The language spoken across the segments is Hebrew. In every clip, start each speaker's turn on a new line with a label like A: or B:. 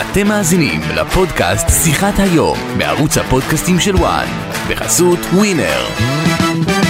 A: אתם מאזינים לפודקאסט שיחת היום בערוץ הפודקאסטים של וואן בחסות ווינר.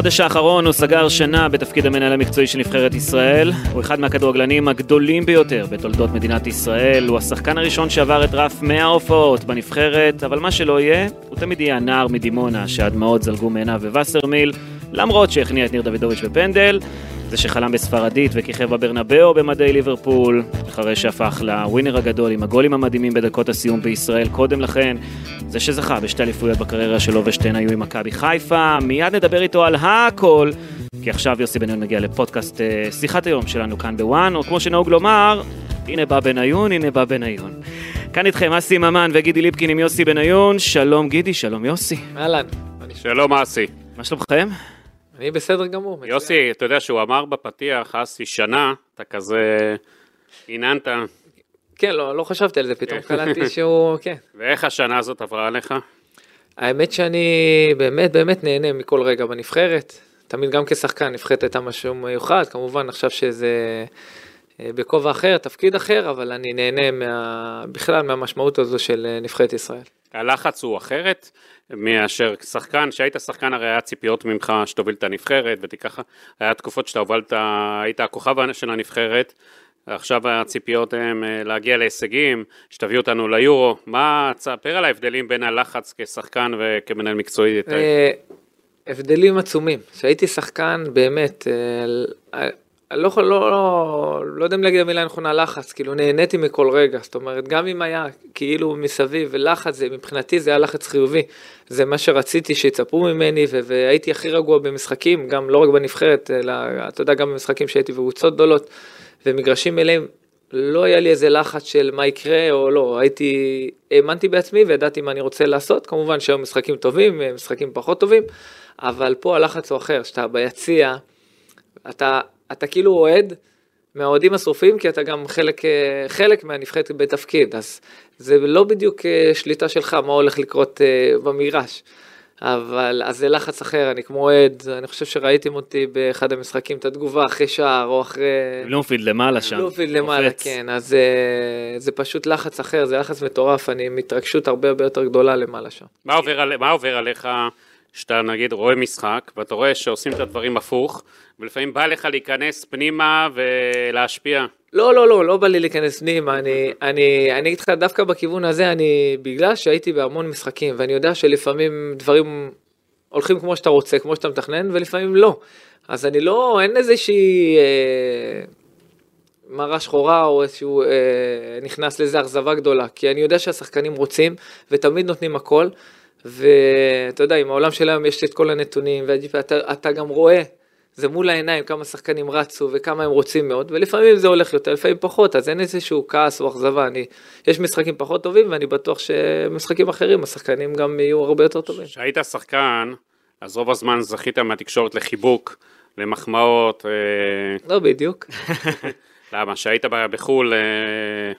B: בחודש האחרון הוא סגר שנה בתפקיד המנהל המקצועי של נבחרת ישראל. הוא אחד מהכדורגלנים הגדולים ביותר בתולדות מדינת ישראל. הוא השחקן הראשון שעבר את רף 100 הופעות בנבחרת, אבל מה שלא יהיה, הוא תמיד יהיה הנער מדימונה שהדמעות זלגו מעיניו בווסרמיל, למרות שהכניע את ניר דוידוביץ' בפנדל. זה שחלם בספרדית וכיכב בברנבאו במדי ליברפול, אחרי שהפך לווינר הגדול עם הגולים המדהימים בדקות הסיום בישראל קודם לכן, זה שזכה בשתי אליפויות בקריירה שלו ושתיהן היו עם מכבי חיפה, מיד נדבר איתו על הכל, כי עכשיו יוסי בניון מגיע לפודקאסט אה, שיחת היום שלנו כאן בוואן, או כמו שנהוג לומר, הנה בא בניון, הנה בא בניון. כאן איתכם אסי ממן וגידי ליפקין עם יוסי בניון, שלום גידי, שלום יוסי.
C: אהלן.
D: שלום אסי.
B: מה שלומכם?
C: אני בסדר גמור. מצוין.
D: יוסי, אתה יודע שהוא אמר בפתיח, אסי, שנה, אתה כזה עיננת,
C: כן, לא, לא חשבתי על זה, פתאום. קלטתי שהוא, כן.
D: ואיך השנה הזאת עברה עליך?
C: האמת שאני באמת באמת נהנה מכל רגע בנבחרת. תמיד גם כשחקן, נבחרת הייתה משהו מיוחד, כמובן עכשיו שזה אה, בכובע אחר, תפקיד אחר, אבל אני נהנה מה, בכלל מהמשמעות הזו של אה, נבחרת ישראל.
D: הלחץ הוא אחרת מאשר שחקן, שהיית שחקן הרי היה ציפיות ממך שתוביל את הנבחרת ותיקח, היה תקופות שאתה הובלת, היית הכוכב של הנבחרת, עכשיו הציפיות הן אה, להגיע להישגים, שתביא אותנו ליורו, מה, תספר על ההבדלים בין הלחץ כשחקן וכמנהל מקצועי?
C: אה, הבדלים עצומים. כשהייתי שחקן, באמת, אה, לא יכול, לא, לא, לא יודע אם להגיד המילה הנכונה, לחץ, כאילו נהניתי מכל רגע, זאת אומרת, גם אם היה כאילו מסביב לחץ, זה, מבחינתי זה היה לחץ חיובי, זה מה שרציתי שיצפו ממני, ו- והייתי הכי רגוע במשחקים, גם לא רק בנבחרת, אלא, אתה יודע, גם במשחקים שהייתי בקבוצות גדולות, ומגרשים מלאים, לא היה לי איזה לחץ של מה יקרה או לא, הייתי, האמנתי בעצמי וידעתי מה אני רוצה לעשות, כמובן שהיו משחקים טובים, משחקים פחות טובים, אבל פה הלחץ הוא אחר, שאתה ביציע, אתה, אתה כאילו אוהד מהאוהדים השרופים, כי אתה גם חלק, אה, חלק מהנבחרת בתפקיד, אז זה לא בדיוק אה, שליטה שלך מה הולך לקרות אה, במגרש. אבל אז זה לחץ אחר, אני כמו אוהד, אני חושב שראיתם אותי באחד המשחקים, את התגובה אחרי שער או אחרי...
B: בלומפילד למעלה שם.
C: בלומפילד למעלה,
B: קופץ.
C: כן, אז זה פשוט לחץ אחר, זה לחץ מטורף, אני עם התרגשות הרבה הרבה יותר גדולה למעלה שם.
D: מה עובר, על, מה עובר עליך שאתה נגיד רואה משחק ואתה רואה שעושים את הדברים הפוך ולפעמים בא לך להיכנס פנימה ולהשפיע.
C: לא, לא, לא, לא בא לי להיכנס פנימה, אני, אני, אני אגיד לך, דווקא בכיוון הזה, אני, בגלל שהייתי בהמון משחקים, ואני יודע שלפעמים דברים הולכים כמו שאתה רוצה, כמו שאתה מתכנן, ולפעמים לא. אז אני לא, אין איזושהי אה, מראה שחורה או איזשהו, אה, נכנס לזה אכזבה גדולה, כי אני יודע שהשחקנים רוצים, ותמיד נותנים הכל, ואתה יודע, עם העולם של היום יש את כל הנתונים, ואתה אתה גם רואה זה מול העיניים כמה שחקנים רצו וכמה הם רוצים מאוד, ולפעמים זה הולך יותר, לפעמים פחות, אז אין איזשהו כעס או אכזבה. אני, יש משחקים פחות טובים, ואני בטוח שמשחקים אחרים, השחקנים גם יהיו הרבה יותר טובים.
D: כשהיית שחקן, אז רוב הזמן זכית מהתקשורת לחיבוק, למחמאות, אה,
C: לא בדיוק.
D: למה? כשהיית בחו"ל, אה,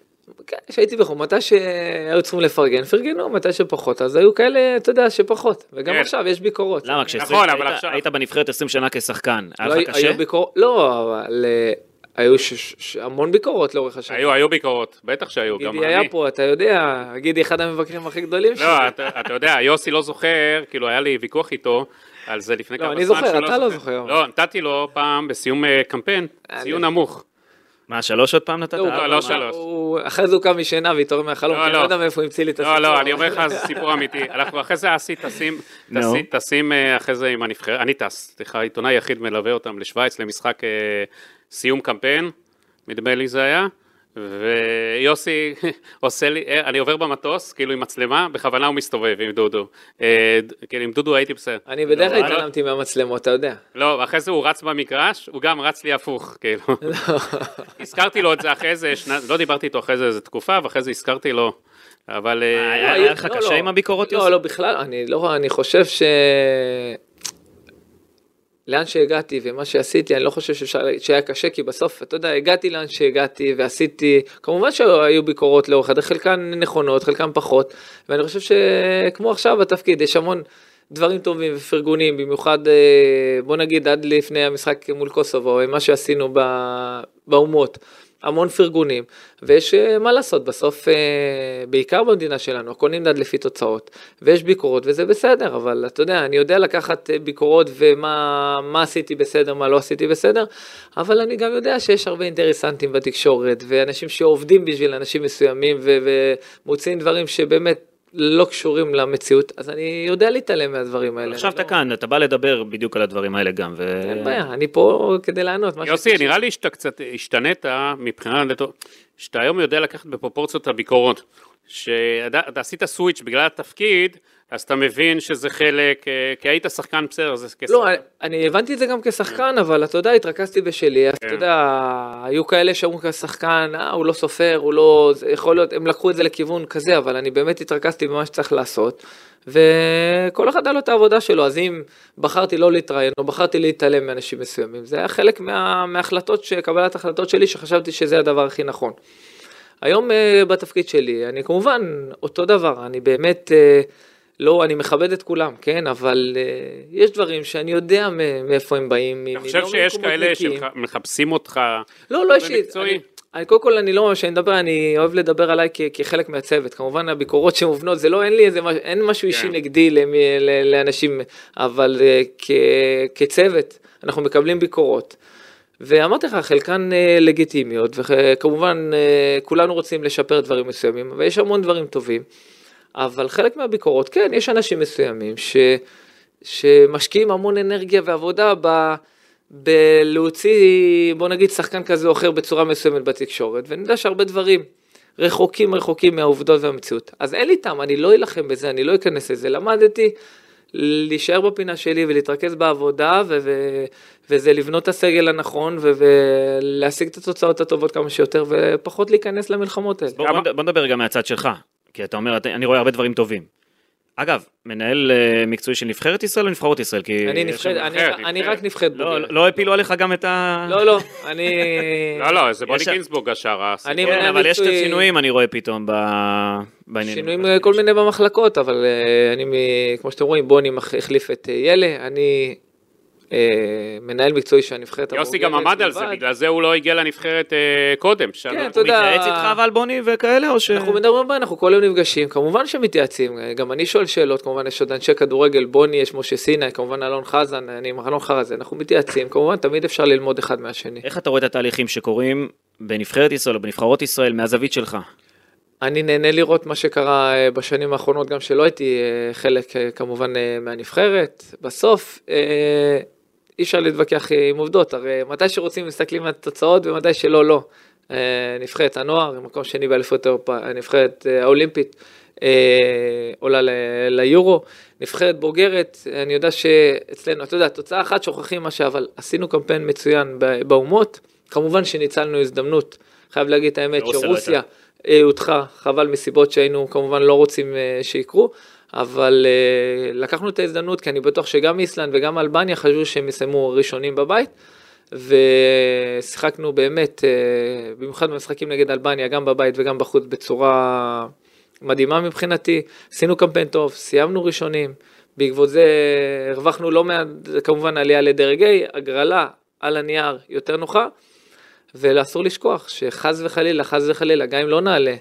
C: כשהייתי בחו"ל, מתי שהיו צריכים לפרגן, פרגנו, מתי שפחות, אז היו כאלה, אתה יודע, שפחות. וגם
D: כן.
C: עכשיו יש ביקורות.
B: למה?
D: נכון,
B: כשהיית
D: עכשיו-
B: היית בנבחרת 20 שנה כשחקן, היה
C: לא,
B: לך קשה?
C: היו ביקורות, לא, אבל אה, היו ש- ש- ש- המון ביקורות לאורך השנים.
D: היו, היו ביקורות, בטח שהיו, גם
C: גידי
D: אני.
C: היה פה, אתה יודע, גידי אחד המבקרים הכי גדולים שלי.
D: לא, אתה, אתה יודע, יוסי לא זוכר, כאילו היה לי ויכוח איתו על זה לפני
C: לא,
D: כמה
C: אני
D: זמן.
C: זוכר,
D: שהוא
C: אתה לא זוכר.
D: לא, נתתי לו פעם בסיום אה, קמפיין,
C: אני-
D: ציון נמוך.
B: מה, שלוש עוד פעם נתת?
C: לא?
D: לא? שלוש.
C: אחרי זה הוא קם משינה והתעורר מהחלום,
D: לא,
C: כי אני
D: לא.
C: לא יודע מאיפה הוא המציא לי את הסיפור.
D: לא, לא, אני אומר לך, זה סיפור אמיתי. אנחנו אחרי זה אסי. טסים- טסים אה, אחרי זה עם הנבחרת, אני טס, סליחה, עיתונאי יחיד מלווה אותם לשוויץ למשחק אה, סיום קמפיין, נדמה לי זה היה, ויוסי עושה לי, אה, אני עובר במטוס, כאילו עם מצלמה, בכוונה הוא מסתובב עם דודו. אה, כאילו עם דודו הייתי בסדר.
C: אני בדרך כלל
B: לא,
C: התעלמתי מהמצלמות, אתה יודע.
D: לא, אחרי זה הוא רץ במגרש, הוא גם רץ לי הפוך, כאילו. הזכרתי לו את זה אחרי זה, שנה- לא דיברתי איתו אחרי זה איזה תקופה, ואחרי זה הזכרתי לו, אבל... אה,
B: היה- לך
C: לא,
B: קשה
C: לא.
B: עם הביקורות, יוסי?
C: לא, לא, בכלל, אני לא, אני חושב ש... לאן שהגעתי ומה שעשיתי, אני לא חושב שאפשר, שהיה קשה, כי בסוף, אתה יודע, הגעתי לאן שהגעתי ועשיתי, כמובן שהיו ביקורות לאורך הדרך, חלקן נכונות, חלקן פחות, ואני חושב שכמו עכשיו בתפקיד, יש המון דברים טובים ופרגונים, במיוחד, אה, בוא נגיד, עד לפני המשחק מול קוסובו, מה שעשינו באומות. המון פרגונים, ויש אה, מה לעשות, בסוף, אה, בעיקר במדינה שלנו, הכל נמדד לפי תוצאות, ויש ביקורות וזה בסדר, אבל אתה יודע, אני יודע לקחת אה, ביקורות ומה עשיתי בסדר, מה לא עשיתי בסדר, אבל אני גם יודע שיש הרבה אינטרסנטים בתקשורת, ואנשים שעובדים בשביל אנשים מסוימים, ומוציאים דברים שבאמת לא קשורים למציאות, אז אני יודע להתעלם מהדברים האלה.
B: עכשיו אתה לא... כאן, אתה בא לדבר בדיוק על הדברים האלה גם. ו...
C: אין בעיה, אני פה כדי לענות.
D: יוסי, נראה לי שאתה קצת השתנית מבחינה, שאתה היום יודע לקחת בפרופורציות הביקורות. שאתה עשית סוויץ' בגלל התפקיד, אז אתה מבין שזה חלק, אה, כי היית שחקן בסדר, זה כשחקן.
C: לא, אני הבנתי את זה גם כשחקן, אבל אתה יודע, התרכזתי בשלי, אז אתה כן. יודע, היו כאלה שאמרו כשחקן, אה, הוא לא סופר, הוא לא, יכול להיות, הם לקחו את זה לכיוון כזה, אבל אני באמת התרכזתי במה שצריך לעשות, וכל אחד היה לו את העבודה שלו, אז אם בחרתי לא להתראיין, או בחרתי להתעלם מאנשים מסוימים, זה היה חלק מה, מההחלטות, קבלת החלטות שלי, שחשבתי שזה הדבר הכי נכון. היום uh, בתפקיד שלי, אני כמובן אותו דבר, אני באמת, uh, לא, אני מכבד את כולם, כן, אבל uh, יש דברים שאני יודע מאיפה הם באים.
D: אתה חושב לא שיש כאלה שמחפשים אותך?
C: לא, לא אישית. אני, אני, קודם כל, אני לא, כשאני מדבר, אני אוהב לדבר עליי כ, כחלק מהצוות. כמובן, הביקורות שמובנות, זה לא, אין לי איזה, אין משהו אישי כן. נגדי למי, לאנשים, אבל uh, כ, כצוות, אנחנו מקבלים ביקורות. ואמרתי לך, חלקן אה, לגיטימיות, וכמובן אה, כולנו רוצים לשפר דברים מסוימים, ויש המון דברים טובים, אבל חלק מהביקורות, כן, יש אנשים מסוימים ש, שמשקיעים המון אנרגיה ועבודה ב... בלהוציא, בוא נגיד, שחקן כזה או אחר בצורה מסוימת בתקשורת, ואני יודע שהרבה דברים רחוקים רחוקים מהעובדות והמציאות. אז אין לי טעם, אני לא אלחם בזה, אני לא אכנס לזה. למדתי להישאר בפינה שלי ולהתרכז בעבודה, ו- ו- וזה לבנות את הסגל הנכון, ו- ולהשיג את התוצאות הטובות כמה שיותר, ופחות להיכנס למלחמות האלה.
B: בוא, בוא, בוא נדבר גם מהצד שלך, כי אתה אומר, אני רואה הרבה דברים טובים. אגב, מנהל uh, מקצועי של נבחרת ישראל או נבחרות ישראל? כי
C: אני נבחרת, אני, רק נבחרת
B: לא, בוגרת. לא הפילו עליך גם את ה...
C: לא, לא, אני...
D: לא, לא, זה בוני גינסבורג השאר.
B: אני כן, אבל יש את השינויים, אני רואה פתאום
C: בעניינים. שינויים אה, כל מיני במחלקות, אבל אני, כמו שאתם רואים, בוני החליף את ילה, אני אה, מנהל מקצועי של הנבחרת
D: יוסי גם עמד על זה, בגלל זה הוא לא הגיע לנבחרת אה, קודם.
C: כן, אתה יודע.
B: הוא מתייעץ איתך אבל בוני וכאלה, או ש...
C: אנחנו מדברים בה, אנחנו כל יום נפגשים, כמובן שמתייעצים, גם אני שואל שאלות, כמובן יש עוד אנשי כדורגל, בוני, יש משה סיני, כמובן אלון חזן, אני עם אלון חרזן, אנחנו מתייעצים, כמובן תמיד אפשר ללמוד אחד מהשני.
B: איך אתה רואה את התהליכים שקורים בנבחרת ישראל או בנבחרות ישראל מהזווית שלך?
C: אני נהנה לראות מה שקרה אה, בשנים האחרונות, גם שלא הייתי חלק כמובן מהנבחרת. בסוף, אי אפשר להתווכח עם עובדות, הרי מתי שרוצים מסתכלים על התוצאות ומתי שלא, לא. אה, נבחרת הנוער, מקום שני באליפות אירופה, הנבחרת אה, האולימפית אה, עולה ליורו, נבחרת בוגרת, אני יודע שאצלנו, אתה יודע, תוצאה אחת שוכחים מה שאבל, עשינו קמפיין מצוין באומות, כמובן שניצלנו הזדמנות, חייב להגיד את האמת, שרוסיה הודחה, חבל מסיבות שהיינו כמובן לא רוצים שיקרו, אבל uh, לקחנו את ההזדמנות, כי אני בטוח שגם איסלנד וגם אלבניה חשבו שהם יסיימו ראשונים בבית, ושיחקנו באמת, uh, במיוחד במשחקים נגד אלבניה, גם בבית וגם בחוץ, בצורה מדהימה מבחינתי. עשינו קמפיין טוב, סיימנו ראשונים, בעקבות זה הרווחנו לא מעט, כמובן עלייה לדרג A, הגרלה על הנייר יותר נוחה, ואסור לשכוח שחס וחלילה, חס וחלילה, גם אם לא נעלה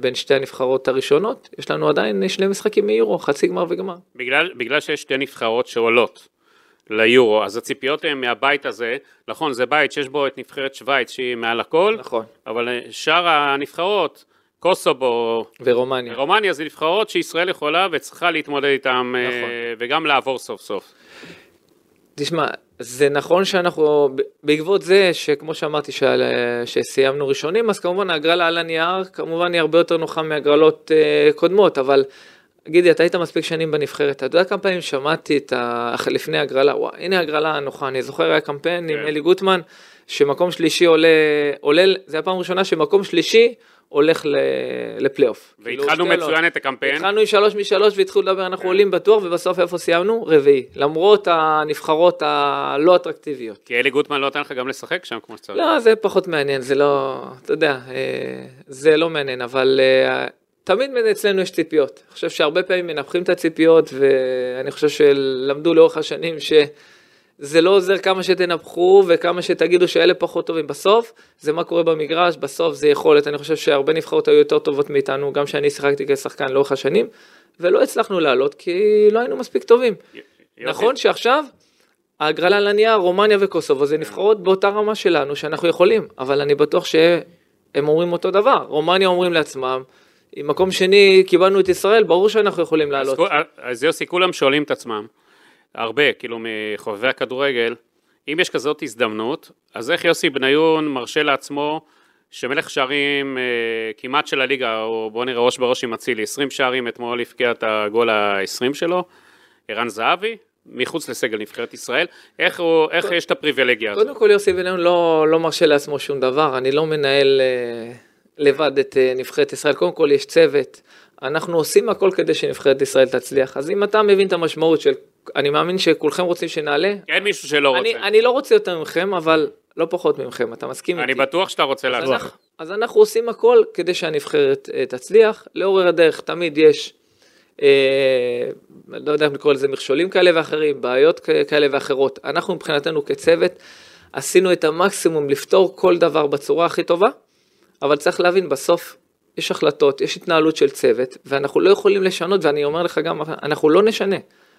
C: בין שתי הנבחרות הראשונות, יש לנו עדיין שני משחקים מיורו, חצי גמר וגמר.
D: בגלל, בגלל שיש שתי נבחרות שעולות ליורו, אז הציפיות הן מהבית הזה, נכון, זה בית שיש בו את נבחרת שווייץ שהיא מעל הכל,
C: נכון.
D: אבל אה, שאר הנבחרות, קוסובו
C: ורומניה,
D: ורומניה זה נבחרות שישראל יכולה וצריכה להתמודד איתן אה, נכון. וגם לעבור סוף סוף.
C: תשמע, זה נכון שאנחנו, בעקבות זה שכמו שאמרתי שעל, שסיימנו ראשונים, אז כמובן ההגרלה על הנייר כמובן היא הרבה יותר נוחה מהגרלות uh, קודמות, אבל גידי, אתה היית מספיק שנים בנבחרת, אתה יודע כמה פעמים שמעתי את ה... לפני הגרלה, וואי, הנה הגרלה הנוחה, אני זוכר היה קמפיין עם כן. אלי גוטמן, שמקום שלישי עולה, עולה, זה הפעם הראשונה שמקום שלישי הולך לפלייאוף. כאילו,
D: והתחלנו
C: עולות.
D: מצוין את הקמפיין.
C: התחלנו עם שלוש משלוש והתחילו לדבר, אנחנו עולים בטוח, ובסוף איפה סיימנו? רביעי. למרות הנבחרות הלא אטרקטיביות.
D: כי אלי גוטמן לא נתן לך גם לשחק שם כמו שצריך.
C: לא, זה פחות מעניין, זה לא, אתה יודע, אה, זה לא מעניין, אבל אה, תמיד אצלנו יש ציפיות. אני חושב שהרבה פעמים מנפחים את הציפיות, ואני חושב שלמדו לאורך השנים שזה לא עוזר כמה שתנפחו וכמה שתגידו שאלה פחות טובים. בסוף, זה מה קורה במגרש, בסוף זה יכולת. אני חושב שהרבה נבחרות היו יותר טובות מאיתנו, גם שאני שיחקתי כשחקן לאורך השנים, ולא הצלחנו לעלות, כי לא היינו מספיק טובים. נכון שעכשיו ההגרלה לנייר, רומניה וקוסובו זה נבחרות באותה רמה שלנו שאנחנו יכולים, אבל אני בטוח שהם אומרים אותו דבר. רומניה אומרים לעצמם, עם מקום שני קיבלנו את ישראל, ברור שאנחנו יכולים
D: אז
C: לעלות.
D: כול- אז יוסי, כולם שואלים את עצמם, הרבה, כאילו מחובבי הכדורגל, אם יש כזאת הזדמנות, אז איך יוסי בניון מרשה לעצמו שמלך שערים אה, כמעט של הליגה, או בוא נראה ראש בראש עם אצילי, 20 שערים, אתמול הבקיע את הגול ה-20 שלו, ערן זהבי, מחוץ לסגל נבחרת ישראל, איך, הוא, איך יש את הפריבילגיה הזאת?
C: קודם כל יוסי בניון לא, לא מרשה לעצמו שום דבר, אני לא מנהל אה, לבד את אה, נבחרת ישראל, קודם כל יש צוות, אנחנו עושים הכל כדי שנבחרת ישראל תצליח, אז אם אתה מבין את המשמעות של, אני מאמין שכולכם רוצים שנעלה,
D: אין מישהו שלא
C: אני,
D: רוצה.
C: אני לא רוצה יותר מכם, אבל לא פחות מכם, אתה מסכים
D: אני
C: איתי?
D: בטוח שאתה רוצה
C: אז
D: לעזור.
C: אנחנו, אז אנחנו עושים הכל כדי שהנבחרת אה, תצליח. לאורך הדרך תמיד יש, אה, לא יודע איך לקרוא לזה, מכשולים כאלה ואחרים, בעיות כאלה ואחרות. אנחנו מבחינתנו כצוות עשינו את המקסימום לפתור כל דבר בצורה הכי טובה, אבל צריך להבין, בסוף יש החלטות, יש התנהלות של צוות, ואנחנו לא יכולים לשנות, ואני אומר לך גם, אנחנו לא נשנה.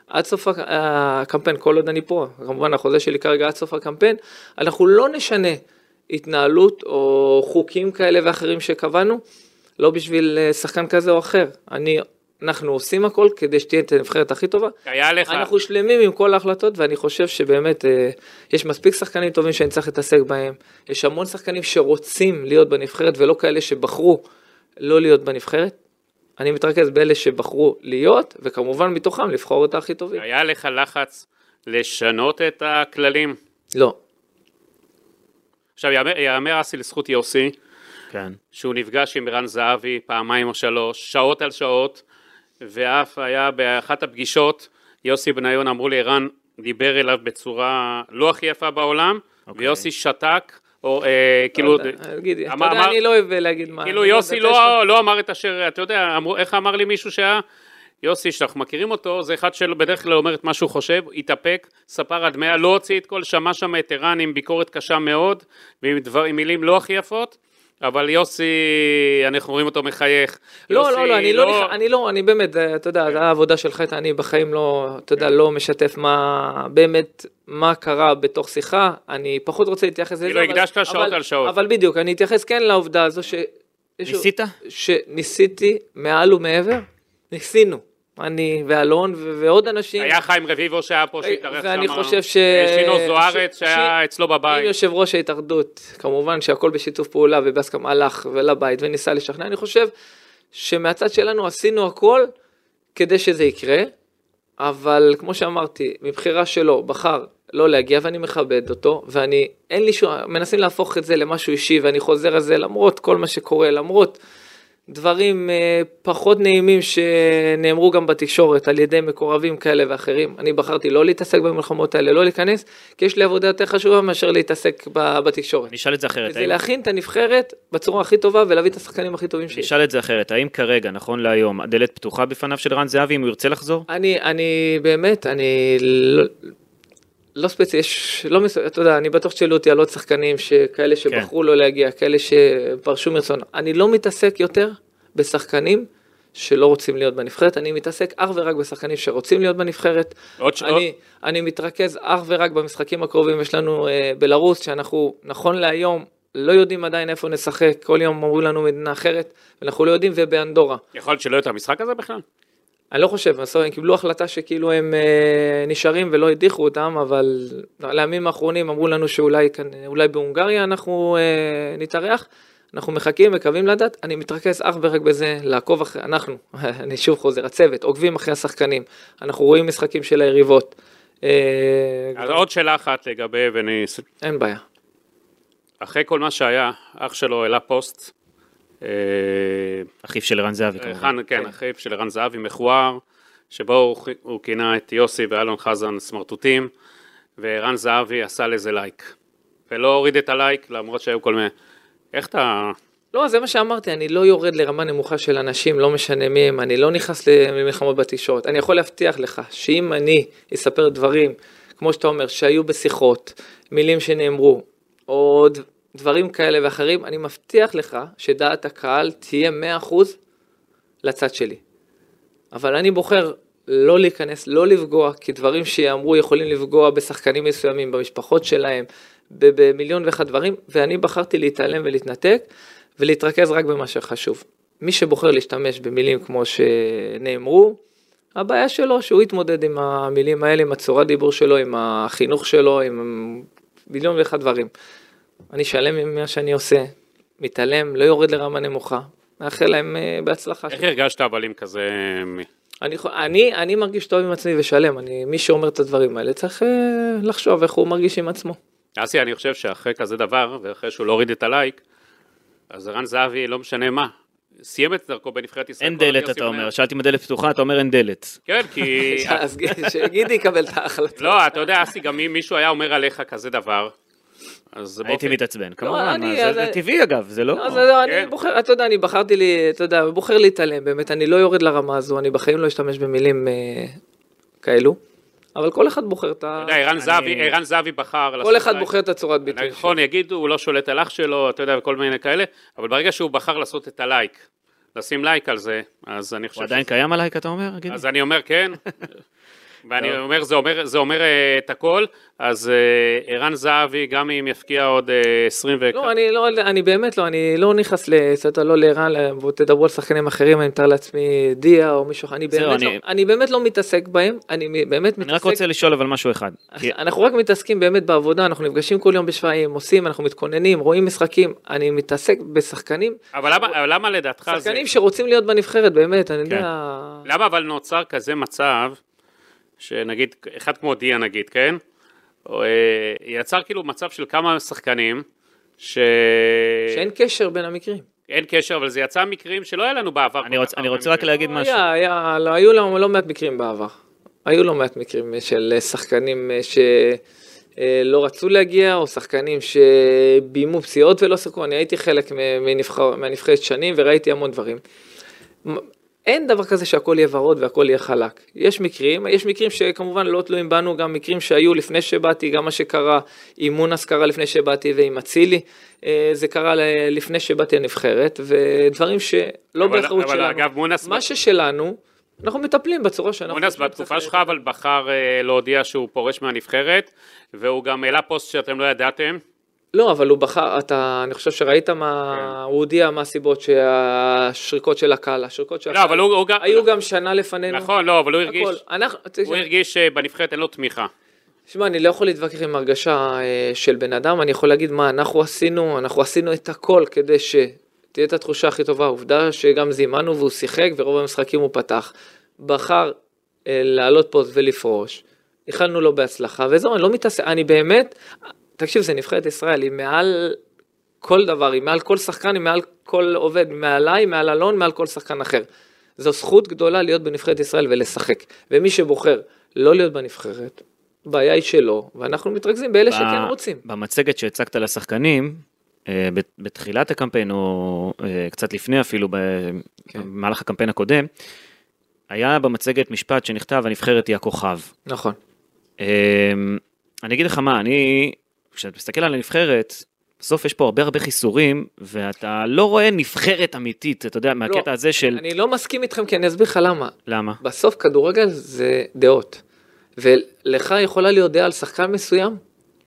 C: עד סוף הק- הקמפיין, כל עוד אני פה, כמובן החוזה שלי כרגע עד סוף הקמפיין, אנחנו לא נשנה התנהלות או חוקים כאלה ואחרים שקבענו, לא בשביל אה, שחקן כזה או אחר. אני, אנחנו עושים הכל כדי שתהיה את הנבחרת הכי טובה.
D: היה לך,
C: אנחנו שלמים עם כל ההחלטות, ואני חושב שבאמת אה, יש מספיק שחקנים טובים שאני צריך להתעסק בהם. יש המון שחקנים שרוצים להיות בנבחרת, ולא כאלה שבחרו לא להיות בנבחרת. אני מתרכז באלה שבחרו להיות, וכמובן מתוכם לבחור את הכי טובים.
D: היה לך לחץ לשנות את הכללים?
C: לא.
D: עכשיו, יאמר- אסי לזכות יוסי,
B: כן.
D: שהוא נפגש עם ערן זהבי פעמיים או שלוש, שעות על שעות, ואף היה באחת הפגישות, יוסי בניון אמרו לי, ערן דיבר אליו בצורה לא הכי יפה בעולם,
B: אוקיי.
D: ויוסי שתק, או אה, כאילו,
C: לא יודע, תגיד, אתה
D: אמר-
C: יודע,
D: אמר-
C: אני לא אוהב להגיד מה...
D: כאילו
C: אני
D: יוסי לא, לא אמר את אשר, אתה יודע, אמרו, איך אמר לי מישהו שהיה, יוסי, שאנחנו מכירים אותו, זה אחד שבדרך כלל אומר את מה שהוא חושב, התאפק, ספר עד מאה, לא הוציא את כל, שמע שם את ערן עם ביקורת קשה מאוד, ועם דבר, מילים לא הכי יפות, אבל יוסי, אנחנו רואים אותו מחייך.
C: לא,
D: יוסי
C: לא, לא, אני לא, נכ- אני לא, אני באמת, אה, אתה יודע, זה העבודה שלך, אני בחיים לא, אתה יודע, לא משתף מה, באמת, מה קרה בתוך שיחה, אני פחות רוצה להתייחס לזה.
D: כאילו, הקדשת שעות
C: אבל-
D: על שעות.
C: אבל בדיוק, אני אתייחס כן לעובדה הזו ש...
B: ניסית?
C: שניסיתי מעל ומעבר, ניסינו, אני ואלון ו- ועוד אנשים.
D: היה חיים רביבו שהיה פה שהתארח שם,
C: ואני חושב ש...
D: שינו זוארץ
C: ש-
D: שהיה
C: ש-
D: אצלו
C: עם
D: בבית.
C: יושב ראש ההתאחדות, כמובן שהכל בשיתוף פעולה ובהסכמה הלך ולבית וניסה לשכנע, אני חושב שמהצד שלנו עשינו הכל כדי שזה יקרה, אבל כמו שאמרתי, מבחירה שלו בחר לא להגיע ואני מכבד אותו, ואני, אין לי שום, מנסים להפוך את זה למשהו אישי ואני חוזר על זה למרות כל מה שקורה, למרות דברים אה, פחות נעימים שנאמרו גם בתקשורת על ידי מקורבים כאלה ואחרים. אני בחרתי לא להתעסק במלחמות האלה, לא להיכנס, כי יש לי עבודה יותר חשובה מאשר להתעסק בתקשורת.
B: נשאל את זה אחרת.
C: וזה
B: האם-
C: להכין את הנבחרת בצורה הכי טובה ולהביא את השחקנים הכי טובים שיש.
B: נשאל את זה אחרת, האם כרגע, נכון להיום, הדלת פתוחה בפניו של רן זהבי אם הוא ירצה לחזור?
C: אני, אני באמת, אני לא, לא ספציפי, יש, לא, מס- אתה יודע, אני בטוח ששאלו אותי על עוד שחקנים, כאלה שבחרו לא להגיע, כאלה שפרשו מרצון. אני לא מתעסק יותר בשחקנים שלא רוצים להיות בנבחרת, אני מתעסק אך ורק בשחקנים שרוצים להיות בנבחרת.
D: עוד ש-
C: אני, אני מתרכז אך ורק במשחקים הקרובים, יש לנו אה, בלרוס, שאנחנו, נכון להיום, לא יודעים עדיין איפה נשחק, כל יום אומרים לנו מדינה אחרת, ואנחנו לא יודעים, ובאנדורה.
D: יכול להיות שלא יהיה את המשחק הזה בכלל?
C: אני לא חושב, בסוף הם קיבלו החלטה שכאילו הם אה, נשארים ולא הדיחו אותם, אבל לימים האחרונים אמרו לנו שאולי כאן, אולי בהונגריה אנחנו אה, נתארח. אנחנו מחכים, מקווים לדעת, אני מתרכז אך ורק בזה, לעקוב אחרי, אנחנו, אני שוב חוזר, הצוות, עוקבים אחרי השחקנים, אנחנו רואים משחקים של היריבות. אה,
D: אז עוד שאלה אחת לגבי, ואני...
C: אין בעיה.
D: אחרי כל מה שהיה, אח שלו העלה פוסט
B: אחיו של ערן זהבי כמובן.
D: חן, כן, אחיו של ערן זהבי מכוער, שבו הוא, כינה את יוסי ואלון חזן סמרטוטים, וערן זהבי עשה לזה לייק. ולא הוריד את הלייק, למרות שהיו כל מיני... איך אתה...
C: לא, זה מה שאמרתי, אני לא יורד לרמה נמוכה של אנשים, לא משנה מי הם, אני לא נכנס למלחמות בתקשורת. אני יכול להבטיח לך שאם אני אספר דברים, כמו שאתה אומר, שהיו בשיחות, מילים שנאמרו, או דברים כאלה ואחרים, אני מבטיח לך שדעת הקהל תהיה 100% לצד שלי. אבל אני בוחר לא להיכנס, לא לפגוע, כי דברים שיאמרו יכולים לפגוע בשחקנים מסוימים, במשפחות שלהם, במיליון ואחד דברים, ואני בחרתי להתעלם ולהתנתק, ולהתרכז רק במה שחשוב. מי שבוחר להשתמש במילים כמו שנאמרו, הבעיה שלו שהוא יתמודד עם המילים האלה, עם הצורת דיבור שלו, עם החינוך שלו, עם מיליון ואחד דברים. אני שלם עם מה שאני עושה, מתעלם, לא יורד לרמה נמוכה, מאחל להם אה, בהצלחה.
D: איך הרגשת אבל עם כזה...
C: אני, אני, אני מרגיש טוב עם עצמי ושלם, אני, מי שאומר את הדברים האלה צריך אה, לחשוב איך הוא מרגיש עם עצמו.
D: אסי, אני חושב שאחרי כזה דבר, ואחרי שהוא לא הוריד את הלייק, אז ערן זהבי, לא משנה מה, סיים את דרכו בנבחרת ישראל.
B: אין דלת אתה אומר,
D: אומר.
B: שאלתי אם הדלת פתוחה, אתה אומר אין דלת.
D: כן, כי...
C: אז שגידי יקבל את ההחלטה.
D: לא, אתה יודע, אסי, גם אם מישהו היה אומר עליך כזה דבר, אז
B: הייתי
D: באופן-
B: מתעצבן, כמובן,
C: אני-
B: מה, זה- טבעי אגב, זה לא...
C: אז לא, אני
D: כן.
C: בוחר, אתה יודע, אני בחרתי לי, אתה יודע, בוחר להתעלם, באמת, אני לא יורד לרמה הזו, אני בחיים לא אשתמש במילים אה, כאלו, אבל כל אחד בוחר את ה...
D: אתה יודע, ערן זהבי, ערן זהבי בחר...
C: כל אחד. בוחר את הצורת ביטוי.
D: נכון, יגידו, הוא לא שולט על אח שלו, אתה יודע, וכל מיני כאלה, אבל ברגע שהוא בחר לעשות את הלייק, לשים לייק על זה, אז אני חושב...
B: הוא עדיין קיים עלייק אתה אומר?
D: אז אני אומר כן, ואני. אומר, זה אומר, זה אומר אה, את הכל, אז אה, ערן זהבי, גם אם יפקיע עוד אה, 20 ו...
C: לא, אני לא, אני באמת לא, אני לא נכנס לסרטון, לא לערן, תדברו על שחקנים אחרים, אני מתאר לעצמי דיה או מישהו אחר, אני באמת
B: אני-
C: לא, אני באמת לא מתעסק בהם, אני באמת מתעסק...
B: אני רק רוצה לשאול אבל משהו אחד.
C: אנחנו רק מתעסקים באמת בעבודה, אנחנו נפגשים כל יום בשפיים, עושים, אנחנו מתכוננים, רואים משחקים, אני מתעסק בשחקנים,
D: אבל למה, אבל למה לדעתך זה...
C: שחקנים שרוצים להיות בנבחרת, באמת, אני
B: כן.
C: יודע...
D: למה אבל נוצר כזה מצב, שנגיד, אחד כמו דיה נגיד, כן? אה, יצר כאילו מצב של כמה שחקנים, ש...
C: שאין קשר בין המקרים.
D: אין קשר, אבל זה יצא מקרים שלא היה לנו בעבר.
B: אני
D: כל
B: רוצ-
D: כך
B: אני רוצה רק. להגיד משהו.
C: היה, היה, לא, היו לא, לא מעט מקרים בעבר. היו לא מעט מקרים של שחקנים שלא רצו להגיע, או שחקנים שביימו פציעות ולא שיחקו. אני הייתי חלק מנבחר- מהנבחרת שנים וראיתי המון דברים. אין דבר כזה שהכל יהיה ורוד והכל יהיה חלק. יש מקרים, יש מקרים שכמובן לא תלויים בנו, גם מקרים שהיו לפני שבאתי, גם מה שקרה עם מונס קרה לפני שבאתי ועם אצילי, אה, זה קרה לפני שבאתי לנבחרת, ודברים שלא
D: אבל-
C: באחריות
D: אבל
C: שלנו.
D: אגב, מונס-
C: מה ששלנו, אנחנו מטפלים בצורה שאנחנו...
D: מונס בתקופה שלך אבל בחר אה, להודיע שהוא פורש מהנבחרת, והוא גם העלה פוסט שאתם לא ידעתם.
C: לא, אבל הוא בחר, אתה, אני חושב שראית מה,
D: כן.
C: הוא הודיע מה הסיבות שהשריקות של הקהל, השריקות של
D: לא,
C: הקהל,
D: אבל הוא הוא גם...
C: היו גם שנה לפנינו.
D: נכון, לא, אבל הוא הרגיש...
C: הכל. אנחנו,
D: הוא הרגיש שבנבחרת אין לו תמיכה.
C: שמע, אני לא יכול להתווכח עם הרגשה אה, של בן אדם, אני יכול להגיד מה אנחנו עשינו, אנחנו עשינו את הכל כדי שתהיה את התחושה הכי טובה. עובדה שגם זימנו והוא שיחק ורוב המשחקים הוא פתח. בחר אה, לעלות פה ולפרוש, איחלנו לו בהצלחה, וזהו, אני לא מתעסק, אני באמת, תקשיב, זה נבחרת ישראל, היא מעל כל דבר, היא מעל כל שחקן, היא מעל כל עובד, מעליי, מעל אלון, מעל כל שחקן אחר. זו זכות גדולה להיות בנבחרת ישראל ולשחק. ומי שבוחר לא להיות בנבחרת, בעיה היא שלו, ואנחנו מתרכזים באלה שכן רוצים.
B: במצגת שהצגת לשחקנים, אה, בת- בתחילת הקמפיין, או אה, קצת לפני אפילו,
C: כן.
B: במהלך הקמפיין הקודם, היה במצגת משפט שנכתב, הנבחרת היא הכוכב.
C: נכון.
B: אמ, אני אגיד לך מה, אני, כשאתה מסתכל על הנבחרת, בסוף יש פה הרבה הרבה חיסורים, ואתה לא רואה נבחרת אמיתית, אתה יודע, מהקטע הזה של...
C: אני לא מסכים איתכם, כי אני אסביר לך למה.
B: למה?
C: בסוף כדורגל זה דעות. ולך יכולה להיות דעה על שחקן מסוים,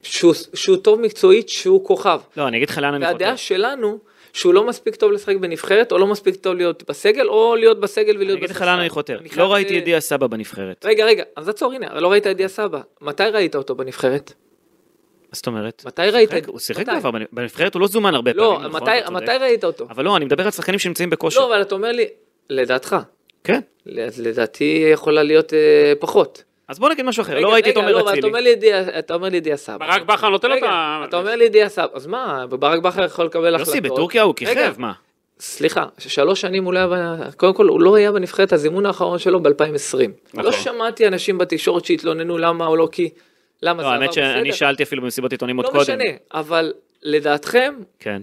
C: שהוא, שהוא טוב מקצועית, שהוא כוכב.
B: לא, אני אגיד לך לאן אני חותר.
C: והדעה שלנו, שהוא לא מספיק טוב לשחק בנבחרת, או לא מספיק טוב להיות בסגל, או להיות בסגל ולהיות
B: אני אגיד לך. לאן אני חותר. לא ראיתי את דיה סבא בנבחרת.
C: רגע, רגע, אז עצור, הנה, לא ראית את דיה סבא. מתי ראית אותו בנבחרת?
B: מה זאת אומרת?
C: מתי ראית.
B: הוא שיחק? בעבר, בנ- בנבחרת הוא לא זומן הרבה
C: לא,
B: פעמים, נכון?
C: מתי, ראית אותו?
B: אבל לא, אני מדבר על שחקנים שנמצאים בכושר.
C: לא, אבל אתה אומר לי, לדעתך,
B: כן.
C: לדעתי יכולה להיות אה, פחות.
B: אז בוא נגיד משהו אחר,
C: רגע,
B: לא ראיתי את עומר
C: לא,
B: אצילי.
C: אומר לי דיה- אתה אומר לי דיה סבא.
D: ברק בכר נותן לו את ה...
C: אתה אומר לי דיה סבא, אז מה, ברק בכר יכול לקבל החלטות.
B: יוסי, בטורקיה הוא כיכב, מה?
C: סליחה, שלוש שנים הוא לא היה, קודם כל הוא לא היה בנבחרת הזימון האחרון שלו ב-2020.
D: נכון.
C: לא שמעתי אנשים בתקשורת שהתלוננו למה או לא כי, למה זה
B: לא,
C: עבר
B: האמת שאני
C: בסדר.
B: שאלתי אפילו במסיבות עיתונים עוד
C: לא
B: קודם.
C: משנה, אבל לדעתכם,
B: כן.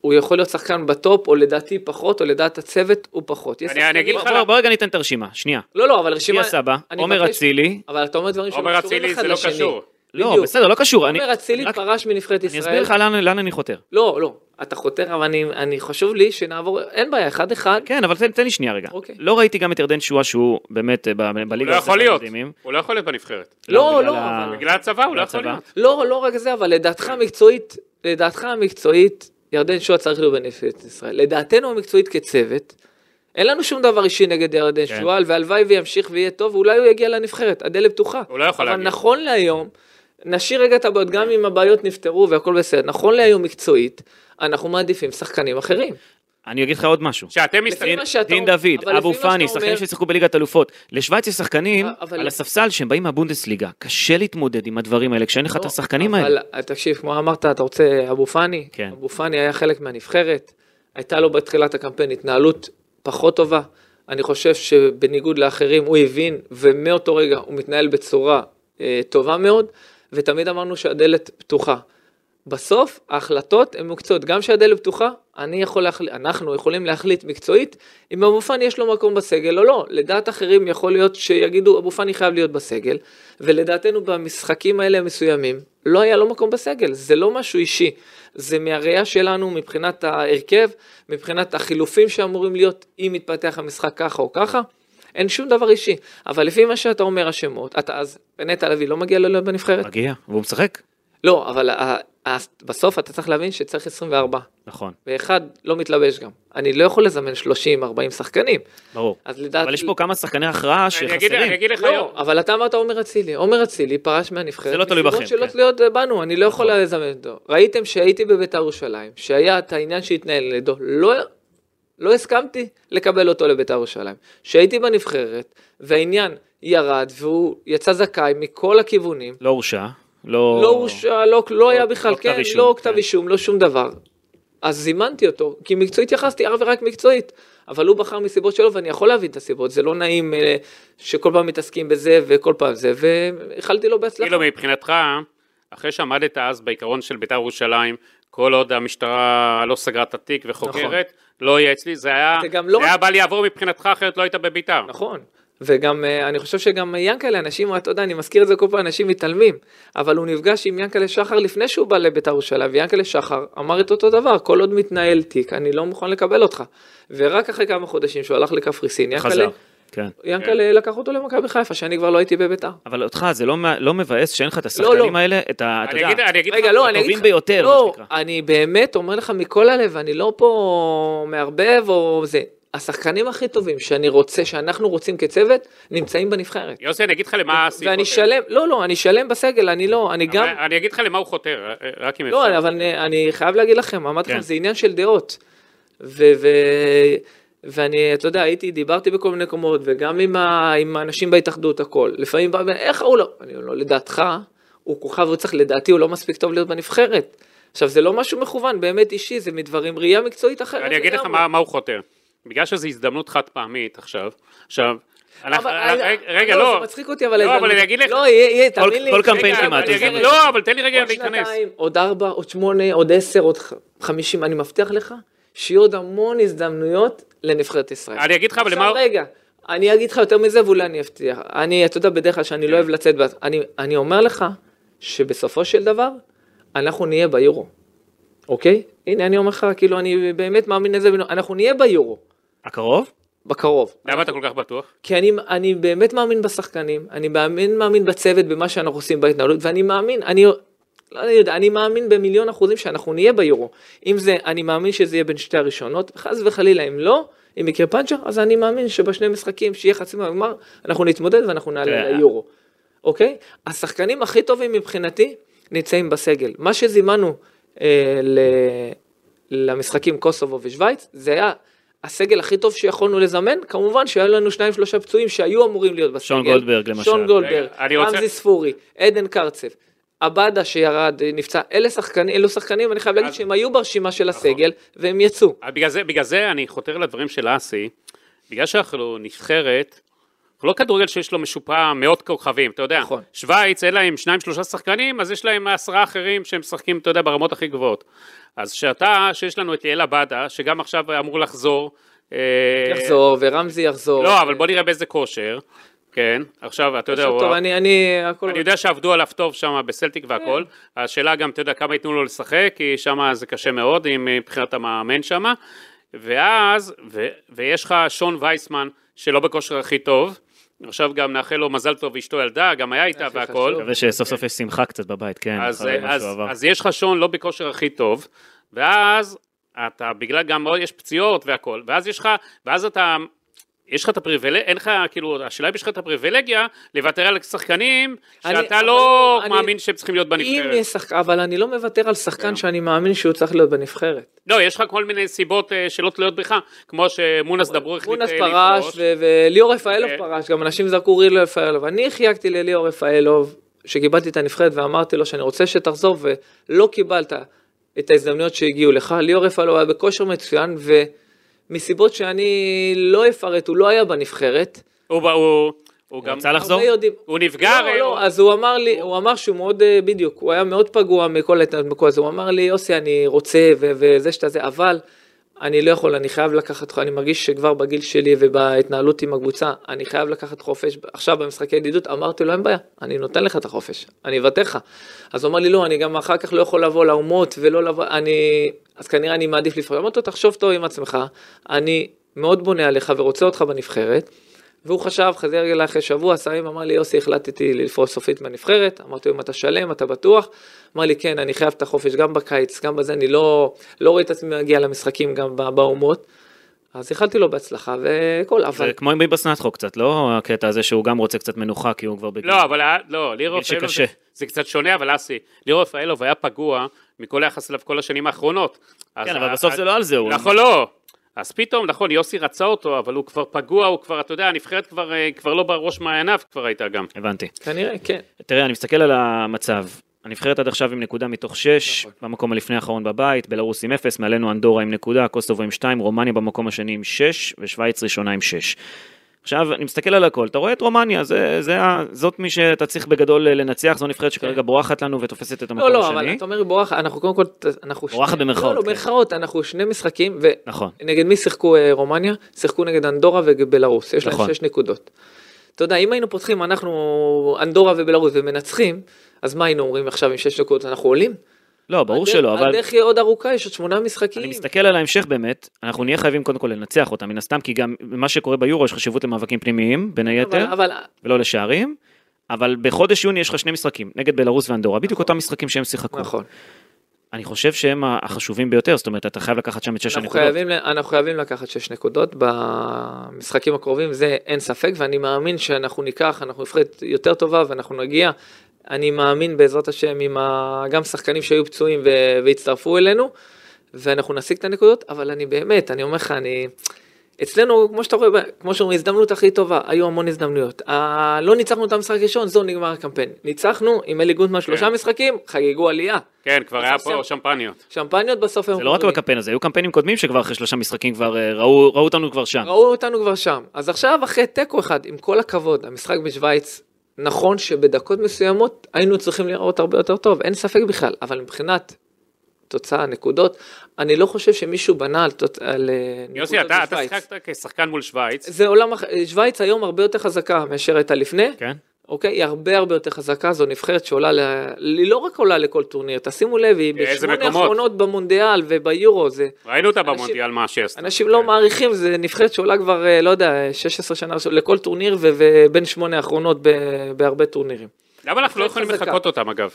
C: הוא יכול להיות שחקן בטופ, או לדעתי פחות, או לדעת הצוות הוא פחות.
D: אני- אני אגיד לך-
B: בוא בוא רגע ניתן את הרשימה, שנייה.
C: לא, לא, אבל רשימה...
B: איליה סבא, עומר אצילי.
C: אבל אתה אומר דברים שלא
D: עומר
C: קשורים
D: אצילי
C: אחד
D: זה לא
C: לשני.
D: קשור.
B: לא,
C: בדיוק.
B: בסדר, לא קשור. אני
C: עומר אצילי
B: רק-
C: פרש מנבחרת
B: אני
C: ישראל.
B: אסביר לך לאן לאן אני חותר.
C: לא, לא, אתה חותר, אבל אני, אני חשוב לי שנעבור, אין בעיה, אחד אחד.
B: כן, אבל תן תן לי שנייה רגע.
C: אוקיי.
B: לא ראיתי גם את ירדן שואה שהוא באמת אה, ב-
D: הוא
B: בליגה
D: לא
B: הזאת
D: יכול להיות,
B: מדהימים.
D: הוא לא יכול להיות בנבחרת.
C: לא,
B: בגלל
C: לא,
B: ה-
C: אבל-
D: בגלל הצבא הוא לא יכול. להיות.
C: לא, לא רק זה, אבל לדעתך המקצועית, לדעתך המקצועית, ירדן שועה צריך להיות בנבחרת ישראל. לדעתנו המקצועית כצוות, אין לנו שום דבר אישי נגד ירדן
B: כן.
C: שועל, והלוואי וימשיך ויהיה טוב, ואולי הוא יגיע לנבחרת, הדלת פתוחה.
D: הוא לא יכול
C: אבל
D: להגיע.
C: נכון להיום, נשאיר רגע את הבעיות, גם אם הבעיות נפתרו והכל בסדר, נכון להיום מקצועית, אנחנו מעדיפים שחקנים אחרים.
B: אני אגיד לך עוד משהו.
D: שאתם מסתכלים,
B: דין דוד, אבו פאני, שחקנים ששיחקו בליגת אלופות. לשוויץ יש שחקנים
C: אבל-
B: על הספסל שהם באים מהבונדסליגה. קשה להתמודד עם הדברים האלה כשאין לך את
C: לא,
B: השחקנים האלה.
C: תקשיב, כמו אמרת, אתה רוצה אבו פאני?
B: כן.
C: אבו פאני היה חלק מהנבחרת, הייתה לו בתחילת הקמפיין התנהלות פחות טובה. אני חושב שבניגוד לאחרים הוא הבין, ומאותו רגע הוא מתנהל בצורה אה, טובה מאוד, ותמיד אמרנו שהדלת פתוחה. בסוף ההחלטות הן מקצועיות, גם שהדלת פתוחה, אני יכול להחליט, אנחנו יכולים להחליט מקצועית אם אבו פאני יש לו מקום בסגל או לא. לדעת אחרים יכול להיות שיגידו אבו פאני חייב להיות בסגל, ולדעתנו במשחקים האלה המסוימים לא היה לו מקום בסגל, זה לא משהו אישי, זה מהראייה שלנו מבחינת ההרכב, מבחינת החילופים שאמורים להיות אם מתפתח המשחק ככה או ככה. אין שום דבר אישי, אבל לפי מה שאתה אומר השמות, אתה אז, נטע לביא לא מגיע לו להיות בנבחרת?
B: מגיע, והוא משחק.
C: לא, אבל בסוף אתה צריך להבין שצריך 24,
B: נכון,
C: ואחד לא מתלבש גם. אני לא יכול לזמן 30-40 שחקנים.
B: ברור.
C: אז לדעת...
B: אבל יש פה כמה שחקני הכרעה
D: אני אגיד- אני
B: שחסרים.
D: אגיד לך היום,
C: לא, אבל אתה אמרת עומר אצילי. עומר אצילי פרש מהנבחרת.
B: זה לא תלוי
C: מסיבות
B: בכם,
C: שלא
B: כן.
C: תלויות בנו, אני לא יכול לזמן אותו. ראיתם שהייתי בביתר ירושלים, שהיה את העניין שהתנהל לידו, לא... לא הסכמתי לקבל אותו לביתר ירושלים. שהייתי בנבחרת, והעניין ירד, והוא יצא זכאי מכל הכיוונים,
B: לא הורשע. לא...
C: לא הורשע, לא, לא היה בכלל,
B: לא כתב
C: כן,
B: אישום,
C: לא כתב
B: כן.
C: אישום, לא שום דבר. אז זימנתי אותו, כי מקצועית התייחסתי אך ורק מקצועית. אבל הוא בחר מסיבות שלו, ואני יכול להבין את הסיבות, זה לא נעים אה, שכל פעם מתעסקים בזה וכל פעם זה, ואיחלתי לו בהצלחה.
D: כאילו מבחינתך, אחרי שעמדת אז בעיקרון של בית"ר ירושלים, כל עוד המשטרה לא סגרה את התיק וחוקרת, לא יהיה אצלי, זה היה,
C: לא
D: זה היה בא לעבור מבחינתך, אחרת לא היית בבית"ר.
C: נכון. וגם, אה, אני חושב שגם ינקלה, אנשים, אתה יודע, אני מזכיר את זה כל פעם, אנשים מתעלמים, אבל הוא נפגש עם ינקלה שחר לפני שהוא בא לבית"ר ירושלים, ויענקלה שחר אמר את אותו דבר, כל עוד מתנהל תיק, אני לא מוכן לקבל אותך. ורק אחרי כמה חודשים שהוא הלך לקפריסין, ינקלה,
B: חזר. כן.
C: ינקלה לקח אותו למכבי חיפה, שאני כבר לא הייתי בבית"ר.
B: אבל אותך זה לא לא מבאס שאין לך את השחקנים
C: לא.
B: האלה, את ה... אתה
D: אני
B: יודע,
D: אגיד, אני אגיד
C: רגע,
D: לך,
C: לא, אני אגיד
B: הטובים
C: לך,
B: ביותר,
C: לא. אני באמת אומר לך מכל הלב, אני לא פה מערבב או זה. השחקנים הכי טובים שאני רוצה, שאנחנו רוצים כצוות, נמצאים בנבחרת.
D: יוסי, אני אגיד לך למה הסעיף
C: ואני
D: חותר.
C: שלם, לא, לא, אני שלם בסגל, אני לא, אני גם,
D: אני אגיד לך למה הוא חותר, רק אם אפשר.
C: לא, אבל אני, אני חייב להגיד לכם, אמרתי
B: כן.
C: לכם, זה עניין של דעות. ואני, אתה יודע, הייתי, דיברתי בכל מיני מקומות, וגם עם, ה, עם האנשים בהתאחדות, הכל. לפעמים בא, איך הוא לא? אני אומר לו, לדעתך, הוא כוכב, הוא צריך, לדעתי, הוא לא מספיק טוב להיות בנבחרת. עכשיו, זה לא משהו מכוון, באמת אישי, זה מדברים, ראייה מקצועית אחרת.
D: אני אגיד לך. מה, מה הוא חותר. בגלל שזו הזדמנות חד פעמית עכשיו, עכשיו, רגע,
C: לא,
D: לא,
C: זה מצחיק אותי, אבל...
D: לא, אבל אני אגיד לך-
C: לא, יהיה, תאמין לי.
B: כל קמפיין כמעט.
D: לא, אבל תן לי רגע
C: עוד
D: להיכנס.
C: שנתיים, עוד ארבע, עוד שמונה, עוד עשר, עוד חמישים, אני מבטיח לך שיהיו עוד המון הזדמנויות לנבחרת ישראל.
D: אני אגיד לך, אבל למה...
C: רגע, אני אגיד לך יותר מזה ואולי אני אבטיח. אני, אתה יודע, בדרך כלל שאני לא אוהב לצאת, אני, אני אומר לך שבסופו של דבר, אנחנו נהיה ביורו, אוקיי? הנה, אני אומר לך, כאילו, אני באמת מאמין לזה, אנחנו נהיה ביורו,
B: הקרוב?
C: בקרוב.
D: למה אתה כל כך בטוח?
C: כי אני, אני באמת מאמין בשחקנים, אני מאמין, מאמין בצוות, במה שאנחנו עושים בהתנהלות, ואני מאמין, אני לא אני יודע, אני מאמין במיליון אחוזים שאנחנו נהיה ביורו. אם זה, אני מאמין שזה יהיה בין שתי הראשונות, חס וחלילה, אם לא, אם יקרה פאנצ'ר, אז אני מאמין שבשני משחקים, שיהיה חצי מהגמר, אנחנו נתמודד ואנחנו נעלה
B: תראה,
C: ליורו, אוקיי? השחקנים הכי טובים מבחינתי נמצאים בסגל. מה שזימנו אה, ל... למשחקים קוסובו ושוויץ, זה היה הסגל הכי טוב שיכולנו לזמן, כמובן שהיו לנו שניים שלושה פצועים שהיו אמורים להיות בסגל.
B: שון גולדברג, למשל.
C: שון גולדברג,
D: אני רוצה-
C: רמזי ספורי, עדן קרצב. עבדה שירד, אה, נפצע, אלה שחקנים, אלו שחקנים, אני חייב להגיד
D: אז-
C: שהם היו ברשימה של
D: נכון.
C: הסגל, והם יצאו.
D: בגלל זה, בגלל זה אני חותר לדברים של אסי, בגלל שאנחנו נבחרת, אנחנו לא כדורגל שיש לו משופע מאות כוכבים, אתה יודע,
C: נכון.
D: שווייץ אין להם שניים שלושה שחקנים, אז יש להם עשרה אחרים שהם משחקים, אתה יודע, ברמות הכי גבוהות. אז שאתה, שיש לנו את יעל עבדה, שגם עכשיו אמור לחזור, אה,
C: יחזור, ורמזי יחזור.
D: לא, אבל בוא נראה באיזה כושר, כן, עכשיו, אתה יודע,
C: טוב,
D: הוא-
C: אני, אני, הכל...
D: אני יודע שעבדו עליו טוב שם בסלטיק והכל,
C: כן.
D: השאלה גם, אתה יודע, כמה ייתנו לו לשחק, כי שם זה קשה מאוד, עם מבחינת המאמן שם, ואז, ו, ויש לך שון וייסמן, שלא בכושר הכי טוב, עכשיו גם נאחל לו מזל טוב ואשתו ילדה, גם היה איתה והכל.
B: מקווה שסוף סוף יש שמחה קצת בבית, כן.
D: אז, אז. אז יש לך שון לא בכושר הכי טוב, ואז אתה, בגלל גם יש פציעות והכל, ואז יש לך, ואז אתה, יש לך את הפריבילגיה, אין לך, כאילו, השאלה אם יש לך את הפריבילגיה לוותר על שחקנים
C: אני-
D: שאתה
C: אבל
D: לא
C: אני-
D: מאמין שהם צריכים להיות
C: אם
D: בנבחרת.
C: יש שחקן, אבל אני לא מוותר על שחקן
D: כן.
C: שאני מאמין שהוא צריך להיות בנבחרת.
D: לא, יש לך כל מיני סיבות אה, שלא תלויות בך, כמו שמונס דברו החליט
C: מונס
D: אה,
C: פרש
D: לפרוש.
C: ו- וליאור רפאלוב
D: אה.
C: פרש, גם אנשים זרקו ליאור רפאלוב. אני חייגתי לליאור רפאלוב, שקיבלתי את הנבחרת ואמרתי לו שאני רוצה שתחזור ולא קיבלת את ההזדמנויות שהגיעו לך. ליאור רפאלוב היה בכושר מצוין ומסיבות שאני לא אפרט, הוא לא היה בנבחרת.
D: הוא הוא- הוא גם...
B: רצה לחזור?
C: יודעים.
D: הוא נפגע
C: לא,
D: הרי.
C: לא,
D: הוא-
C: אז הוא אמר לי, הוא אמר שהוא מאוד, אה, בדיוק, הוא היה מאוד פגוע מכל ההתנהלות מכל זה, הוא אמר לי, יוסי, אני רוצה, ו- וזה שאתה זה, אבל אני לא יכול, אני חייב לקחת, אני מרגיש שכבר בגיל שלי ובהתנהלות עם הקבוצה, אני חייב לקחת חופש, עכשיו במשחקי ידידות, אמרתי לו, אין בעיה, אני נותן לך את החופש, אני אוותר לך. אז הוא אמר לי, לא, אני גם אחר כך לא יכול לבוא לאומות ולא לבוא, אני, אז כנראה אני מעדיף לפעמים. לו, תחשוב טוב עם עצמך, אני מאוד בונה עליך ורוצה אותך בנבחרת. והוא חשב, חזר אליי אחרי שבוע, סמים אמר לי, יוסי, החלטתי לפרוש סופית מהנבחרת. אמרתי לו, אם אתה שלם, אתה בטוח? אמר לי, כן, אני חייב את החופש גם בקיץ, גם בזה, אני לא, לא רואה את עצמי מגיע למשחקים גם באומות. אז איחלתי לו בהצלחה והכל, אבל...
B: זה כמו עם ביבס נטחו קצת, לא הקטע הזה שהוא גם רוצה קצת מנוחה כי הוא כבר בגיל.
D: לא, אבל לא, ליאור
B: בגיל
D: רפאלוב. זה- זה קצת שונה, אבל אסי, ליאור רפאלוב היה פגוע מכל היחס אליו כל השנים האחרונות.
B: כן, אבל
D: ה-
B: בסוף
D: ה-
B: זה לא על זה, הוא...
D: נכון, לא. אז פתאום, נכון, יוסי רצה אותו, אבל הוא כבר פגוע, הוא כבר, אתה יודע, הנבחרת כבר, אה, כבר לא בראש מעייניו כבר הייתה גם.
B: הבנתי.
C: כנראה, כן.
B: תראה, אני מסתכל על המצב. הנבחרת עד עכשיו עם נקודה מתוך שש,
C: נכון.
B: במקום הלפני האחרון בבית, בלרוס עם אפס, מעלינו אנדורה עם נקודה, קוסטובו עם שתיים, רומניה במקום השני עם שש, ושוויץ ראשונה עם שש. עכשיו, אני מסתכל על הכל, אתה רואה את רומניה, זה, זה, זאת מי שאתה צריך בגדול לנצח, זו נבחרת שכרגע בורחת לנו ותופסת את המקום
C: כן. לא,
B: השני.
C: לא, אבל אתה אומר בורח, אנחנו קודם כל, אנחנו...
B: בורחת
C: שני-
B: במרכאות,
C: לא, לא,
B: כן.
C: במרכאות, אנחנו שני משחקים,
B: נכון.
C: ונגד מי שיחקו אה, רומניה? שיחקו נגד אנדורה ובלרוס, יש
B: נכון.
C: להם שש נקודות. אתה יודע, אם היינו פותחים, אנחנו אנדורה ובלרוס ומנצחים, אז מה היינו אומרים עכשיו עם שש נקודות, אנחנו עולים?
B: לא, ברור
C: הדרך-
B: שלא, אבל
C: הדרך היא עוד ארוכה, יש עוד שמונה משחקים.
B: אני מסתכל על ההמשך באמת, אנחנו נהיה חייבים קודם כל לנצח אותם, מן הסתם, כי גם מה שקורה ביורו יש חשיבות למאבקים פנימיים, בין היתר.
C: אבל, אבל
B: ולא לשערים, אבל בחודש יוני יש לך שני משחקים, נגד בלרוס ואנדורה, בדיוק אותם משחקים שהם שיחקו.
C: נכון.
B: אני חושב שהם החשובים ביותר, זאת אומרת, אתה חייב לקחת שם את שש
C: אנחנו
B: הנקודות.
C: חייבים, אנחנו חייבים לקחת שש נקודות במשחקים הקרובים, זה אין ספק, ואני מאמין שאנחנו ניקח, אנחנו נבחרת יותר טובה ואנחנו נגיע. אני מאמין בעזרת השם עם ה... גם שחקנים שהיו פצועים ו... והצטרפו אלינו, ואנחנו נשיג את הנקודות, אבל אני באמת, אני אומר לך, אני... אצלנו, כמו שאתה רואה, כמו שאומרים, הזדמנות הכי טובה, היו המון הזדמנויות. ה... לא ניצחנו את המשחק הראשון, זהו נגמר הקמפיין. ניצחנו עם אלי גוטמן שלושה משחקים, חגגו עלייה.
D: כן, כבר היה פה שמפניות.
C: שמפניות בסוף הם
B: זה לא רק בקמפיין הזה, היו קמפיינים קודמים שכבר אחרי שלושה משחקים כבר אה, ראו ראו אותנו כבר שם.
C: ראו אותנו כבר שם. אז עכשיו, אחרי תיקו אחד, עם כל הכבוד, המשחק בשוויץ, נכון שבדקות מסוימות היינו צריכים לראות הרבה יותר טוב, אין ספק בכלל, אבל מבחינת תוצאה, נקודות, אני לא חושב שמישהו בנה על, תוצ... על אה,
D: יוסי,
C: נקודות
D: אתה אתה
C: בשוויץ.
D: שיחקת כשחקן מול שווייץ.
C: זה עולם אחר, שוויץ היום הרבה יותר חזקה מאשר הייתה לפני,
B: כן?
C: אוקיי? היא הרבה הרבה יותר חזקה, זו נבחרת שעולה, ל... היא לא רק עולה לכל טורניר, תשימו לב, היא בשמונה? האחרונות במונדיאל וביורו, זה...
D: ראינו אותה
C: אנשים-
D: במונדיאל מה שעשתה.
C: אנשים לא מעריכים, זה נבחרת שעולה כבר, אה, לא יודע, 16 שנה לכל טורניר ובין שמונה האחרונות בהרבה טורנירים.
D: למה אנחנו לא יכולים. לחקות אותם אגב?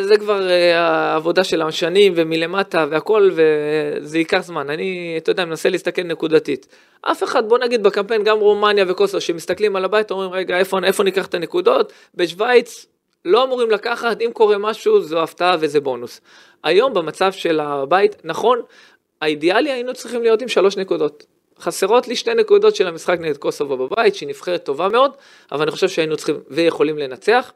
C: זה כבר אה, העבודה של השנים ומלמטה והכל, וזה ייקח זמן. אני, אתה יודע, מנסה להסתכל נקודתית. אף אחד, בוא נגיד בקמפיין, גם רומניה וקוסו, שמסתכלים על הבית, אומרים, רגע, איפה, איפה ניקח את הנקודות? בשוויץ לא אמורים לקחת, אם קורה משהו, זו הפתעה וזה בונוס. היום, במצב של הבית, נכון, האידיאלי היינו צריכים להיות עם שלוש נקודות. חסרות לי שתי נקודות של המשחק נגד קוסובו בבית, שהיא נבחרת טובה מאוד, אבל אני חושב שהיינו צריכים ויכולים לנצח.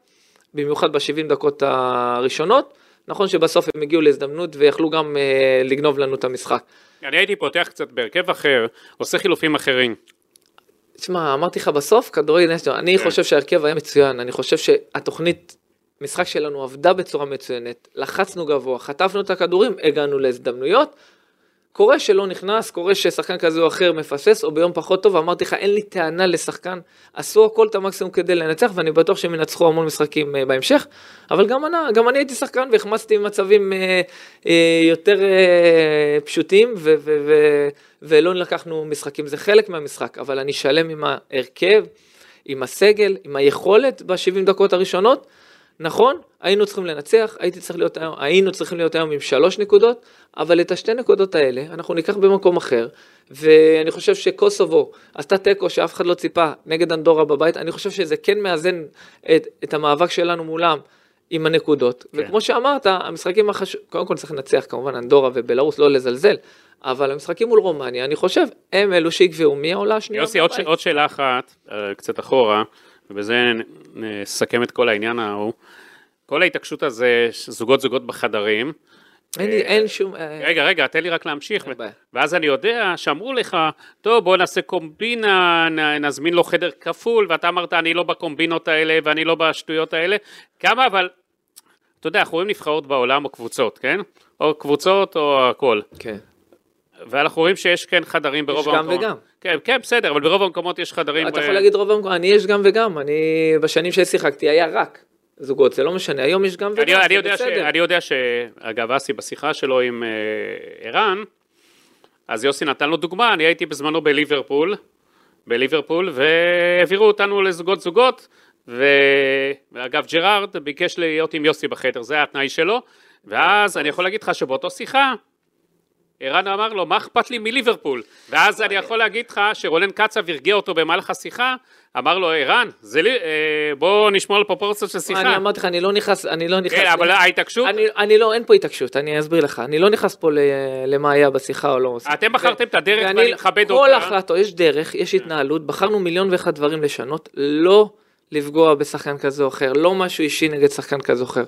C: במיוחד ב-70 דקות הראשונות. נכון שבסוף הם הגיעו להזדמנות ויכלו גם אה, לגנוב לנו את המשחק.
D: אני הייתי פותח קצת בהרכב אחר, עושה חילופים אחרים.
C: תשמע, אמרתי לך בסוף, כדורגל נשטר, אני
D: כן.
C: חושב שההרכב היה מצוין, אני חושב שהתוכנית משחק שלנו עבדה בצורה מצוינת, לחצנו גבוה, חטפנו את הכדורים, הגענו להזדמנויות. קורה שלא נכנס, קורה ששחקן כזה או אחר מפסס, או ביום פחות טוב, אמרתי לך, אין לי טענה לשחקן, עשו הכל את המקסימום כדי לנצח, ואני בטוח שהם ינצחו המון משחקים אה, בהמשך, אבל גם אני, גם אני הייתי שחקן והחמצתי מצבים אה, אה, יותר אה, פשוטים, ו, ו, ו, ולא לקחנו משחקים, זה חלק מהמשחק, אבל אני שלם עם ההרכב, עם הסגל, עם היכולת ב-70 דקות הראשונות, נכון, היינו צריכים לנצח, הייתי צריך להיות היום, היינו צריכים להיות היום עם שלוש נקודות, אבל את השתי נקודות האלה אנחנו ניקח במקום אחר, ואני חושב שקוסובו עשתה תיקו שאף אחד לא ציפה נגד אנדורה בבית, אני חושב שזה כן מאזן את, את המאבק שלנו מולם עם הנקודות,
B: כן.
C: וכמו שאמרת, המשחקים החשובים, קודם כל צריך לנצח כמובן אנדורה ובלארוס, לא לזלזל, אבל המשחקים מול רומניה, אני חושב, הם אלו שיקבעו מי העולה השנייה.
D: יוסי, עוד, ש-. עוד שאלה אחת, אה, קצת אחורה, ובזה נסכם את כל העניין ההוא. כל ההתעקשות הזה, זוגות זוגות בחדרים.
C: אין, לי- אין שום... אה,
D: רגע, רגע, תן לי רק להמשיך.
C: בעיה.
D: ואז אני יודע שאמרו לך, טוב, בוא נעשה קומבינה, נזמין לו חדר כפול, ואתה אמרת, אני לא בקומבינות האלה ואני לא בשטויות האלה. כמה, אבל, אתה יודע, אנחנו רואים נבחרות בעולם או קבוצות, כן? או קבוצות או הכל.
C: כן.
D: ואנחנו רואים שיש כן חדרים ברוב
C: גם
D: המקומות.
C: וגם.
D: כן, כן, בסדר, אבל ברוב המקומות יש חדרים.
C: אתה
D: ב-
C: יכול להגיד רוב המקומות, אני יש גם וגם, אני בשנים ששיחקתי היה רק זוגות, זה לא משנה, היום יש גם וגם,
D: אני, אני,
C: זה
D: יודע ש,
C: בסדר.
D: אני יודע שאגב אסי בשיחה שלו עם אה, ערן, אז יוסי נתן לו דוגמה, אני הייתי בזמנו בליברפול, בליברפול, והעבירו אותנו לזוגות זוגות. ואגב ג'רארד ביקש להיות עם יוסי בחדר, זה היה התנאי שלו, ואז אני יכול להגיד לך שבאותו שיחה, ערן אמר לו, מה אכפת לי מליברפול? ואז אני יכול להגיד לך שרונן קצב הרגיע אותו במהלך השיחה, אמר לו, ערן, זה לי, אה, בוא נשמור על פרופורציות של שיחה.
C: אני אמרתי לך, אני לא נכנס, אני לא נכנס,
D: כן, אבל ההתעקשות,
C: אני, אני לא, אין פה התעקשות, אני אסביר לך, אני לא נכנס פה ל- למה היה בשיחה או לא.
D: אתם בחרתם את הדרך
C: ואני-
D: מכבד
C: כל
D: אותה.
C: החלטות, יש דרך, יש התנהלות, בחרנו מיליון ואחד דברים לשנות, לא לפגוע בשחקן כזה או אחר, לא משהו אישי נגד שחקן כזה או אחר.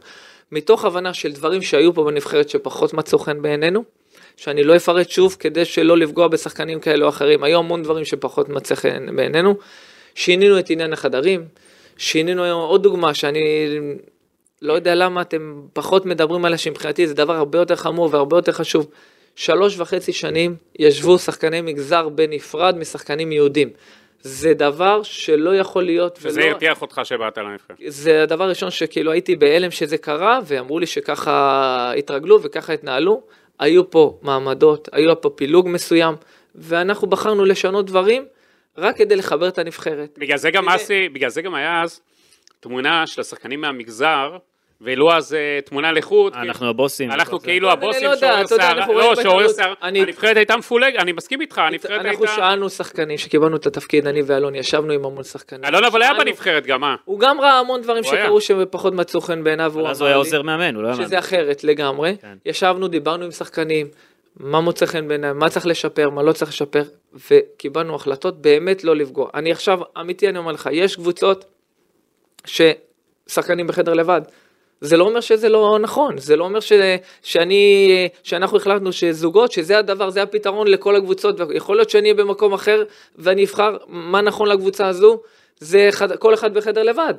C: מתוך הבנה של דברים שהיו פה בנבחרת שפחות מצאו חן בעינינו, שאני לא אפרט שוב כדי שלא לפגוע בשחקנים כאלה או אחרים, היו המון דברים שפחות מצא חן בעינינו. שינינו את עניין החדרים, שינינו היום עוד דוגמה שאני לא יודע למה אתם פחות מדברים עליה, שמבחינתי זה דבר הרבה יותר חמור והרבה יותר חשוב. שלוש וחצי שנים ישבו שחקני מגזר בנפרד משחקנים יהודים. זה דבר שלא יכול להיות.
D: וזה
C: ולא-
D: הרתיח אותך שבאת לנבחרת.
C: זה הדבר הראשון שכאילו הייתי בהלם שזה קרה, ואמרו לי שככה התרגלו וככה התנהלו. היו פה מעמדות, היו פה פילוג מסוים, ואנחנו בחרנו לשנות דברים רק כדי לחבר את הנבחרת.
D: בגלל זה גם
C: כדי-
D: אסי, בגלל זה גם היה אז תמונה של השחקנים מהמגזר, והעלו אז אה, תמונה לחוד.
B: אנחנו הבוסים.
D: אנחנו
B: זה.
D: כאילו
C: אני לא
D: הבוסים
C: יודע,
D: שעורר שיער,
C: אנחנו
D: לא, שעורר שיער,
C: אני-
D: הנבחרת הייתה מפולגת, אני מסכים איתך, הנבחרת
C: אנחנו
D: הייתה...
C: שאלנו שחקנים שקיבלנו את התפקיד, אני ואלון, ישבנו עם המון שחקנים.
D: אלון אבל היה בנבחרת גם, אה?
C: הוא גם ראה המון דברים. שקרו שפחות מצאו חן בעיניו,
B: אז הוא היה עוזר מאמן, הוא לא היה
C: שזה אחרת לגמרי.
B: כן.
C: ישבנו, דיברנו עם שחקנים, מה מוצא חן בעיניהם, מה צריך לשפר, מה לא צריך לשפר, וקיבלנו החלטות באמת לא לפגוע. אני עכשיו, אמיתי אני אומר לך, יש קבוצות ששחקנים בחדר לבד. זה לא אומר שזה לא נכון, זה לא אומר ש, שאני, שאנחנו החלטנו שזוגות, שזה הדבר, זה הפתרון לכל הקבוצות, ויכול להיות שאני אהיה במקום אחר ואני אבחר מה נכון לקבוצה הזו, זה אחד, כל אחד בחדר לבד.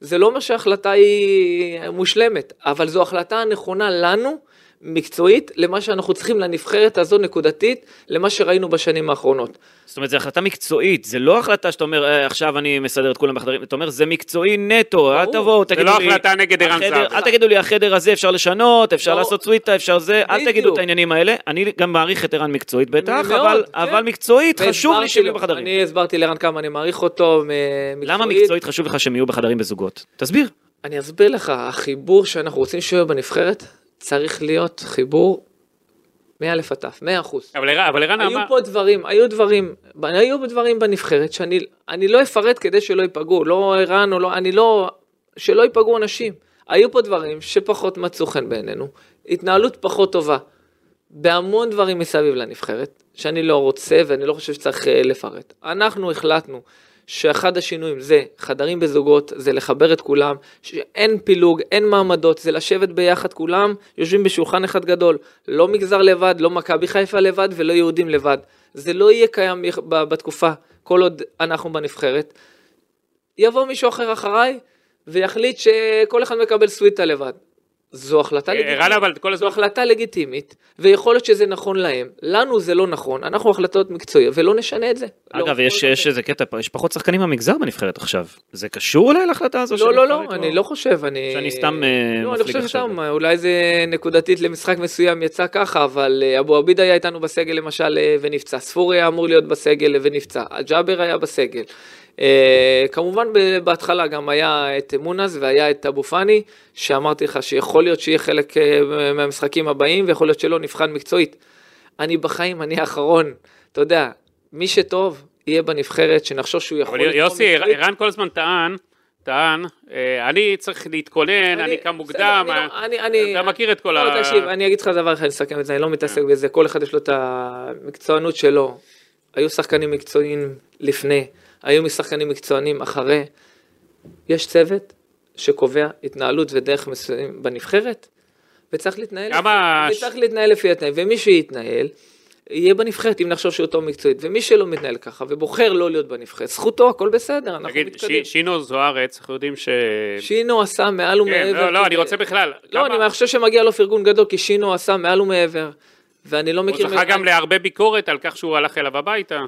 C: זה לא אומר שההחלטה היא מושלמת, אבל זו החלטה הנכונה לנו, מקצועית, למה שאנחנו צריכים לנבחרת הזו נקודתית, למה שראינו בשנים האחרונות.
B: זאת אומרת, זו החלטה מקצועית, זה לא החלטה שאתה אומר, "אה, עכשיו אני מסדר את כולם בחדרים, אתה אומר, זה מקצועי נטו, אל תבואו, תגידו
D: לא
B: לי...
D: החלטה נגד ערן זהבי.
B: אל תגידו לי, החדר הזה אפשר לשנות, אפשר
C: לא.
B: לעשות סוויטה, אפשר זה, אל. תגידו את העניינים האלה. אני גם מעריך את ערן מקצועית בטח,
C: מאוד,
B: אבל-
C: כן.
B: אבל מקצועית חשוב לי
C: והסברתי
B: שהם יהיו
C: לו,
B: בחדרים.
C: אני הסברתי לערן כמה אני מעריך אותו, מ- מקצועית.
B: למה מקצועית חשוב לך שהם יהיו בחדרים בזוגות? תסביר.
C: אני אסביר לך, החיבור שאנחנו רוצים שיהיה בנבחרת, צריך להיות חיבור מאלף עד תף, מאה אחוז.
D: אבל ערן- אבל ערן
C: היו
D: אמר...
C: פה דברים, היו דברים, היו דברים בנבחרת שאני אני לא אפרט כדי שלא ייפגעו, לא ערן או לא, אני לא, שלא ייפגעו אנשים. היו פה דברים שפחות מצאו חן בעינינו, התנהלות פחות טובה, בהמון דברים מסביב לנבחרת, שאני לא רוצה ואני לא חושב שצריך אה, לפרט. אנחנו החלטנו שאחד השינויים זה חדרים בזוגות, זה לחבר את כולם, שאין פילוג, אין מעמדות, זה לשבת ביחד כולם, יושבים בשולחן אחד גדול, לא מגזר לבד, לא מכבי חיפה לבד ולא יהודים לבד. זה לא יהיה קיים בתקופה, כל עוד אנחנו בנבחרת. יבוא מישהו אחר אחריי ויחליט שכל אחד מקבל סוויטה לבד. זו החלטה
D: אה,
C: לגיטימית.
D: רן, אבל כל
C: זו
D: הזמן...
C: החלטה לגיטימית, ויכול להיות שזה נכון להם. לנו זה לא נכון, אנחנו החלטות מקצועיות, ולא נשנה את זה.
B: אגב,
C: לא,
B: יש
C: לא,
B: יש איזה קטע, יש פחות שחקנים במגזר בנבחרת עכשיו. זה קשור אולי להחלטה הזו?
C: לא, לא, לא,
B: נבחרת,
C: אני
B: או-
C: לא חושב, אני...
B: שאני סתם, אה,
C: לא, אני
B: מפליג
C: חושב
B: עכשיו.
C: שסתם, אולי זה נקודתית למשחק מסוים יצא ככה, אבל אה, אבו עביד היה איתנו בסגל למשל ונפצע, ספורי היה אמור להיות בסגל ונפצע, ג'אבר היה בסגל. אה, כמובן בהתחלה גם היה את מונס והיה את אבו פאני, שאמרתי לך שיכול להיות שיהיה חלק אה, מהמשחקים הבאים ויכול להיות שלא, נבחן מקצועית. אני בחיים, אני האחרון, אתה יודע, מי שטוב יהיה בנבחרת, שנחשוב שהוא יכול...
D: אבל
C: לתרום
D: יוסי. ערן כל הזמן טען, טען, אה, אני צריך להתכונן, אני קם מוקדם,
C: אני לא-
D: אתה מכיר את כל ה...
C: לא, תקשיב, אני אגיד לך דבר אחד, אני אסכם את זה, אני לא מתעסק בזה, כל אחד יש לו את המקצוענות שלו. היו שחקנים מקצועיים לפני, היו משחקנים מקצוענים אחרי. יש צוות שקובע התנהלות ודרך מסוים בנבחרת, וצריך להתנהל,
D: כמה-
C: וצריך להתנהל לפי התנאים, ומי שיתנהל, יהיה בנבחרת אם נחשוב שהוא טוב מקצועית, ומי שלא מתנהל ככה ובוחר לא להיות בנבחרת, זכותו, הכל בסדר, אנחנו
D: תגיד,
C: מתקדמים.
D: ש- שינו זוארץ, אנחנו יודעים ש...
C: שינו עשה מעל ומעבר.
D: כן, לא, לא,
C: כדי-
D: אני רוצה בכלל.
C: לא,
D: כמה-
C: אני חושב שמגיע לו פרגון גדול, כי שינו עשה מעל ומעבר, ואני לא
D: הוא
C: מכיר...
D: זכה גם להרבה ביקורת על כך שהוא הלך אליו הביתה.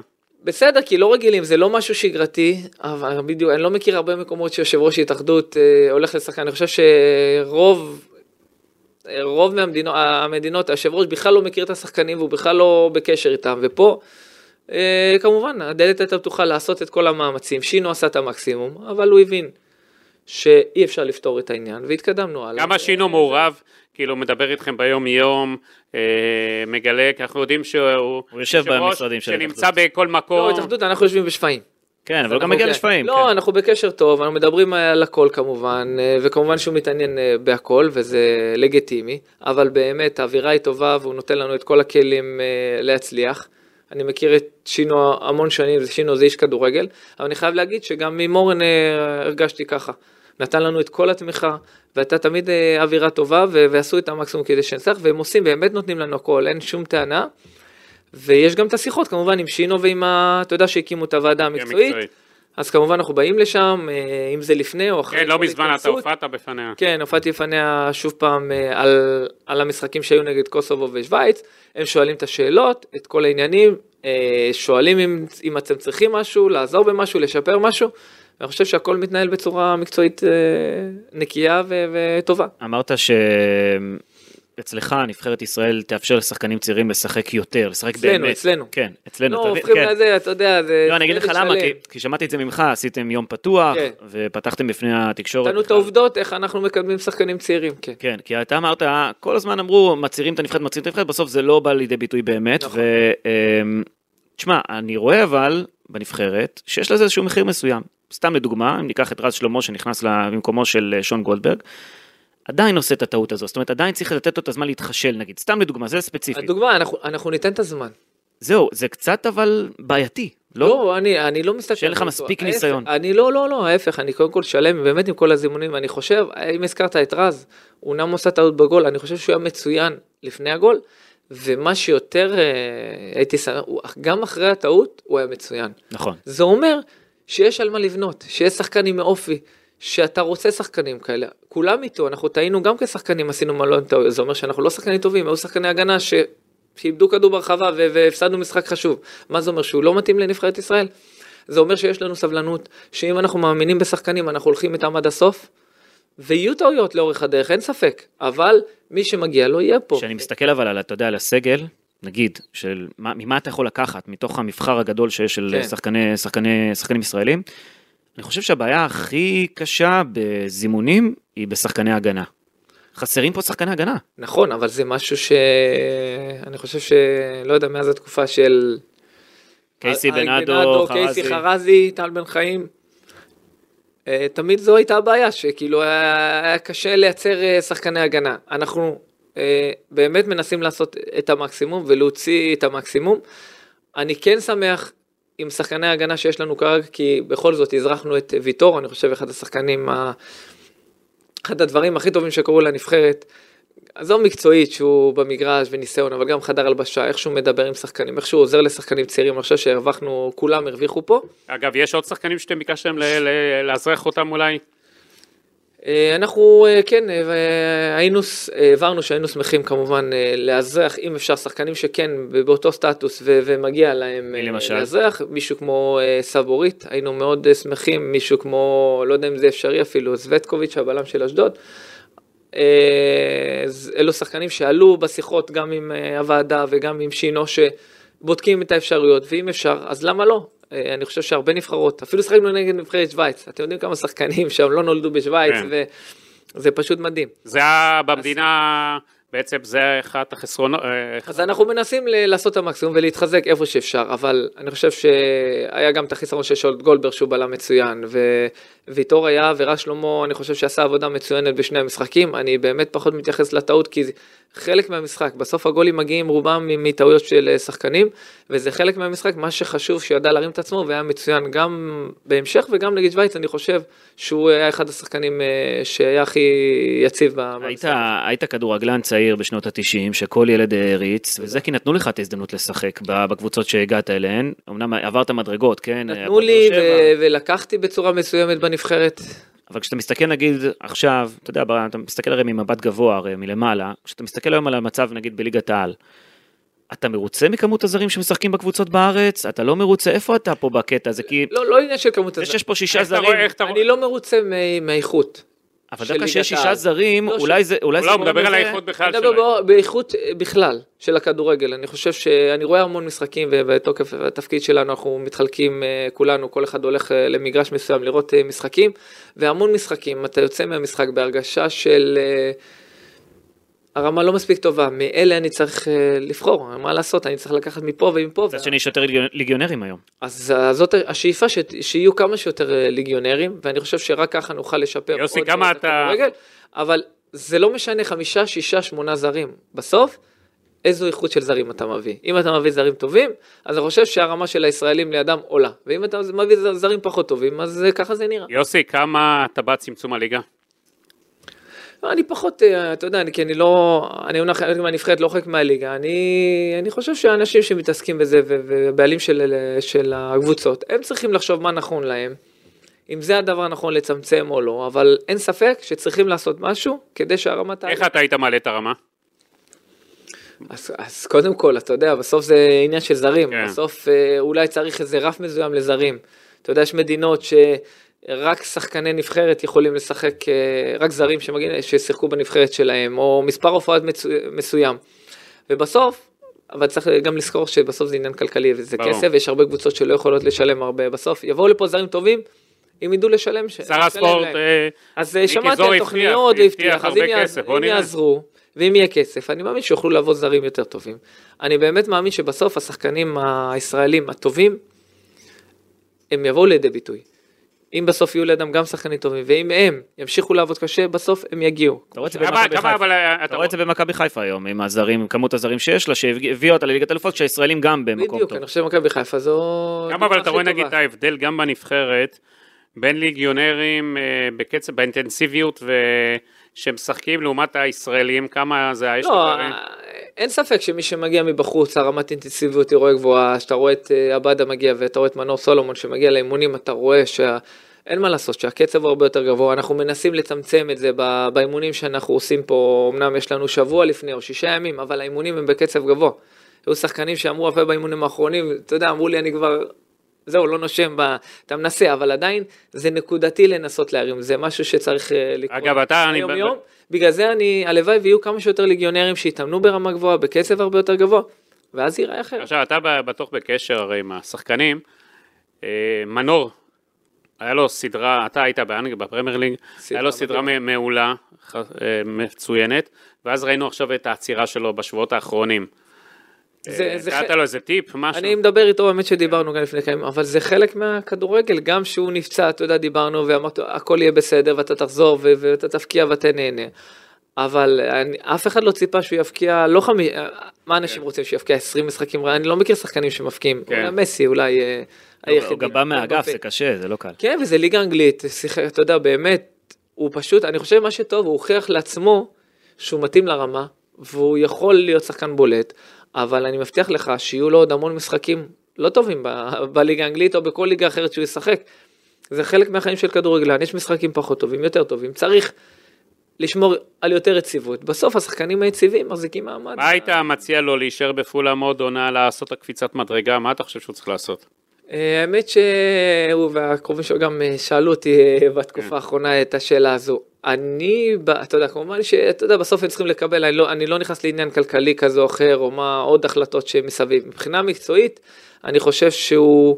C: בסדר, כי לא רגילים, זה לא משהו שגרתי, אבל בדיוק, אני לא מכיר הרבה מקומות שיושב ראש התאחדות אה, הולך לשחקן, אני חושב שרוב... אה, רוב מהמדינות, המדינות, היושב ראש בכלל לא מכיר את השחקנים והוא בכלל לא בקשר איתם, ופה אה, כמובן הדלת הייתה פתוחה לעשות את כל המאמצים, שינו עשה את המקסימום, אבל הוא הבין שאי אפשר לפתור את העניין, והתקדמנו הלאה.
D: כמה שינו מעורב, כאילו מדבר איתכם ביום יום, אה, מגלה, כי אנחנו יודעים שהוא
B: הוא יושב במשרדים של
D: שנמצא
B: ההתאחדות.
D: בכל
C: לא,
D: מקום.
C: התאחדות, אנחנו יושבים בשפיים.
B: כן, אבל הוא גם מגיע
C: כן.
B: לשפיים.
C: לא,
B: כן.
C: אנחנו בקשר טוב, אנחנו מדברים על הכל כמובן, אה, וכמובן שהוא מתעניין אה, בהכל, וזה לגיטימי, אבל באמת האווירה היא טובה והוא נותן לנו את כל הכלים אה, להצליח. אני מכיר את שינו המון שנים, שינו זה איש כדורגל, אבל אני חייב להגיד שגם ממורן אה, הרגשתי ככה. נתן לנו את כל התמיכה, והייתה תמיד אה, אווירה טובה, ו- ועשו את המקסימום כדי שנצליח, והם עושים, באמת נותנים לנו הכל, אין שום טענה. ויש גם את השיחות כמובן עם שינו ועם ה... אתה יודע שהקימו את הוועדה המקצועית,
D: מקצועית.
C: אז כמובן אנחנו באים לשם, אה, אם זה לפני או אחרי.
D: כן, לא מזמן אתה. הופעת בפניה.
C: כן, הופעתי לפניה שוב פעם אה, על, על המשחקים שהיו נגד קוסובו ושוויץ, הם שואלים את השאלות, את כל העניינים, שואלים אם, אם אתם צריכים משהו, לעזור במשהו, לשפר משהו, ואני חושב שהכל מתנהל בצורה מקצועית אה, נקייה וטובה.
B: אמרת שאצלך נבחרת ישראל תאפשר לשחקנים צעירים לשחק יותר, לשחק
C: אצלנו,
B: באמת.
C: אצלנו.
B: כן, אצלנו.
C: לא? הופכים
B: כן.
C: לזה, אתה יודע, זה...
B: לא, אני אגיד לך למה. כי, כי שמעתי את זה ממך, עשיתם יום פתוח,
C: כן.
B: ופתחתם בפני התקשורת.
C: נתנו את. העובדות, איך אנחנו מקדמים שחקנים צעירים, כן.
B: כן, כי אתה אמרת, כל הזמן אמרו, מצהירים את הנבחרת, מצהירים את הנבחרת, בסוף זה לא בא לידי ביטוי באמת.
C: נכון.
B: ו... אמ, תשמע, אני רואה אבל בנבחרת, שיש לזה איזשהו מחיר מסוים. סתם לדוגמה, אם ניקח את רז שלמה שנכנס במקומו של אה, שון גולדברג, עדיין עושה את הטעות הזו, זאת אומרת עדיין צריך לתת לו את הזמן להתחשל נגיד, סתם לדוגמה, זה ספציפי.
C: הדוגמה, אנחנו, אנחנו ניתן את הזמן.
B: זהו, זה קצת אבל בעייתי, לא?
C: לא, אני, אני לא מסתכל.
B: שאין לך מספיק
C: ההפך,
B: ניסיון.
C: אני לא, לא, לא, ההפך, אני קודם כל שלם באמת עם כל הזימונים, אני חושב, אם הזכרת את רז, הוא אומנם עושה טעות בגול, אני חושב שהוא היה מצוין לפני הגול, ומה שיותר אה, הייתי שמח, גם אחרי הטעות, הוא היה מצוין.
B: נכון.
C: זה אומר שיש על מה לבנות, שיש שחקנים מאופי, שאתה רוצה שחקנים כאלה. כולם איתו, אנחנו טעינו גם כשחקנים, עשינו מלון טעויות, זה אומר שאנחנו לא שחקנים טובים, היו שחקני הגנה ש... שאיבדו כדור ברחבה והפסדנו משחק חשוב. מה זה אומר? שהוא לא מתאים לנבחרת ישראל? זה אומר שיש לנו סבלנות, שאם אנחנו מאמינים בשחקנים, אנחנו הולכים איתם עד הסוף, ויהיו טעויות לאורך הדרך, אין ספק, אבל מי שמגיע לו יהיה פה.
B: כשאני מסתכל אבל על, אתה יודע, על הסגל, נגיד, של מה, ממה אתה יכול לקחת מתוך המבחר הגדול שיש של
C: כן.
B: שחקני, שחקני, שחקנים ישראלים, אני חושב שהבעיה הכי קשה בזימונים היא בשחקני הגנה. חסרים פה שחקני הגנה.
C: נכון, אבל זה משהו שאני חושב ש... לא יודע, מאז התקופה של...
B: קייסי
C: אריק
B: בנאדו,
C: קייסי
B: חרזי.
C: חרזי, טל בן חיים. אה, תמיד זו הייתה הבעיה, שכאילו היה, קשה לייצר אה, שחקני הגנה. אנחנו אה, באמת מנסים לעשות את המקסימום ולהוציא את המקסימום. אני כן שמח עם שחקני ההגנה שיש לנו כרגע, כי בכל זאת הזרחנו את ויטור, אני חושב אחד השחקנים. אחד הדברים הכי טובים שקרו לנבחרת, עזוב מקצועית שהוא במגרש וניסיון, אבל גם חדר הלבשה, איך שהוא מדבר עם שחקנים, איך שהוא עוזר לשחקנים צעירים, אני חושב שהרווחנו, כולם הרוויחו פה.
D: אגב, יש עוד שחקנים שאתם ביקשתם לאזרח אותם אולי?
C: אה, אנחנו אה, כן אה, היינו, הבהרנו שהיינו שמחים כמובן לאזרח אם אפשר שחקנים שכן באותו סטטוס ו- ומגיע להם? לאזרח, מישהו כמו סבורית, היינו מאוד שמחים, מישהו כמו, לא יודע אם זה אפשרי אפילו, סווטקוביץ' הבלם של אשדוד. אלו שחקנים שעלו בשיחות גם עם הוועדה וגם עם שינו שבודקים את האפשרויות ואם אפשר אז למה לא? אה, אני חושב שהרבה נבחרות, אפילו שחקנו נגד נבחרת שווייץ, אתם יודעים כמה שחקנים שם לא נולדו בשווייץ
D: כן.
C: וזה פשוט מדהים.
D: זה היה במדינה, בעצם זה אחד החסרונות, אה,
C: אז אנחנו מנסים ל- לעשות את המקסימום ולהתחזק איפה שאפשר, אבל אני חושב שהיה גם את החיסרון של שולט גולדברג שהוא בלם מצוין, וויטור היה ורז שלמה, אני חושב שעשה עבודה מצוינת בשני המשחקים, אני באמת פחות מתייחס לטעות כי חלק מהמשחק, בסוף הגולים מגיעים רובם מטעויות של אה, שחקנים, וזה חלק מהמשחק, מה שחשוב שידע להרים את עצמו והיה מצוין גם בהמשך וגם נגד שווייץ, אני חושב שהוא היה אחד השחקנים אה, שהיה הכי יציב ב-
B: היית,
C: במשחק.
B: היית כדורגלן צעיר בשנות ה-90 שכל ילד העריץ, וזה כי נתנו לך את ההזדמנות לשחק בקבוצות שהגעת אליהן. אמנם עברת מדרגות, כן?
C: נתנו לי. ו- ולקחתי בצורה מסוימת בנבחרת.
B: אבל כשאתה מסתכל נגיד עכשיו, אתה יודע, אתה מסתכל הרי ממבט גבוה, הרי מלמעלה, כשאתה מסתכל היום על המצב נגיד בליגת העל, אתה מרוצה מכמות הזרים שמשחקים בקבוצות בארץ? אתה לא מרוצה? איפה אתה פה בקטע הזה? כי
C: לא, לא עניין של כמות הזרים.
B: שיש פה שישה זרים,
C: אני לא מרוצה מהאיכות.
B: אבל דווקא שיש שישה. זרים,
C: לא,
B: אולי זה אולי
D: לא,
B: זה
D: הוא מדבר על האיכות בכלל
C: מדבר
D: שלהם.
C: בא- באיכות אה, בכלל של הכדורגל. אני חושב שאני רואה המון משחקים ובתוקף התפקיד שלנו אנחנו מתחלקים אה, כולנו, כל אחד הולך אה, למגרש מסוים לראות משחקים, והמון משחקים, אתה יוצא מהמשחק בהרגשה של... אה, הרמה לא מספיק טובה, מאלה אני צריך אה, לבחור, מה לעשות, אני צריך לקחת מפה ומפה.
B: מצד שני יש יותר ליגיונ- ליגיונרים היום.
C: אז אה, זאת השאיפה ש... שיהיו כמה שיותר אה, ליגיונרים, ואני חושב שרק ככה נוכל לשפר
D: יוסי,
C: עוד
D: כמה אתה-
C: הכדורגל, אבל זה לא משנה חמישה, שישה, שמונה זרים. בסוף, איזו איכות של זרים אתה מביא. אם אתה מביא זרים טובים, אז אני חושב שהרמה של הישראלים לידם עולה. ואם אתה מביא זרים פחות טובים, אז ככה זה נראה.
D: יוסי, כמה אתה בא צמצום הליגה?
C: לא, אני פחות, אה, אתה יודע, אני- כי אני לא, אני עונה חלק מהנבחרת, לא חלק מהליגה, אני, אני חושב שהאנשים שמתעסקים בזה ובעלים של, של הקבוצות, הם צריכים לחשוב מה נכון להם, אם זה הדבר הנכון לצמצם או לא, אבל אין ספק שצריכים לעשות משהו כדי שהרמה תעלה.
D: איך אתה היית מעלה את הרמה?
C: אז, אז קודם כל, אתה יודע, בסוף זה עניין של זרים,
D: כן.
C: בסוף אה, אולי צריך איזה רף מסוים לזרים. אתה יודע, יש מדינות שרק שחקני נבחרת יכולים לשחק, אה, רק זרים שמגיעים, ששיחקו בנבחרת שלהם, או מספר הופעות מצו, מסוים. ובסוף, אבל צריך גם לזכור שבסוף זה עניין כלכלי וזה
D: ברור.
C: כסף, ויש הרבה קבוצות שלא יכולות לשלם הרבה. בסוף יבואו לפה זרים טובים, אם ידעו לשלם, ש...
D: שר הספורט. אה,
C: אז אה, שמעתי על תוכניות
D: הבטיח
C: והבטיח, אז אם
D: כסף,
C: אם. יעזרו, ואם יהיה כסף, אני מאמין שיוכלו לבוא זרים יותר טובים. אני באמת מאמין שבסוף השחקנים הישראלים הטובים, הם יבואו לידי ביטוי. אם בסוף יהיו לידם גם שחקנים טובים, ואם הם ימשיכו לעבוד קשה, בסוף הם יגיעו.
B: אתה רואה את זה במכבי חיפה. היום, עם הזרים, כמות הזרים שיש לה, שהביאה אותה לליגת אלופות, כשהישראלים גם במקום
C: בדיוק,
B: טוב.
C: אני חושב שמכבי חיפה זו...
D: כמה אבל אתה רואה נגיד. את ההבדל גם בנבחרת בין ליגיונרים אה, בקצב, באינטנסיביות שמשחקים לעומת הישראלים, כמה זה יש
C: לא,
D: לך?
C: אין ספק שמי שמגיע מבחוץ, הרמת אינטנסיביות היא רואה גבוהה, שאתה רואה את אה, עבדה מגיע ואתה רואה את מנור סולומון שמגיע לאימונים, אתה רואה שה... מה לעשות, שהקצב הוא הרבה יותר גבוה, אנחנו מנסים לצמצם את זה באימונים שאנחנו עושים פה, אמנם יש לנו שבוע לפני או שישה ימים, אבל האימונים הם בקצב גבוה. היו שחקנים שאמרו הרבה באימונים האחרונים, אתה יודע, אמרו לי אני כבר, זהו, לא נושם, ב... אתה מנסה, אבל עדיין זה נקודתי לנסות להרים, זה משהו שצריך אה, לקרות.
D: אגב, אתה, אני-
C: יום יום, בגלל זה אני, הלוואי ויהיו כמה שיותר ליגיונרים שיתאמנו ברמה גבוהה, בקצב הרבה יותר גבוה, ואז ייראה אחרת.
D: עכשיו, אתה ב- בטוח בקשר הרי עם השחקנים. אה, מנור, היה לו סדרה, אתה היית באנגליה, בפרמייר ליג,
C: סדרה
D: היה לו סדרה. מ- מעולה, אה, מצוינת, ואז ראינו עכשיו את העצירה שלו בשבועות האחרונים.
C: זה-
D: אה,
C: זה
D: נתת
C: ח-
D: לו איזה טיפ, משהו?
C: אני מדבר איתו באמת שדיברנו גם לפני כמה, אבל זה חלק מהכדורגל, גם שהוא נפצע, אתה יודע, דיברנו ואמרת, הכל יהיה בסדר ואתה תחזור ו- ואתה תפקיע ואתה נהנה. אבל אני, אף אחד לא ציפה שהוא יבקיע, לא חמי... מה אנשים רוצים שיבקיע 20 משחקים? אני לא מכיר שחקנים שמבקיעים.
D: כן.
C: אולי מסי אולי אה, היחידי.
B: הוא גם בא מהאגף,
C: אמבפה.
B: זה קשה, זה לא קל.
C: כן, וזה ליגה אנגלית, שיחק, אתה יודע, באמת, הוא פשוט, אני חושב מה שטוב, הוא הוכיח לעצמו שהוא מתאים לרמה, והוא יכול להיות שחקן בולט, אבל אני מבטיח לך שיהיו לו עוד המון משחקים לא טובים ב- בליגה האנגלית או בכל ליגה אחרת שהוא ישחק. זה חלק מהחיים של כדורגלן, יש משחקים פחות טובים, יותר טובים, צריך לשמור על יותר יציבות. בסוף השחקנים היציבים מחזיקים מעמד.
D: מה היית מציע לו להישאר בפולאם עוד עונה, לעשות הקפיצת מדרגה? מה אתה חושב שהוא צריך לעשות?
C: אה, האמת שהוא והקרובים שלו גם אה, שאלו אותי אה, בתקופה האחרונה את השאלה הזו. אני, אתה יודע, כמובן שאתה יודע, בסוף הם צריכים לקבל, אני לא, אני לא נכנס לעניין כלכלי כזה או אחר, או מה עוד החלטות שמסביב. מבחינה מקצועית, אני חושב שהוא,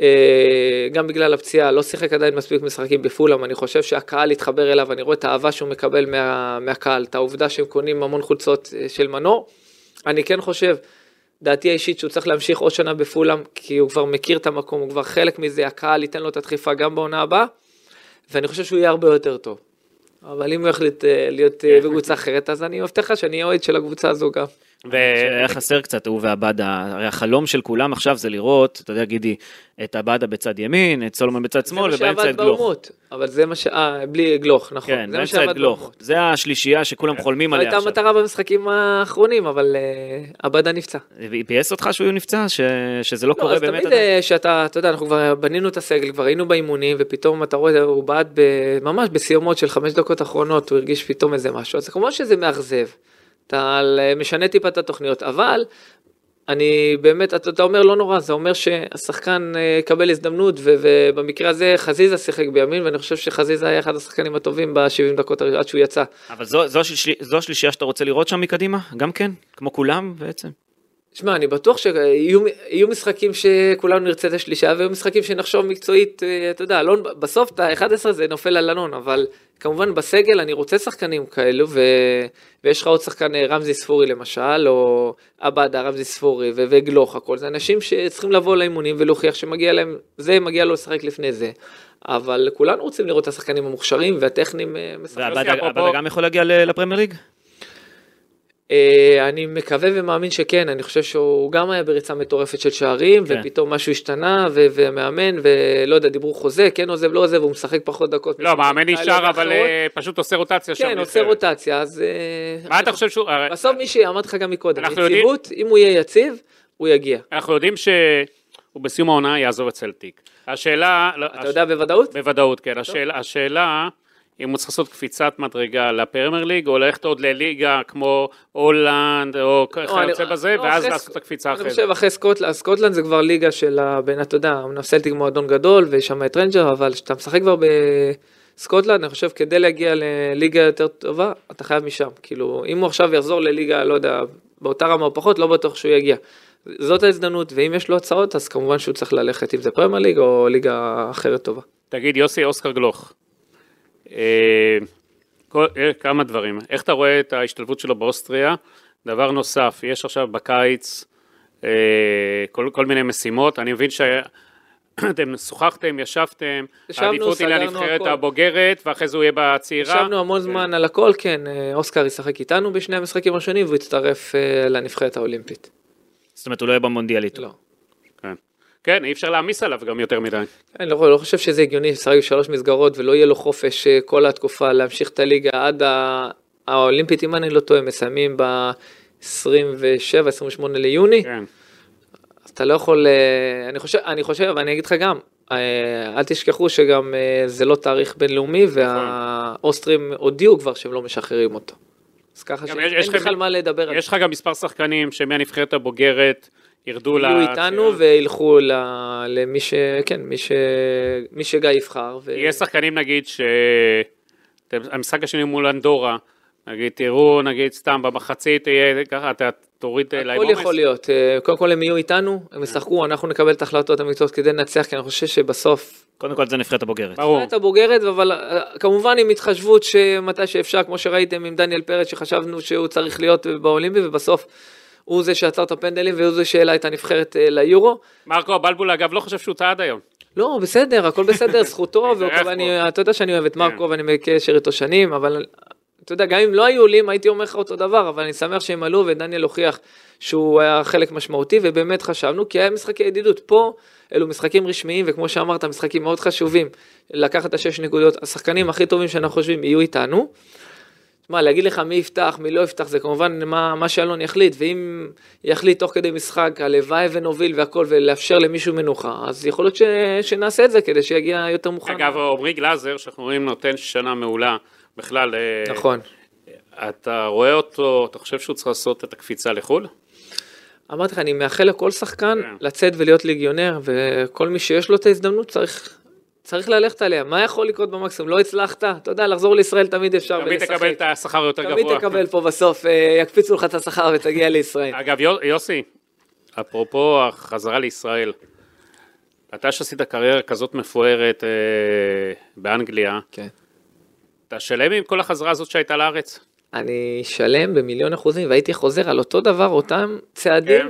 C: אה, גם בגלל הפציעה, לא שיחק עדיין מספיק משחקים בפולאם, אני חושב שהקהל התחבר אליו, אני רואה את האהבה שהוא מקבל מה, מהקהל, את העובדה שהם קונים המון חולצות של מנור. אני כן חושב, דעתי האישית שהוא צריך להמשיך עוד שנה בפולאם, כי הוא כבר מכיר את המקום, הוא כבר חלק מזה, הקהל ייתן לו את הדחיפה גם בעונה הבאה, ואני חושב שהוא יהיה הרבה יותר טוב. אבל אם הוא יחליט אה, להיות אה, בקבוצה אחרת, אז אני מבטיח לך שאני אוהד של הקבוצה הזו גם.
B: היה חסר קצת, הוא ועבדה, הרי החלום של כולם עכשיו זה לראות, אתה יודע, גידי, את עבדה בצד ימין, את סולומון בצד שמאל, ובאמצע את גלוך.
C: אבל זה מה ש... אה, בלי גלוך, נכון.
B: כן, באמצע את גלוך. זה השלישייה שכולם חולמים
C: זו
B: עליה
C: הייתה
B: עכשיו.
C: המטרה במשחקים האחרונים, אבל אה, עבדה נפצע.
B: ביאס אותך שהוא נפצע? ש- שזה לא
C: לא,
B: קורה
C: אז
B: באמת?
C: תמיד
B: עדיין?
C: אה, שאתה, אתה יודע, אנחנו כבר בנינו את הסגל, כבר היינו באימונים, ופתאום אתה רואה, הוא בעט ממש בסיומות של חמש דקות אחרונות, הוא הרגיש פתאום איזה משהו, אז כמובן שזה מאכזב. אתה על- משנה טיפה את התוכניות, אבל אני באמת, אתה, אתה אומר לא נורא, זה אומר שהשחקן אה, יקבל הזדמנות, ו- ובמקרה הזה חזיזה שיחק בימין, ואני חושב שחזיזה היה אחד השחקנים הטובים ב-70 דקות עד שהוא יצא.
B: אבל זו- זו השלישי- זו השלישייה שאתה רוצה לראות שם מקדימה? גם כן? כמו כולם בעצם?
C: שמע, אני בטוח שיהיו יהיו משחקים שכולנו נרצה את השלישה, ויהיו משחקים שנחשוב מקצועית, אה, אתה יודע, אלון, בסוף את ה-11 זה נופל על אלון, אבל כמובן בסגל אני רוצה שחקנים כאלו, ו... ויש לך עוד שחקן אה, רמזי ספורי למשל, או עבדה, רמזי ספורי, ו... וגלוך, הכל, זה אנשים שצריכים לבוא לאימונים ולהוכיח שמגיע להם, זה מגיע לו לשחק לפני זה. אבל כולנו רוצים לראות את השחקנים המוכשרים והטכניים אה, משחקים.
B: ועבדה עבדה גם יכול להגיע ל- לפרמייר ליג?
C: אה, אני מקווה ומאמין שכן, אני חושב שהוא גם היה בריצה מטורפת של שערים,
B: כן.
C: ופתאום משהו השתנה, ו- ומאמן, ולא יודע, דיברו חוזה, כן עוזב, לא עוזב, הוא משחק פחות דקות.
D: לא, מאמן נשאר, אבל
C: ואחרות.
D: אה, פשוט עושה רוטציה שם.
C: כן, עושה. רוטציה, אז... אה,
D: מה אתה חושב שהוא...
C: בסוף מי שאמרתי לך גם מקודם,
D: אנחנו יודעים-
C: יציבות, אם הוא יהיה יציב, הוא יגיע.
D: אנחנו יודעים שהוא בסיום העונה יעזוב את צלטיק. השאלה... לא,
C: אתה יודע בוודאות?
D: בוודאות, כן. השאלה, השאלה אם הוא צריך לעשות קפיצת מדרגה לפרמייר ליג, או ללכת עוד לליגה כמו הולנד, או כיוצא
C: אני-
D: בזה,
C: לא,
D: ואז
C: אחרי
D: לעשות את הקפיצה אחרי
C: אני. חושב אחרי סקוטלנד, סקוטלנד זה כבר ליגה של הבין, אתה יודע, אמנם סלטיק מועדון גדול ויש שם את ריינג'רס, אבל כשאתה משחק כבר בסקוטלנד, אני חושב כדי להגיע לליגה יותר טובה, אתה חייב משם. כאילו, אם הוא עכשיו יחזור לליגה, לא יודע, באותה רמה או פחות, לא בטוח שהוא יגיע. זאת ההזדמנות, ואם יש לו הצעות, אז כמובן שהוא צריך ללכת, אם זה פרמייר ליג או ליגה אחרת טובה.
D: תגיד, יוסי, אוסקר גלוך. אה, כל- אה, כמה דברים. איך אתה רואה את ההשתלבות שלו באוסטריה? דבר נוסף, יש עכשיו בקיץ אה, כל, כל מיני משימות. אני מבין שאתם שוחחתם, ישבתם, העדיפות היא לנבחרת. הבוגרת, ואחרי זה הוא יהיה בצעירה.
C: ישבנו המון זמן על הכל, כן, אוסקר ישחק איתנו בשני המשחקים הראשונים, והוא יצטרף לנבחרת האולימפית.
B: זאת אומרת, הוא לא יהיה במונדיאלית.
C: לא.
D: כן. כן, אי אפשר להעמיס עליו גם יותר מדי.
C: אני לא, לא חושב שזה הגיוני לשחק בשלוש מסגרות ולא יהיה לו חופש אה, כל התקופה להמשיך את הליגה עד ה... האולימפית, אם אני לא טועה, מסיימים ב-27-28 ליוני,
D: כן.
C: אז אתה לא יכול, אה, אני חושב, אני חושב, ואני אגיד לך גם, אה, אל תשכחו שגם זה לא תאריך בינלאומי והאוסטרים הודיעו כבר שהם לא משחררים אותו. אז ככה שאין בכלל מה לדבר על זה.
D: יש לך גם מספר שחקנים שמהנבחרת הבוגרת ירדו ל...
C: יהיו איתנו וילכו ל- למי ש... כן, מי ש... מי שגיא יבחר. ו...
D: יהיה שחקנים נגיד ש... המשחק השני מול אנדורה, נגיד תראו נגיד סתם במחצית תהיה ככה אתה תוריד אה, להם
C: הכל
D: עומס.
C: יכול להיות, אה, קודם כל הם יהיו איתנו, הם ישחקו, אנחנו נקבל את ההחלטות המקצועיות כדי לנצח, כי אני חושב שבסוף,
B: קודם כל זה נבחרת הבוגרת.
D: ברור.
C: את הבוגרת, אבל אה, כמובן עם התחשבות שמתי שאפשר, כמו שראיתם עם דניאל פרץ, שחשבנו שהוא צריך להיות באולימפי, ובסוף הוא זה שעצר את הפנדלים, והוא זה שהעלה את הנבחרת אה, ליורו.
D: מרקו אבלבול אגב לא חושב שהוא טעה עד היום.
C: לא, בסדר, הכל בסדר, זכותו, ואתה
D: פה.
C: יודע שאני אוהב את מרקו ואני בקשר איתו שנים, אבל אתה יודע, גם אם לא היו עולים, הייתי אומר לך אותו דבר, אבל אני שמח שהם עלו, ודניאל הוכיח שהוא היה חלק משמעותי, ובאמת חשבנו, כי היה משחקי ידידות. פה, אלו משחקים רשמיים, וכמו שאמרת, משחקים מאוד חשובים. לקחת את השש נקודות, השחקנים הכי טובים שאנחנו חושבים יהיו איתנו. מה, להגיד לך מי יפתח, מי לא יפתח, זה כמובן מה, מה שאלון יחליט, ואם יחליט תוך כדי משחק, הלוואי ונוביל והכל, ולאפשר למישהו מנוחה, אז יכול להיות ש, שנעשה את זה כדי שיגיע יותר מוכן.
D: אגב, עמרי גלאזר, שאנחנו רואים נותן שנה מעולה, בכלל, אה,
C: נכון.
D: אתה רואה אותו, אתה חושב שהוא צריך לעשות את הקפיצה לחו"ל?
C: אמרתי לך, אני מאחל לכל שחקן
D: כן.
C: לצאת ולהיות ליגיונר, וכל מי שיש לו את ההזדמנות צריך, צריך ללכת עליה. מה יכול לקרות במקסימום? לא הצלחת? אתה יודע, לחזור לישראל תמיד אפשר
D: תמיד
C: ולשחק.
D: תקבל את השכר יותר
C: תמיד
D: גבוה.
C: תקבל פה בסוף, אה, יקפיצו לך את השכר ותגיע לישראל.
D: אגב, יו- יוסי, אפרופו החזרה לישראל, אתה שעשית קריירה כזאת מפוארת אה, באנגליה,
C: כן.
D: אתה שלם עם כל החזרה הזאת שהייתה לארץ?
C: אני שלם במיליון אחוזים, והייתי חוזר על אותו דבר, אותם צעדים,
D: כן.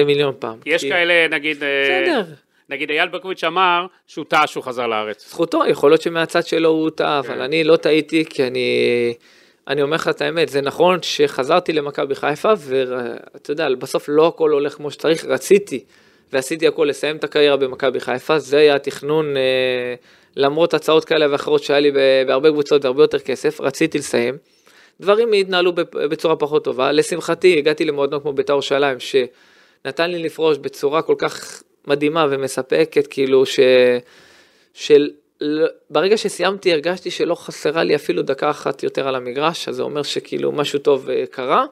C: במיליון פעם.
D: יש
C: כי-
D: כאלה, נגיד, אה,
C: בסדר.
D: נגיד אייל ברקוביץ' אמר שהוא טעה שהוא חזר לארץ.
C: זכותו, יכול להיות שמהצד שלו הוא טעה, אבל
D: כן.
C: אני לא טעיתי, כי אני... אני אומר לך את האמת, זה נכון שחזרתי למכבי חיפה, ואתה יודע, בסוף לא הכל הולך כמו שצריך, רציתי ועשיתי הכל לסיים את הקריירה במכבי חיפה, זה היה התכנון, אה, למרות הצעות כאלה ואחרות שהיה לי בהרבה קבוצות והרבה יותר כסף, רציתי לסיים. דברים התנהלו בצורה פחות טובה, לשמחתי הגעתי למועדון כמו בית"ר ירושלים, שנתן לי לפרוש בצורה כל כך מדהימה ומספקת, כאילו ש... של... ברגע שסיימתי הרגשתי שלא חסרה לי אפילו דקה אחת יותר על המגרש, אז זה אומר שכאילו משהו טוב אה, קרה,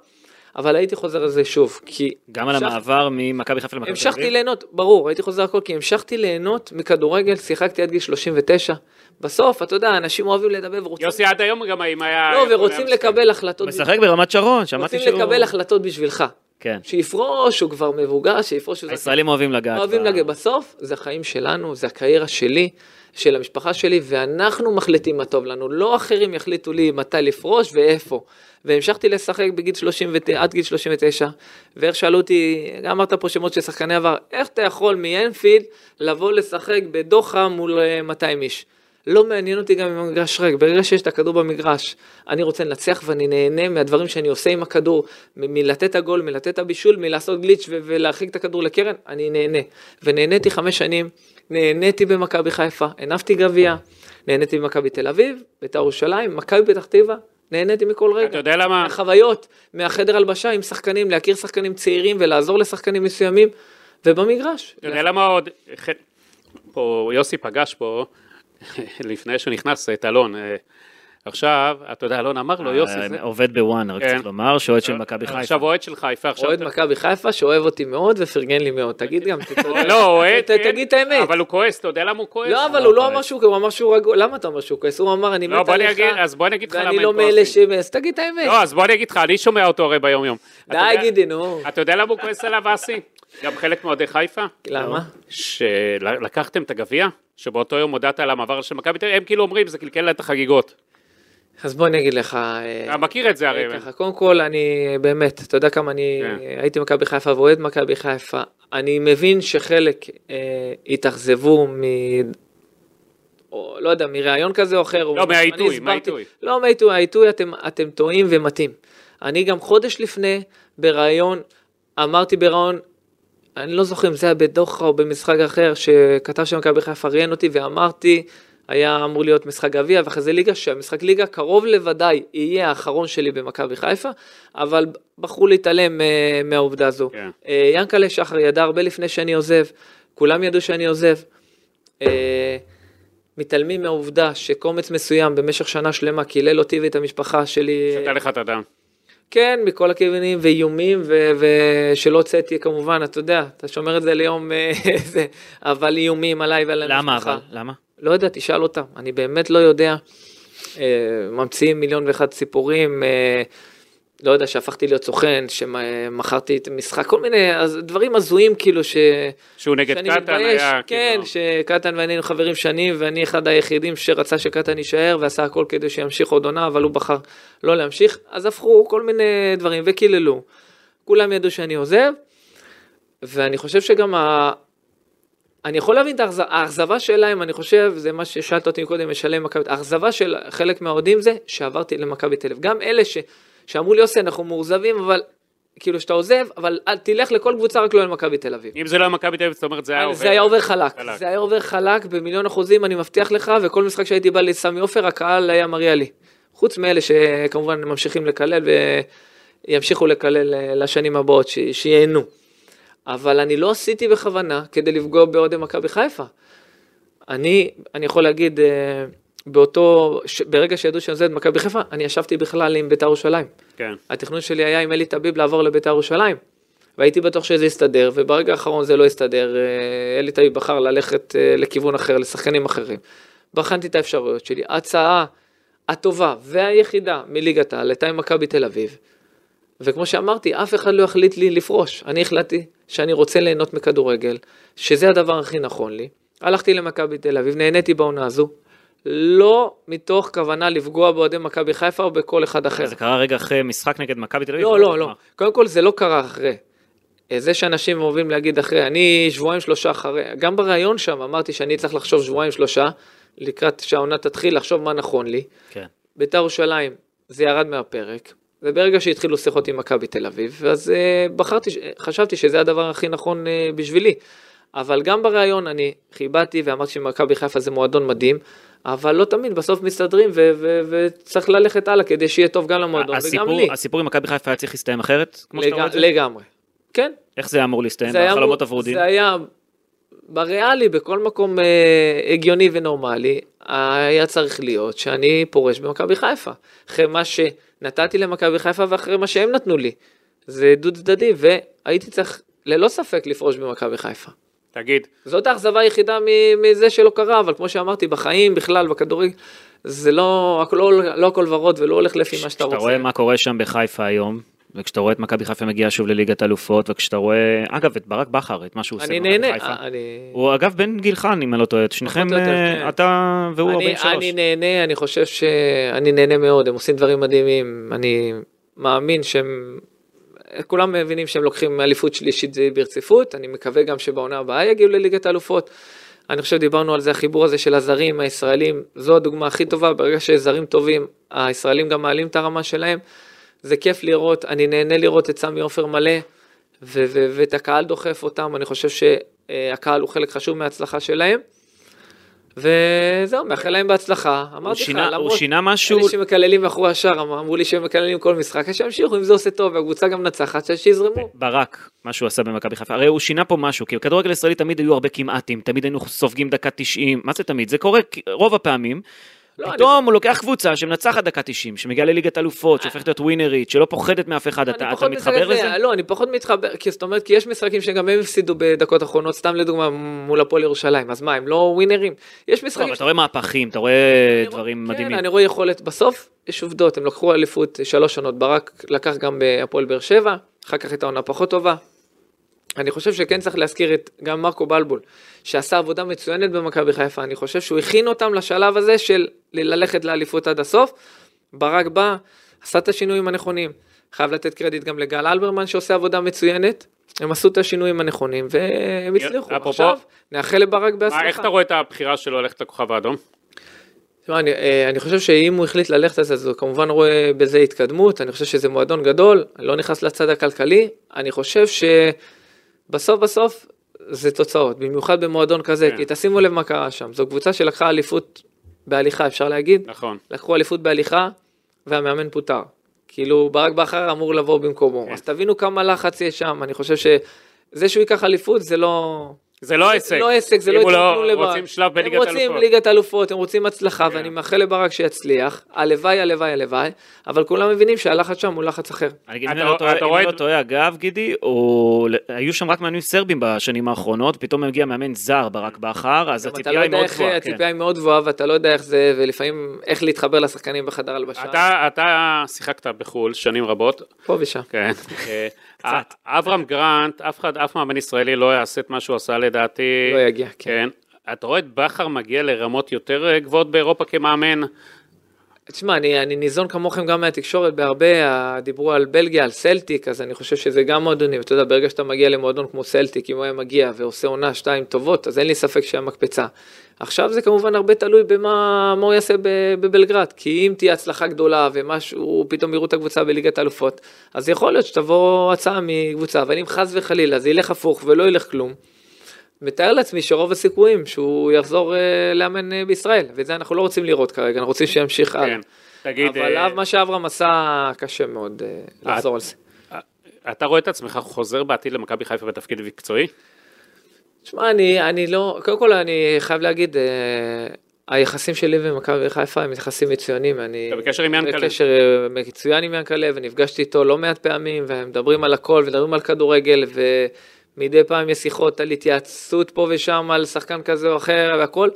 C: אבל הייתי חוזר על זה שוב, כי
B: גם על
C: המשך-
B: המעבר ממכבי חיפה למכבי תל
C: המשכתי
B: אביב?
C: ליהנות, ברור, הייתי חוזר הכל, כי המשכתי ליהנות מכדורגל, שיחקתי עד גיל 39. בסוף, אתה יודע, אנשים אוהבים לדבר ורוצים...
D: יוסי עד היום גם אם היה...
C: לא, ורוצים. לקבל החלטות...
B: משחק ברמת שרון, שמעתי
C: רוצים
B: שהוא...
C: לקבל החלטות בשבילך.
B: כן.
C: שיפרוש, הוא כבר מבוגר, שיפרוש...
B: הישראלים אוהבים לגעת.
C: אוהבים להגיד, בסוף זה החיים שלנו, זה הקריירה שלי, של המשפחה שלי, ואנחנו מחליטים מה טוב לנו, לא אחרים יחליטו לי מתי לפרוש ואיפה. והמשכתי לשחק בגיל 39, עד גיל 39, ואיך שאלו אותי, גם אמרת פה שמות של שחקני עבר, איך אתה יכול מאנפילד לבוא לשחק בדוחה מול אה, 200 איש? לא מעניין אותי גם אם המגרש ריק, ברגע שיש את הכדור במגרש, אני רוצה לנצח ואני נהנה מהדברים שאני עושה עם הכדור, מ- מלתת את הגול, מלתת את הבישול, מלעשות גליץ' ו- ולהרחיק את הכדור לקרן, אני נהנה. ונהניתי חמש שנים, נהניתי במכבי חיפה, הנפתי גביע, נהניתי במכבי תל אביב, בית"ר ירושלים, מכבי פתח תקווה, נהניתי מכל רגע.
D: אתה יודע למה?
C: מהחוויות, מהחדר הלבשה עם שחקנים, להכיר שחקנים צעירים ולעזור לשחקנים מסוימים, ובמגרש.
D: אתה יודע למה עוד... פה יוסי פגש פה, לפני שהוא נכנס, את אלון. אה, עכשיו, אתה יודע, אלון אמר לו, יוסי, זה...
B: אה, עובד בוואן, רק
D: כן.
B: צריך לומר, שאוהד של מכבי חיפה.
D: עכשיו אוהד של חיפה, עכשיו...
C: אוהד מכבי חיפה שאוהב אותי מאוד ופרגן לי מאוד, תגיד גם,
D: לא, כן,
C: תגיד את האמת.
D: אבל הוא כועס, אתה יודע למה הוא כועס?
C: לא, אבל
B: לא
C: הוא לא. אמר שהוא, הוא אמר שהוא רגוע, למה אתה אומר שהוא כועס? הוא אמר, אני
D: לא,
C: מת עליך, ואני לא מאלה. ש... אז תגיד את האמת.
D: לא, אז בוא אני אגיד לך, אני שומע אותו הרי ביום יום.
C: די, גידי, נו.
D: אתה יודע למה הוא כועס עליו, אסי? גם חלק מאוהדי חיפה?
C: למה?
D: שלקחתם את הגביע, שבאותו יום הודעת על המעבר של מכבי תל אביב, הם כאילו אומרים, זה קלקל לה את החגיגות.
C: אז בוא אני אגיד לך. אה,
D: אתה מכיר את זה הרי.
C: ככה, קודם כל, אני באמת, אתה יודע כמה אני
D: כן.
C: הייתי במכבי חיפה ואוהד מכבי חיפה. אני מבין שחלק אה, התאכזבו מ... או לא יודע, מראיון כזה או אחר.
D: לא, מהעיתוי, מהעיתוי.
C: לא מהעיתוי, העיתוי אתם, אתם טועים ומטעים. אני גם חודש לפני, בראיון, אמרתי בראיון, אני לא זוכר אם זה היה בדוחה או במשחק אחר, שכתב שמכבי חיפה ראיין אותי ואמרתי, היה אמור להיות משחק גביע ואחרי זה ליגה, שהמשחק ליגה קרוב לוודאי יהיה האחרון שלי במכבי חיפה, אבל בחרו להתעלם אה, מהעובדה הזו.
D: כן.
C: אה, ינקלה שחר ידע הרבה לפני שאני עוזב, כולם ידעו שאני עוזב. אה, מתעלמים מהעובדה שקומץ מסוים במשך שנה שלמה קילל אותי ואת המשפחה שלי.
D: שתה לך את הדם.
C: כן, מכל הכיוונים ואיומים, ו- ושלא הוצאתי כמובן, אתה יודע, אתה שומר את זה ליום אה, זה, אבל איומים עליי ועל
B: למה
C: המשפחה.
B: אבל? למה?
C: לא יודע, תשאל אותם, אני באמת לא יודע. אה, ממציאים מיליון ואחד סיפורים, אה, לא יודע, שהפכתי להיות סוכן, שמכרתי את המשחק, כל מיני אז דברים הזויים כאילו ש...
D: שהוא נגד קטן
C: מתבייש,
D: היה,
C: כן,
D: כאילו,
C: שקטן ואני היינו חברים שנים, ואני אחד היחידים שרצה שקטן יישאר, ועשה הכל כדי שימשיך עוד עונה, אבל הוא בחר לא להמשיך, אז הפכו כל מיני דברים וקיללו. כולם ידעו שאני עוזב, ואני חושב שגם ה... אני יכול להבין את האכז- האכזבה שלהם, אני חושב, זה מה ששאלת אותי קודם, משלם מכבי, האכזבה של חלק מהאוהדים זה שעברתי למכבי תל אביב. גם אלה ש, שאמרו לי, יוסי, אנחנו מאוכזבים, אבל כאילו שאתה עוזב, אבל אל תלך לכל קבוצה, רק לא למכבי תל אביב.
D: אם זה לא מכבי תל אביב, זאת אומרת זה היה עובר.
C: זה היה עובר חלק,
D: חלק.
C: זה היה עובר חלק במיליון אחוזים, אני מבטיח לך, וכל משחק שהייתי בא לסמי עופר, הקהל היה מריע לי. חוץ מאלה שכמובן ממשיכים לקלל וימשיכו לקלל אה, לשנים הבאות, ש- שייהנו. אבל אני לא עשיתי בכוונה כדי לפגוע באוהדי מכבי חיפה. אני, אני יכול להגיד, אה, באותו, ש- ברגע שידעו שאני עוזב את מכבי חיפה, אני ישבתי בכלל עם בית"ר ירושלים.
D: כן.
C: התכנון שלי היה עם אלי טביב לעבור לבית"ר ירושלים. והייתי בטוח שזה יסתדר, וברגע האחרון זה לא הסתדר, אה, אלי טביב בחר ללכת אה, לכיוון אחר, לשחקנים אחרים. בחנתי את האפשרויות שלי. ההצעה הטובה והיחידה מליגת העל הייתה עם מכבי תל אביב. וכמו שאמרתי, אף אחד לא החליט לי לפרוש. אני החלטתי שאני רוצה ליהנות מכדורגל, שזה הדבר הכי נכון לי. הלכתי למכבי תל אביב, נהניתי בעונה הזו. לא מתוך כוונה לפגוע באוהדי מכבי חיפה או בכל אחד אחר.
B: זה קרה רגע אחרי משחק נגד מכבי תל אביב?
C: לא, לא, לא. קודם כל זה לא קרה אחרי. אה, זה שאנשים אוהבים להגיד אחרי, אני שבועיים שלושה אחרי, גם בריאיון שם אמרתי שאני צריך לחשוב שבועיים שלושה, לקראת שהעונה תתחיל, לחשוב מה נכון לי.
B: כן.
C: בית"ר ירושלים, זה ירד מהפרק, וברגע שהתחילו שיחות עם מכבי תל אביב, אז uh, בחרתי, חשבתי שזה הדבר הכי נכון uh, בשבילי. אבל גם בריאיון אני חיבדתי ואמרתי שמכבי חיפה זה מועדון מדהים, אבל לא תמיד בסוף מסתדרים ו- ו- וצריך ללכת הלאה כדי שיהיה טוב גם למועדון וגם לי.
B: הסיפור עם מכבי חיפה היה צריך להסתיים אחרת?
C: לג... לגמרי. כן,
B: איך זה היה אמור להסתיים?
C: אמור-
B: הוורודים?
C: זה היה בריאלי, בכל מקום אה, הגיוני ונורמלי, היה צריך להיות שאני פורש במכבי חיפה. אחרי מה שנתתי למכבי חיפה ואחרי מה שהם נתנו לי. זה דו צדדי, והייתי צריך ללא ספק לפרוש במכבי חיפה.
D: תגיד,
C: זאת האכזבה היחידה מזה שלא קרה, אבל כמו שאמרתי, בחיים בכלל, בכדורגל, זה לא, הכל- לא, לא הכל ורוד ולא הולך לפי מה שאתה
B: כשאתה
C: רוצה.
B: רואה מה קורה שם בחיפה היום, וכשאתה רואה את מכבי חיפה מגיעה שוב לליגת אלופות, וכשאתה רואה, אגב, את ברק בכר, את מה שהוא עושה
C: אני
B: במכבי חיפה.
C: אני...
B: הוא אגב בן גילך, אם אני לא טועה, שניכם,
C: או יותר,
B: אה,
C: כן.
B: אתה והוא
C: אני,
B: 43.
C: אני נהנה, אני חושב שאני נהנה מאוד, הם עושים דברים מדהימים, אני מאמין שהם, כולם מבינים שהם לוקחים אליפות שלישית ברציפות, אני מקווה גם שבעונה הבאה יגיעו לליגת האלופות. אני חושב דיברנו על זה, החיבור הזה של הזרים, הישראלים, זו הדוגמה הכי טובה, ברגע שיש זרים טובים, הישראלים גם מעלים את הרמה שלהם. זה כיף לראות, אני נהנה לראות את סמי עופר מלא, ואת הקהל דוחף אותם, אני חושב שהקהל הוא חלק חשוב מההצלחה שלהם. וזהו, מאחל להם בהצלחה. אמרתי לך,
B: שינה- הוא
C: למרות
B: שינה משהו,
C: אלה שמקללים מאחורי השער, אמ- אמרו לי שהם מקללים כל משחק, אז שימשיכו, אם זה עושה טוב והקבוצה גם מנצחת, אז שיזרמו.
B: ברק, מה שהוא עשה במכבי חיפה, הרי הוא שינה פה משהו, כי בכדורגל הישראלי תמיד היו הרבה כמעטים, תמיד היינו סופגים דקה 90, מה זה תמיד? זה קורה רוב הפעמים.
C: לא, אני-
B: פתאום הוא לוקח קבוצה שמנצחת דקה 90, שמגיעה לליגת אלופות, שהופכת להיות ווינרית, שלא פוחדת מאף אחד,
C: אני
B: אתה אתה מתחבר לזה?
C: לא, אני פחות מתחבר, כי זאת אומרת, כי יש משחקים שגם הם הפסידו בדקות אחרונות, סתם לדוגמה מול הפועל ירושלים, אז מה, הם לא ווינרים? יש
B: לא,
C: משחקים...
B: אבל אתה רואה מהפכים, אתה רואה דברים
C: כן,
B: מדהימים.
C: אני רואה יכולת, בסוף יש עובדות, הם לקחו אליפות שלוש שנות, ברק לקח גם בהפועל באר שבע, אחר כך הייתה עונה פחות טובה. אני חושב שכן צריך להזכיר את גם מרקו בלבול, שעשה עבודה מצוינת במכבי חיפה, אני חושב שהוא הכין אותם לשלב הזה של ללכת לאליפות עד הסוף. ברק בא, עשה את השינויים הנכונים. חייב לתת קרדיט גם לגל אלברמן שעושה עבודה מצוינת. הם עשו את השינויים הנכונים והם הצליחו.
D: אפרופו-
C: עכשיו נאחל לברק בהצלחה.
D: איך אתה רואה את הבחירה שלו ללכת לכוכב האדום?
C: תשמע, אני, אה, אני חושב שאם הוא החליט ללכת אז הוא כמובן רואה בזה התקדמות, אני חושב שזה מועדון גדול, אני לא נכנס לצד הכלכלי, אני חושב שבסוף בסוף זה תוצאות, במיוחד במועדון כזה,
D: כן.
C: כי תשימו לב מה קרה שם, זו קבוצה שלקחה אליפות בהליכה, אפשר להגיד,
D: נכון.
C: לקחו אליפות בהליכה והמאמן פוטר. כאילו ברק בכר אמור לבוא במקומו,
D: כן.
C: אז תבינו כמה לחץ יש שם, אני חושב שזה שהוא ייקח אליפות זה לא...
D: זה לא הישג.
C: לא עסק, זה לא יצא כלום
D: לא
C: לברק.
D: רוצים שלב בליגת
C: הם רוצים
D: אלופות.
C: ליגת אלופות, הם רוצים הצלחה,
D: כן.
C: ואני מאחל לברק שיצליח. הלוואי, הלוואי, הלוואי, אבל כולם מבינים שהלחץ שם הוא לחץ אחר.
B: אני אגיד, אם
D: אתה-
B: אני לא טועה- לא
D: את-
B: טועה, אגב, גידי, או היו שם רק מאמנים סרבים בשנים האחרונות, פתאום מגיע מאמן זר ברק בכר, אז הציפייה
C: לא
B: היא מאוד גבוהה. כן.
C: הציפייה היא מאוד גבוהה, ואתה לא יודע איך זה, ולפעמים איך להתחבר לשחקנים בחדר הלבשה.
D: אתה, אתה שיחקת בחו"ל שנים רבות,
C: פה ושם.
D: כן. אה, אברהם גרנט, אף אחד, אף מאמן ישראלי לא יעשה את מה שהוא עשה לדעתי.
C: לא יגיע, כן.
D: כן. אתה רואה את בכר מגיע לרמות יותר אה, גבוהות באירופה כמאמן?
C: תשמע, אני, אני ניזון כמוכם גם מהתקשורת בהרבה, דיברו על בלגיה, על סלטיק, אז אני חושב שזה גם מועדונים. אתה יודע, ברגע שאתה מגיע למועדון כמו סלטיק, אם הוא היה מגיע ועושה עונה שתיים טובות, אז אין לי ספק שהיה מקפצה. עכשיו זה כמובן הרבה תלוי במה מה הוא יעשה בבלגרד, כי אם תהיה הצלחה גדולה ומשהו, פתאום יראו את הקבוצה בליגת האלופות, אז יכול להיות שתבוא הצעה מקבוצה, אבל אם חס וחלילה זה ילך הפוך ולא ילך כלום, מתאר לעצמי שרוב הסיכויים שהוא יחזור אה, לאמן אה, בישראל, ואת זה אנחנו לא רוצים לראות כרגע, אנחנו רוצים שימשיך הלאה.
D: כן. תגיד,
C: אבל
D: אה,
C: מה שאברהם עשה, קשה מאוד אה, לחזור על זה.
D: אתה רואה את עצמך חוזר בעתיד למכבי חיפה בתפקיד מקצועי?
C: תשמע, אני, אני לא, קודם כל אני חייב להגיד, אה, היחסים שלי ומכבי חיפה הם יחסים מצוינים, אני...
D: אתה בקשר עם ינקלה.
C: בקשר מצוין עם ינקלה, ונפגשתי איתו לא מעט פעמים, ומדברים על הכל, ומדברים על כדורגל, ומדי פעם יש שיחות על התייעצות פה ושם, על שחקן כזה או אחר, והכל.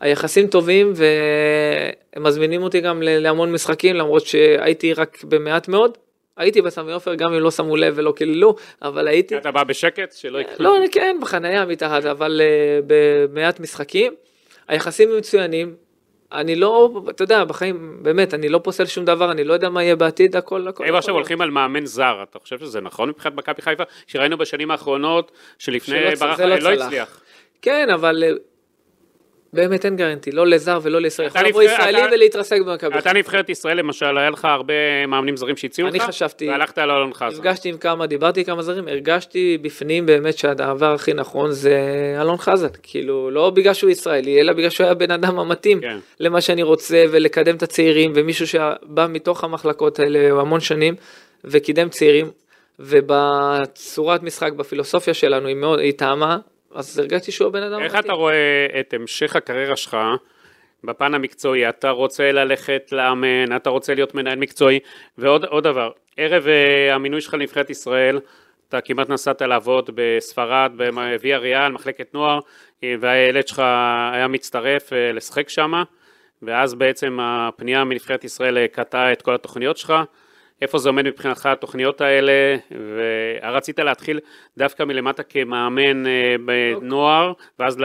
C: היחסים טובים, והם מזמינים אותי גם להמון משחקים, למרות שהייתי רק במעט מאוד. הייתי בסמי עופר, גם אם לא שמו לב ולא קיללו, אבל הייתי.
D: אתה בא בשקט? שלא יקרה.
C: לא, כן, בחנייה מתחת, אבל uh, במעט משחקים. היחסים מצוינים. אני לא, אתה יודע, בחיים, באמת, אני לא פוסל שום דבר, אני לא יודע מה יהיה בעתיד, הכל, הכל. הכל.
D: עכשיו הולכים על מאמן זר, אתה חושב שזה נכון מבחינת מכבי חיפה? שראינו בשנים האחרונות שלפני ברח
C: לא
D: לא. הצליח.
C: כן, אבל אה, באמת אין גרנטי, לא לזר ולא לישראל. יכול לבוא ישראלי ולהתרסק במכבי.
D: אתה נבחרת ישראל למשל, היה לך הרבה מאמנים זרים שהציעו?
C: אני חשבתי-
D: והלכת על אלון חזן.
C: נפגשתי עם כמה, דיברתי עם כמה זרים, הרגשתי בפנים באמת שהדבר הכי נכון זה אלון חזן. כאילו, לא בגלל שהוא ישראלי, אלא בגלל שהוא היה בן אדם המתאים
D: כן.
C: למה שאני רוצה ולקדם את הצעירים, ומישהו שבא מתוך המחלקות האלה המון שנים וקידם צעירים, ובצורת משחק, בפילוסופיה שלנו, היא מאוד, היא טעמה, אז הרגשתי שהוא הבן אדם
D: איך. אתה רואה את המשך הקריירה שלך בפן המקצועי? אתה רוצה ללכת לאמן, אתה רוצה להיות מנהל מקצועי, ועוד עוד דבר, ערב אה, המינוי שלך לנבחרת ישראל, אתה כמעט נסעת לעבוד בספרד, בוויה ריאל, מחלקת נוער, אה, והילד שלך היה מצטרף אה, לשחק שם, ואז בעצם הפנייה מנבחרת ישראל קטעה את כל התוכניות שלך. איפה זה עומד מבחינתך התוכניות האלה, ורצית להתחיל דווקא מלמטה כמאמן אה, בנוער, ואז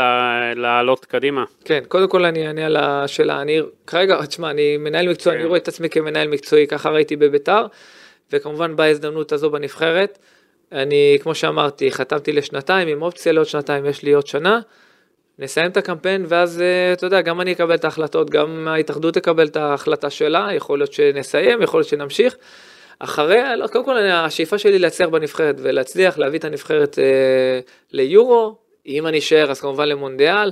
D: לעלות קדימה.
C: כן, קודם כל אני אענה על השאלה, אני כרגע, תשמע, אני מנהל מקצועי,
D: כן.
C: אני רואה את עצמי כמנהל מקצועי, ככה ראיתי בביתר, וכמובן בהזדמנות הזו בנבחרת. אני, כמו שאמרתי, חתמתי לשנתיים, עם אופציה לעוד שנתיים, יש לי עוד שנה. נסיים את הקמפיין, ואז אה, אתה יודע, גם אני אקבל את ההחלטות, גם ההתאחדות תקבל את ההחלטה שלה, יכול להיות שנסיים, יכול להיות שנמשיך. אחרי, לא, קודם כל, השאיפה שלי להצליח בנבחרת, ולהצליח להביא את הנבחרת אה, ליורו, אם אני אשאר, אז כמובן למונדיאל.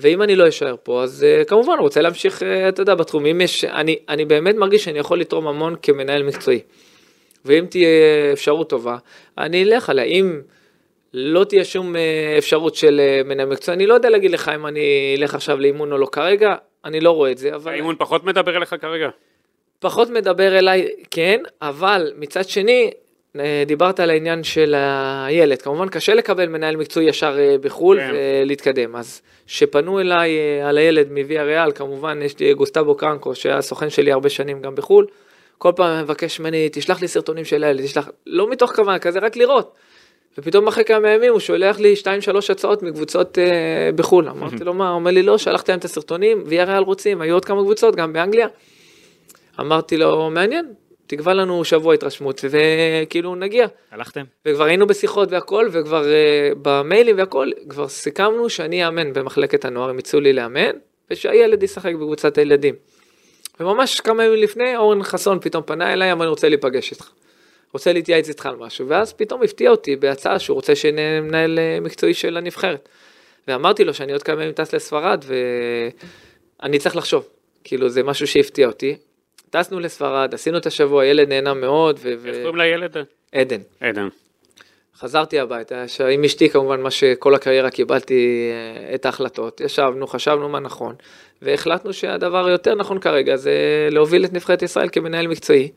C: ואם אני לא אשאר פה, אז uh, כמובן רוצה להמשיך, uh, אתה יודע, בתחום. אם יש, אני, אני באמת מרגיש שאני יכול לתרום המון כמנהל מקצועי. ואם תהיה אפשרות טובה, אני אלך עליה. אם לא תהיה שום uh, אפשרות של uh, מנהל מקצועי, אני לא יודע להגיד לך אם אני אלך עכשיו לאימון או לא כרגע, אני לא רואה את זה, אבל
D: האימון פחות מדבר אליך כרגע?
C: פחות מדבר אליי, כן, אבל מצד שני, אה, דיברת על העניין של הילד, כמובן קשה לקבל מנהל מקצועי ישר אה, בחו"ל
D: כן.
C: ולהתקדם, אז שפנו אליי אה, על הילד מוויה ריאל, כמובן יש לי גוסטבו קרנקו שהיה סוכן שלי הרבה שנים גם בחו"ל, כל פעם מבקש ממני, תשלח לי סרטונים של הילד, תשלח, לא מתוך כוונה כזה, רק לראות. ופתאום אחרי כמה ימים הוא שולח לי 2-3 הצעות מקבוצות אה, בחו"ל, אמרתי לו מה, הוא אומר לי לא, שלחתי להם את הסרטונים, ויה ריאל רוצים, היו עוד כמה קבוצות, גם באנגליה. אמרתי לו, מעניין, תקבע לנו שבוע התרשמות, וכאילו נגיע.
B: הלכתם?
C: וכבר היינו בשיחות והכל, וכבר uh, במיילים והכל, כבר סיכמנו שאני אאמן במחלקת הנוער, הם יצאו לי לאמן, ושהילד ישחק בקבוצת הילדים. וממש כמה ימים לפני, אורן חסון פתאום פנה אליי, אמר, אני רוצה להיפגש איתך. רוצה להתייעץ איתך על משהו, ואז פתאום הפתיע אותי בהצעה שהוא רוצה שנהיה מנהל אה, מקצועי של הנבחרת. ואמרתי לו שאני עוד כמה ימים טס לספרד, ואני צריך לחשוב. כאילו, זה משהו שהפתיע אותי. טסנו לספרד, עשינו את השבוע, ילד נהנה מאוד, ו...
D: איך קוראים לילד?
C: עדן.
D: עדן.
C: חזרתי הביתה, עם אשתי כמובן, מה שכל הקריירה קיבלתי אה, את ההחלטות, ישבנו, חשבנו מה נכון, והחלטנו שהדבר היותר נכון כרגע זה להוביל את נבחרת ישראל כמנהל מקצועי,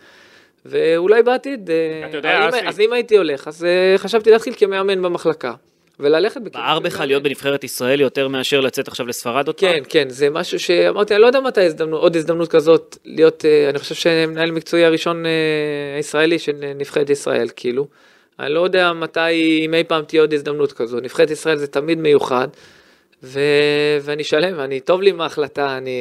C: ואולי בעתיד, אה,
D: אתה יודע,
C: אם-
D: אסי-
C: אז אם הייתי הולך, אז אה, חשבתי להתחיל כמאמן במחלקה, וללכת בכיוון
B: בער בך. להיות בנבחרת ישראל יותר מאשר לצאת עכשיו לספרד עוד פעם?
C: כן, כן, זה משהו שאמרתי, אני לא יודע מתי הזדמנות, עוד הזדמנות כזאת להיות, אה, אני חושב שמנהל מקצועי הראשון הישראלי של נבחרת ישראל, כאילו. אני לא יודע מתי, אם אי פעם תהיה עוד הזדמנות כזו. נבחרת ישראל זה תמיד מיוחד, ו... ואני שלם, אני טוב לי עם ההחלטה, אני...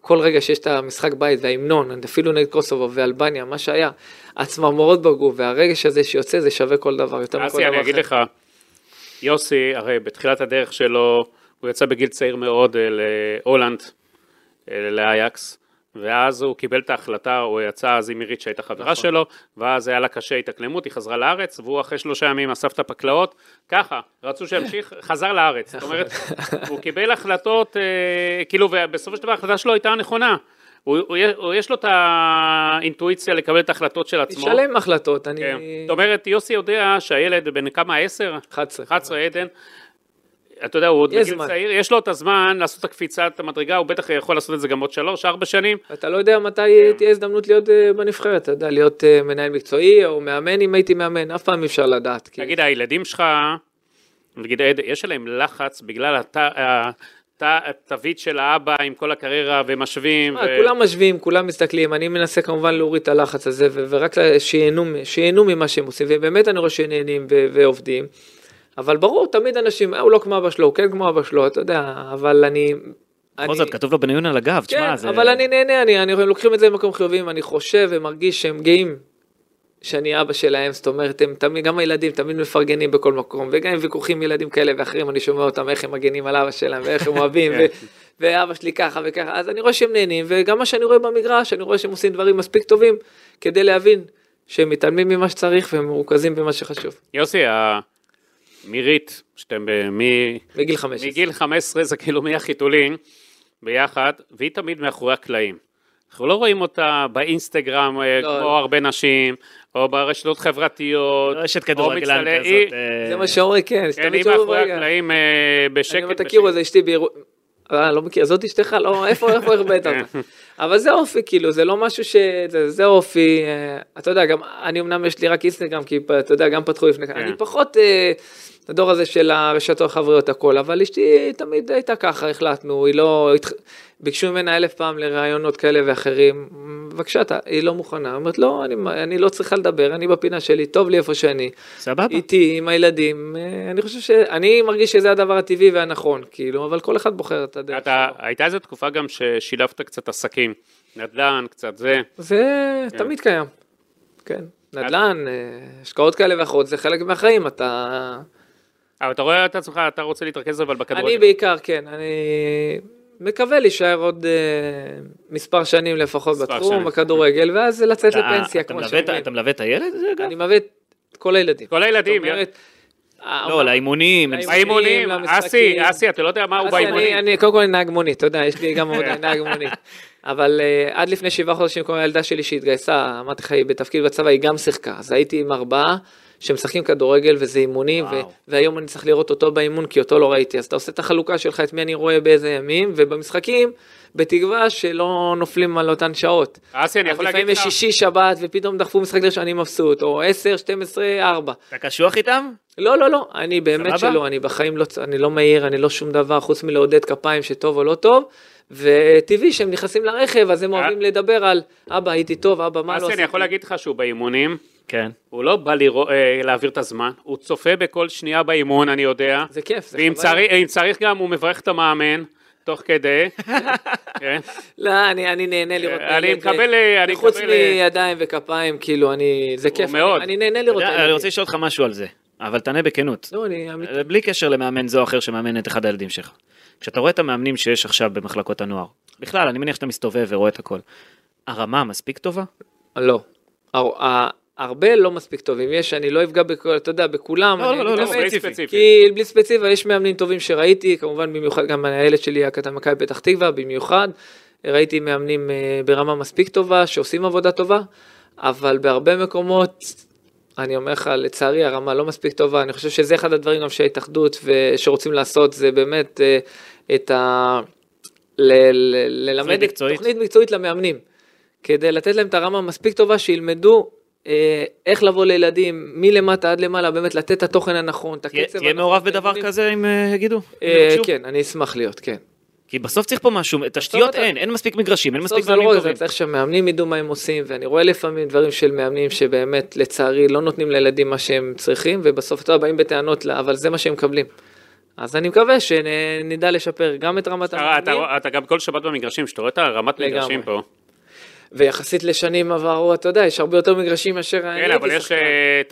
C: כל רגע שיש את המשחק בית וההמנון, אפילו נגד קוסובו ואלבניה, מה שהיה, הצמרמורות בגוף והרגש הזה שיוצא זה שווה כל דבר, יותר מכל
D: אסי,
C: דבר
D: אני אגיד
C: אחר.
D: לך, יוסי, הרי בתחילת הדרך שלו, הוא יצא בגיל צעיר מאוד אה, להולנד, אה, לאייקס, ואז הוא קיבל את ההחלטה, הוא יצא אז עם מירית שהייתה חברה
C: נכון.
D: שלו, ואז היה לה קשה התאקלמות, היא חזרה לארץ, והוא אחרי שלושה ימים אסף את הפקלאות, ככה, רצו שימשיך, חזר לארץ. זאת אומרת, הוא קיבל החלטות, אה, כאילו, ובסופו של דבר ההחלטה שלו הייתה נכונה. הוא, הוא, הוא, יש לו את האינטואיציה לקבל את ההחלטות של עצמו.
C: שלם החלטות, אני...
D: כן. זאת אומרת, יוסי יודע שהילד בן כמה, עשר?
C: 11.
D: 11 עדן. אתה יודע, הוא עוד בגיל
C: זמן.
D: צעיר, יש לו את הזמן לעשות את הקפיצת המדרגה, הוא בטח יכול לעשות את זה גם עוד שלוש, ארבע שנים.
C: אתה לא יודע מתי תהיה הזדמנות להיות אה, בנבחרת, אתה יודע, להיות אה, מנהל מקצועי או מאמן אם הייתי מאמן, אף פעם אי אפשר לדעת.
D: תגיד, הילדים שלך, נגיד, יש עליהם לחץ בגלל הת- התווית של האבא עם כל הקריירה ומשווים.
C: אה, כולם משווים, כולם מסתכלים, אני מנסה כמובן להוריד את הלחץ הזה, ו- ורק שיהנו, שיהנו ממה שהם עושים, ובאמת אני רואה שנהנים ו- ועובדים, אבל ברור, תמיד אנשים, אה, הוא לא כמו אבא שלו, הוא כן כמו אבא שלו, אתה יודע, אבל אני...
B: בכל זאת, כתוב לו בניון על הגב,
C: כן,
B: תשמע, זה...
C: אבל אני נהנה, אני, אני לוקחים את זה למקום חיובי, אני חושב ומרגיש שהם גאים שאני אבא שלהם, זאת אומרת, הם תמיד, גם הילדים תמיד מפרגנים בכל מקום, וגם עם ויכוחים עם ילדים כאלה ואחרים, אני שומע אותם איך הם מגנים על אבא שלהם, ואיך הם אוהבים, ו- ואבא שלי ככה וככה, אז אני רואה שהם נהנים, וגם מה שאני רואה במגרש, אני רואה שהם עושים דברים מספיק טובים, כדי להבין שהם מתעלמים ממה שצריך והם מרוכזים במה שחשוב,
D: יוסי, המירית, שאתם ב- מ-
C: בגיל 15.
D: מגיל 15 זה כאילו מהחיתולים ביחד, והיא תמיד מאחורי הקלעים. אנחנו לא רואים אותה באינסטגרם אה,
C: לא.
D: כמו הרבה נשים, או ברשתות חברתיות,
B: רשת
D: או
B: כדורגלן כזאת.
D: היא-
B: אה,
C: זה מה שאומרים, כן,
D: כן, היא מאחורי הקלעים אה,
C: אני
D: בשקט.
C: אומר, תכירו,
D: בשקט.
C: זה אשתי. אה, לא מכיר, זאת אשתך? לא, איפה, איפה הרבית אותה? אבל זה אופי, כאילו, זה לא משהו ש... זה, זה אופי, אה, אתה יודע, גם, אני אמנם יש לי רק אינסטגרם, כי אתה יודע, גם פתחו לפני
D: כן.
C: אני פחות אה, הדור הזה של הרשתות החבריות הכל, אבל אשתי תמיד הייתה ככה, החלטנו, היא לא... התח- ביקשו ממנה אלף פעם לראיונות כאלה ואחרים, בבקשה, אתה- היא לא מוכנה, אומרת, לא, אני, אני לא צריכה לדבר, אני בפינה שלי, טוב לי איפה שאני.
B: סבבה.
C: איתי, עם הילדים, אה, אני חושב ש... אני מרגיש שזה הדבר הטבעי והנכון, כאילו, אבל כל אחד בוחר את הדרך
D: אתה,
C: שלו.
D: הייתה איזו תקופה גם ששילבת קצת עסקים, נדל"ן, קצת זה.
C: זה תמיד קיים, כן. נדל"ן, אה, השקעות כאלה ואחרות, זה חלק מהחיים, אתה...
D: אבל אתה רואה את עצמך, אתה רוצה להתרכז אבל בכדורגל.
C: אני בעיקר, כן, אני מקווה להישאר עוד אה, מספר שנים לפחות
D: מספר
C: בתחום,
D: שנים.
C: בכדורגל, ואז לצאת
B: אתה-
C: לפנסיה,
B: אתה
C: כמו שאומרים.
B: אתה מלווה את הילד?
C: אני מלווה את כל הילדים.
D: כל הילדים,
C: אה,
B: לא, לאימונים.
C: לאימונים.
D: אסי, אסי, אתה לא יודע מה הוא באימונים.
C: אני, קודם כל נהג מונית, אתה יודע, יש לי גם אני נהג מונית. אבל עד לפני שבעה חודשים, כל הילדה שלי שהתגייסה, אמרתי לך, היא בתפקיד בצבא, היא גם שיחקה. אז הייתי עם ארבעה שמשחקים כדורגל וזה אימונים, ו-. והיום אני צריך לראות אותו באימון, כי אותו לא ראיתי. אז אתה עושה את החלוקה שלך, את מי אני רואה באיזה ימים, ובמשחקים, בתקווה שלא נופלים על אותן שעות.
D: אסי, אני יכול להגיד
C: לפעמים
D: לך,
C: יש שישי, שבת, ופתאום דחפו משחק דרך שאני מבסוט, או עשר, 12, 4.
B: אתה קשוח איתם?
C: לא, לא, לא, אני באמת? שלא, אני בחיים לא, אני לא מעיר, אני לא שום דבר חוץ מלעודד כפיים שטוב או לא טוב, וטבעי שהם נכנסים לרכב, אז הם
D: אה?
C: אוהבים לדבר על, אבא הייתי טוב, אבא מה לא
D: אסי, אני
C: עשיתי.
D: יכול להגיד לך שהוא באימונים,
B: כן.
D: הוא לא בא לראות- אה, להעביר את הזמן, הוא צופה בכל שנייה באימון, אני יודע.
C: זה כיף, זה
D: ואם
C: חוויה.
D: צריך, אם צריך גם, הוא מברך את המאמן, תוך כדי. כן.
C: לא, אני, אני נהנה לראות
D: אני
C: ילד,
D: מקבל, אה, אני
C: חוץ
D: מקבל... אה,
C: מידיים וכפיים, כאילו, אני, זה כיף,
D: מאוד.
C: אני, אני נהנה לראות
B: אני. רוצה לשאול אותך משהו על זה, אבל תענה בכנות.
C: לא, אני אמיתי.
B: בלי קשר למאמן זה או אחר שמאמן את אחד הילדים שלך. כשאתה רואה את המאמנים שיש עכשיו במחלקות הנוער, בכלל, אני מניח שאתה מסתובב ורואה את הכל. הרמה מספיק טובה?
C: לא. הרבה לא מספיק טובים, יש, אני לא אפגע בכל, אתה יודע, בכולם.
B: לא,
C: אני
B: לא, לא, לא.
D: בלי
B: ספציפי.
D: ספציפי.
C: כי בלי ספציפי, אבל יש מאמנים טובים שראיתי, כמובן במיוחד גם הילד שלי הקטן מכבי פתח תקווה, במיוחד. ראיתי מאמנים אה, ברמה מספיק טובה, שעושים עבודה טובה, אבל בהרבה מקומות, אני אומר לך, לצערי הרמה לא מספיק טובה, אני חושב שזה אחד הדברים גם שההתאחדות ושרוצים לעשות, זה באמת אה, את ה... ל- ל- ללמד. תוכנית מקצועית למאמנים, כדי לתת להם את הרמה המספיק טובה, שילמדו איך לבוא לילדים מלמטה עד למעלה, באמת לתת את התוכן הנכון, את
B: תהיה-
C: הקצב
B: תהיה
C: הנכון,
B: מעורב
C: את
B: בדבר. כזה אם אה, יגידו?
C: אה? כן, אני אשמח להיות, כן.
B: כי בסוף צריך פה משהו, תשתיות אין, אין מספיק מגרשים, אין מספיק
C: זה לא
B: מאמנים טובים.
C: צריך שהמאמנים ידעו מה הם עושים, ואני רואה לפעמים דברים של מאמנים שבאמת, לצערי, לא נותנים לילדים מה שהם צריכים, ובסוף, אתה באים בטענות, אבל זה מה שהם מקבלים. אז אני מקווה שנדע לשפר גם את רמת המאמנים,
D: אתה, גם כל שבת במגרשים, שאתה רואה את הרמת. מגרשים פה.
C: ויחסית לשנים עברו, אתה יודע, יש הרבה יותר מגרשים מאשר אני
D: כן,
C: הייתי
D: אבל יש
C: שחקן.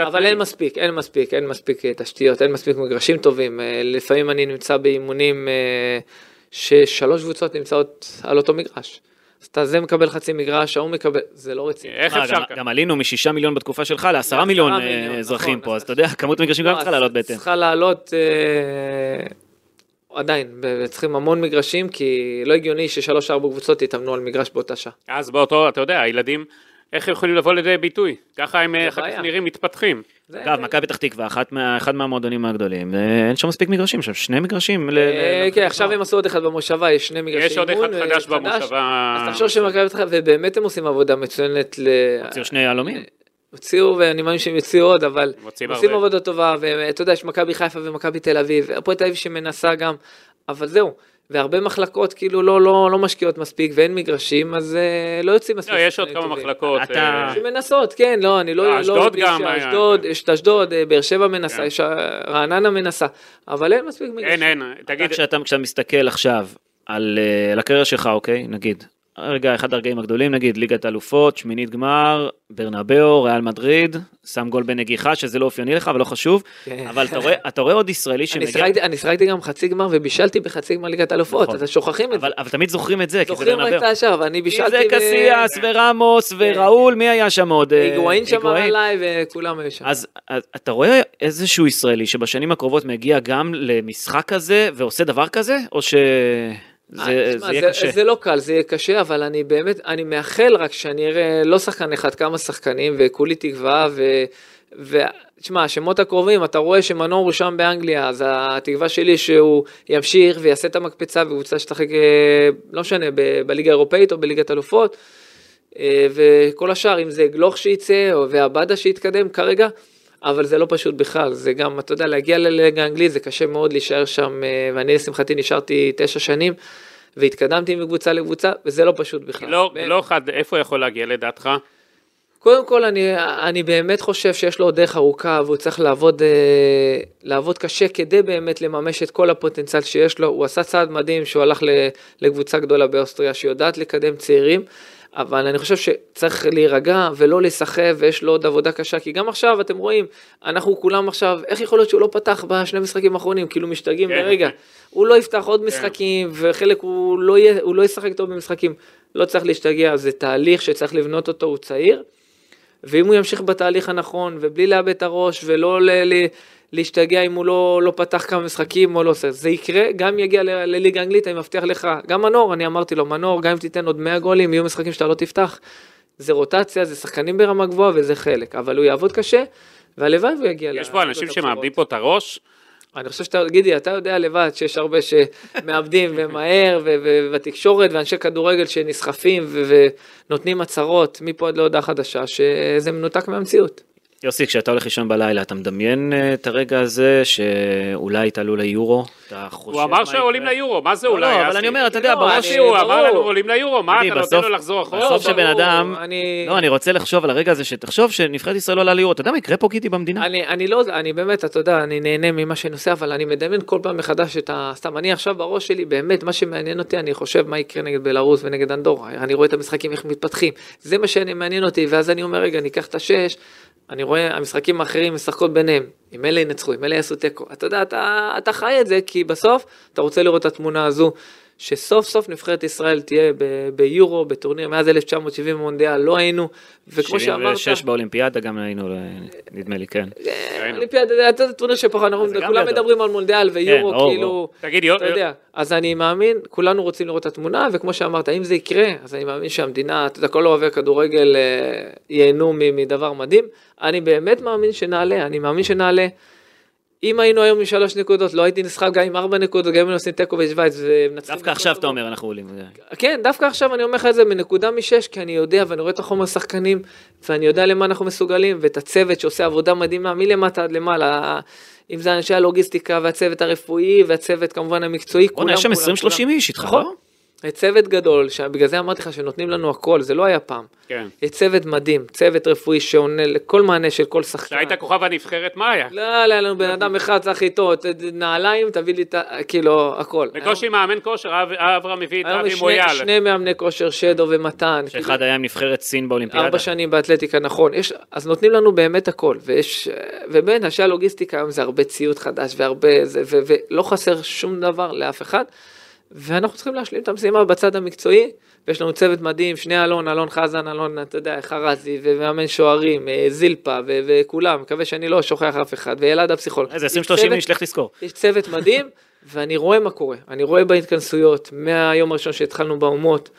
D: אה,
C: אבל אין מספיק, אין מספיק, אין מספיק אה, תשתיות, אין מספיק מגרשים טובים. אה, לפעמים אני נמצא באימונים ששלוש קבוצות נמצאות על אותו מגרש. אז אתה זה מקבל חצי מגרש, ההוא מקבל, זה לא רציני.
D: איך אפשר
B: גם-
D: ככה?
B: גם עלינו משישה מיליון בתקופה שלך לעשרה מיליון
C: מיליון,
B: אזרחים
C: נכון,
B: פה,
C: אז-
B: אתה יודע, כמות מגרשים גם
C: לא,
B: צריכה לעלות בהתאם.
C: צריכה לעלות, עדיין, צריכים המון מגרשים, כי לא הגיוני ששלוש ארבע קבוצות יתאמנו על מגרש באותה שעה.
D: אז באותו, אתה יודע, הילדים, איך יכולים לבוא לידי ביטוי? ככה הם אה, אחר כך. נראים, מתפתחים.
B: אגב, מכבי פתח תקווה, אחד מהמועדונים הגדולים, אה, אין שם מספיק מגרשים, שם שני מגרשים.
C: אה, כן, עכשיו הם עשו עוד אחד במושבה, יש שני מגרשי
D: יש עוד אחד
C: אימון,
D: חדש
C: אה,
D: במושבה.
C: אז תחשוב שמכבי פתח תקווה, ובאמת הם עושים עבודה מצוינת. ל-
B: הוציאו שני יהלומים.
C: הוציאו, ואני מאמין שהם יוציאו עוד, אבל
D: הם
C: עושים. עבודה טובה, ואתה יודע, יש מכבי חיפה ומכבי תל אביב, הפועל תל אביב שמנסה גם, אבל זהו. והרבה מחלקות כאילו לא, לא, לא משקיעות מספיק ואין מגרשים, אז אה, לא יוצאים מספיק.
D: לא, יש עוד כמה
C: טובים.
D: מחלקות.
B: אתה-
D: אה,
C: שמנסות, כן, לא, אני לא...
D: לא,
C: לא
D: אשדוד
C: בלי
D: גם
C: שאשדוד,
D: היה,
C: יש את אשדוד, אה, באר שבע מנסה,
D: כן.
C: יש אה, רעננה מנסה, אבל אין מספיק מגרשים.
D: אין, אין, תגיד,
B: אתה, כשאתה, כשאתה מסתכל עכשיו על, אה, על הקריירה שלך, אוקיי, נגיד, רגע, אחד הרגעים הגדולים, נגיד, ליגת אלופות, שמינית גמר, ברנבאו, ריאל מדריד, שם גול בנגיחה, שזה לא אופייני לך ולא חשוב,
C: כן.
B: אבל אתה רואה, אתה רואה עוד ישראלי
C: אני
B: שמגיע,
C: אני שיחקתי גם חצי גמר ובישלתי בחצי גמר ליגת אלופות,
B: נכון.
C: אתם שוכחים את זה.
B: אבל, אבל תמיד זוכרים את זה, כי זה
C: זוכרים
B: ברנבאו.
C: את השער, ואני
B: כי
C: בישלתי...
B: זה קסיאס ורמוס וראול, מי היה שם עוד? אה,
C: היגואין שמר
B: היגואין.
C: עליי וכולם היו שם.
B: אז אז אתה רואה איזשהו ישראלי שבשנים הקרובות מגיע גם למשחק כזה ועושה דבר כזה, או
C: אה,
B: זה
C: תשמע,
B: יהיה
C: זה-
B: קשה?
C: זה לא קל, זה יהיה קשה, אבל אני באמת, אני מאחל רק שאני אראה לא שחקן אחד, כמה שחקנים, וכולי תקווה, ו... ו... תשמע, השמות הקרובים, אתה רואה שמנור הוא שם באנגליה, אז התקווה שלי שהוא ימשיך ויעשה את המקפצה וקבוצה שתשחק, אה, לא משנה, ב- בליגה האירופאית או בליגת אלופות, אה, וכל השאר, אם זה גלוך שייצא, או- ועבדה שיתקדם כרגע, אבל זה לא פשוט בכלל, זה גם, אתה יודע, להגיע לליגה האנגלית זה קשה מאוד להישאר שם, אה, ואני לשמחתי נשארתי תשע שנים, והתקדמתי מקבוצה לקבוצה, וזה לא פשוט בכלל.
D: לא,
C: ב-
D: לא חד, איפה יכול להגיע לדעתך?
C: קודם כל, אני, אני באמת חושב שיש לו עוד דרך ארוכה, והוא צריך לעבוד, אה, לעבוד קשה כדי באמת לממש את כל הפוטנציאל שיש לו. הוא עשה צעד מדהים שהוא הלך לקבוצה גדולה באוסטריה, שיודעת לקדם צעירים, אבל אני חושב שצריך להירגע ולא להיסחף, ויש לו עוד עבודה קשה, כי גם עכשיו, אתם רואים, אנחנו כולם עכשיו, איך יכול להיות שהוא לא פתח בשני משחקים האחרונים, כאילו משתגעים
D: כן.
C: ברגע. הוא לא יפתח עוד משחקים, וחלק הוא לא, יהיה, הוא לא ישחק טוב במשחקים. לא צריך להשתגע, זה תהליך שצריך לבנות אותו, הוא צעיר. ואם הוא ימשיך בתהליך הנכון, ובלי לאבד את הראש, ולא ל- ל- להשתגע אם הוא לא, לא פתח כמה משחקים או לא עושה, זה יקרה, גם יגיע ל- לליגה האנגלית, אני מבטיח לך, גם מנור, אני אמרתי לו, מנור, גם אם תיתן עוד 100 גולים, יהיו משחקים שאתה לא תפתח. זה רוטציה, זה שחקנים ברמה גבוהה וזה חלק, אבל הוא יעבוד קשה, והלוואי והוא יגיע
D: יש פה אנשים שמאבדים. פה את הראש,
C: אני חושב שאתה, גידי, אתה יודע לבד שיש הרבה שמאבדים ומהר, ובתקשורת, ואנשי כדורגל שנסחפים ונותנים הצהרות מפה עד להודעה חדשה, שזה מנותק מהמציאות.
B: יוסי, כשאתה הולך לישון בלילה, אתה מדמיין אה, את הרגע הזה שאולי תעלו ליורו? אתה חושב
D: הוא אמר שעולים? ליורו, מה זה
B: לא,
D: אולי?
B: לא, אבל? אני אומר, אתה יודע,
C: לא,
B: בראש...
C: אני-
D: הוא אמר לנו. עולים ליורו, מה אתה נותן לו לחזור אחורה?
B: בסוף שבן אדם...
C: אני...
B: לא, אני רוצה לחשוב על הרגע הזה, שתחשוב שנבחרת ישראל לא עולה ליורו. אתה יודע מה יקרה פה גידי במדינה?
C: אני, אני לא, אני באמת, אתה יודע, אני נהנה ממה שאני עושה, אבל אני מדמיין כל פעם מחדש את ה... סתם, אני עכשיו בראש שלי, באמת, מה שמעניין אותי, אני חושב מה יקרה נגד בלרוס ונגד אנדורה. אני רואה את המשחקים, איך מתפתחים. זה מה שמעניין אותי, ואז אני אומר, רגע, ניקח את השש, אני רואה המשחקים האחרים משחקות ביניהם. אם אלה ינצחו, אם אלה יעשו תיקו. אתה יודע, אתה, אתה חי את זה, כי בסוף אתה רוצה לראות את התמונה הזו, שסוף סוף נבחרת ישראל תהיה ב- ביורו, בטורניר, מאז 1970 במונדיאל, לא היינו, וכמו שאמרת...
B: 76 באולימפיאדה גם היינו, אה, נדמה לי, כן.
C: אה, אולימפיאדה, אתה יודע, טורניר שפחות, אנחנו
B: זה גם
C: כולם. מדברים על מונדיאל ויורו,
B: ברור,
C: כאילו, אתה יודע, אז אני מאמין, כולנו רוצים לראות את התמונה, וכמו שאמרת, אם זה יקרה, אז אני מאמין שהמדינה, אתה יודע, כל אוהבי הכדורגל אה, ייהנו מ- מדבר מדהים. אני באמת מאמין שנעלה, אני מאמין שנעלה. אם היינו היום עם שלוש נקודות, לא הייתי נסחף גם עם ארבע נקודות, גם אם היינו עושים תיקו בשוויץ ומנצחים.
B: דווקא עכשיו אתה אומר, אנחנו עולים.
C: כן, דווקא עכשיו אני אומר לך את זה מנקודה משש, כי אני יודע ואני רואה את החומר שחקנים, ואני יודע למה אנחנו מסוגלים, ואת הצוות שעושה עבודה מדהימה מלמטה עד למעלה, אם זה אנשי הלוגיסטיקה והצוות הרפואי והצוות כמובן המקצועי,
B: בוא'נה, יש שם
C: כולם,
B: 20-30
C: כולם.
B: איש איתך,
C: נכון. צוות גדול, שבגלל זה אמרתי לך שנותנים לנו הכל, זה לא היה פעם.
D: כן.
C: צוות מדהים, צוות רפואי שעונה לכל מענה של כל שחקן.
D: כשהיית כוכב הנבחרת, מה היה?
C: לא, לא, היה לנו בן אדם אחד, צריך איתו, נעליים, תביא לי את ה... כאילו, הכל.
D: בקושי מאמן כושר, אב- אברהם מביא את אבי מויאל.
C: שני מאמני כושר, שדו ומתן. כאילו,
B: שאחד היה עם נבחרת סין באולימפיאדה.
C: ארבע שנים באתלטיקה, נכון. יש, אז נותנים לנו באמת הכל, ויש, ובאמת, אנשי הלוגיסטיקה היום זה הרבה ציוד חדש והרבה, זה, ו, ולא חסר שום דבר לאף אחד, ואנחנו צריכים להשלים את המשימה בצד המקצועי, ויש לנו צוות מדהים, שני אלון, אלון חזן, אלון, אתה יודע, חרזי, ומאמן שוערים, אה, זילפה, ו- וכולם, מקווה שאני לא שוכח אף אחד, ואלעד הפסיכולוג.
B: איזה
C: יש
B: 20-30
C: צוות-
B: איש, לך תזכור.
C: יש צוות מדהים, ואני רואה מה קורה. אני רואה בהתכנסויות, מהיום הראשון שהתחלנו באומות,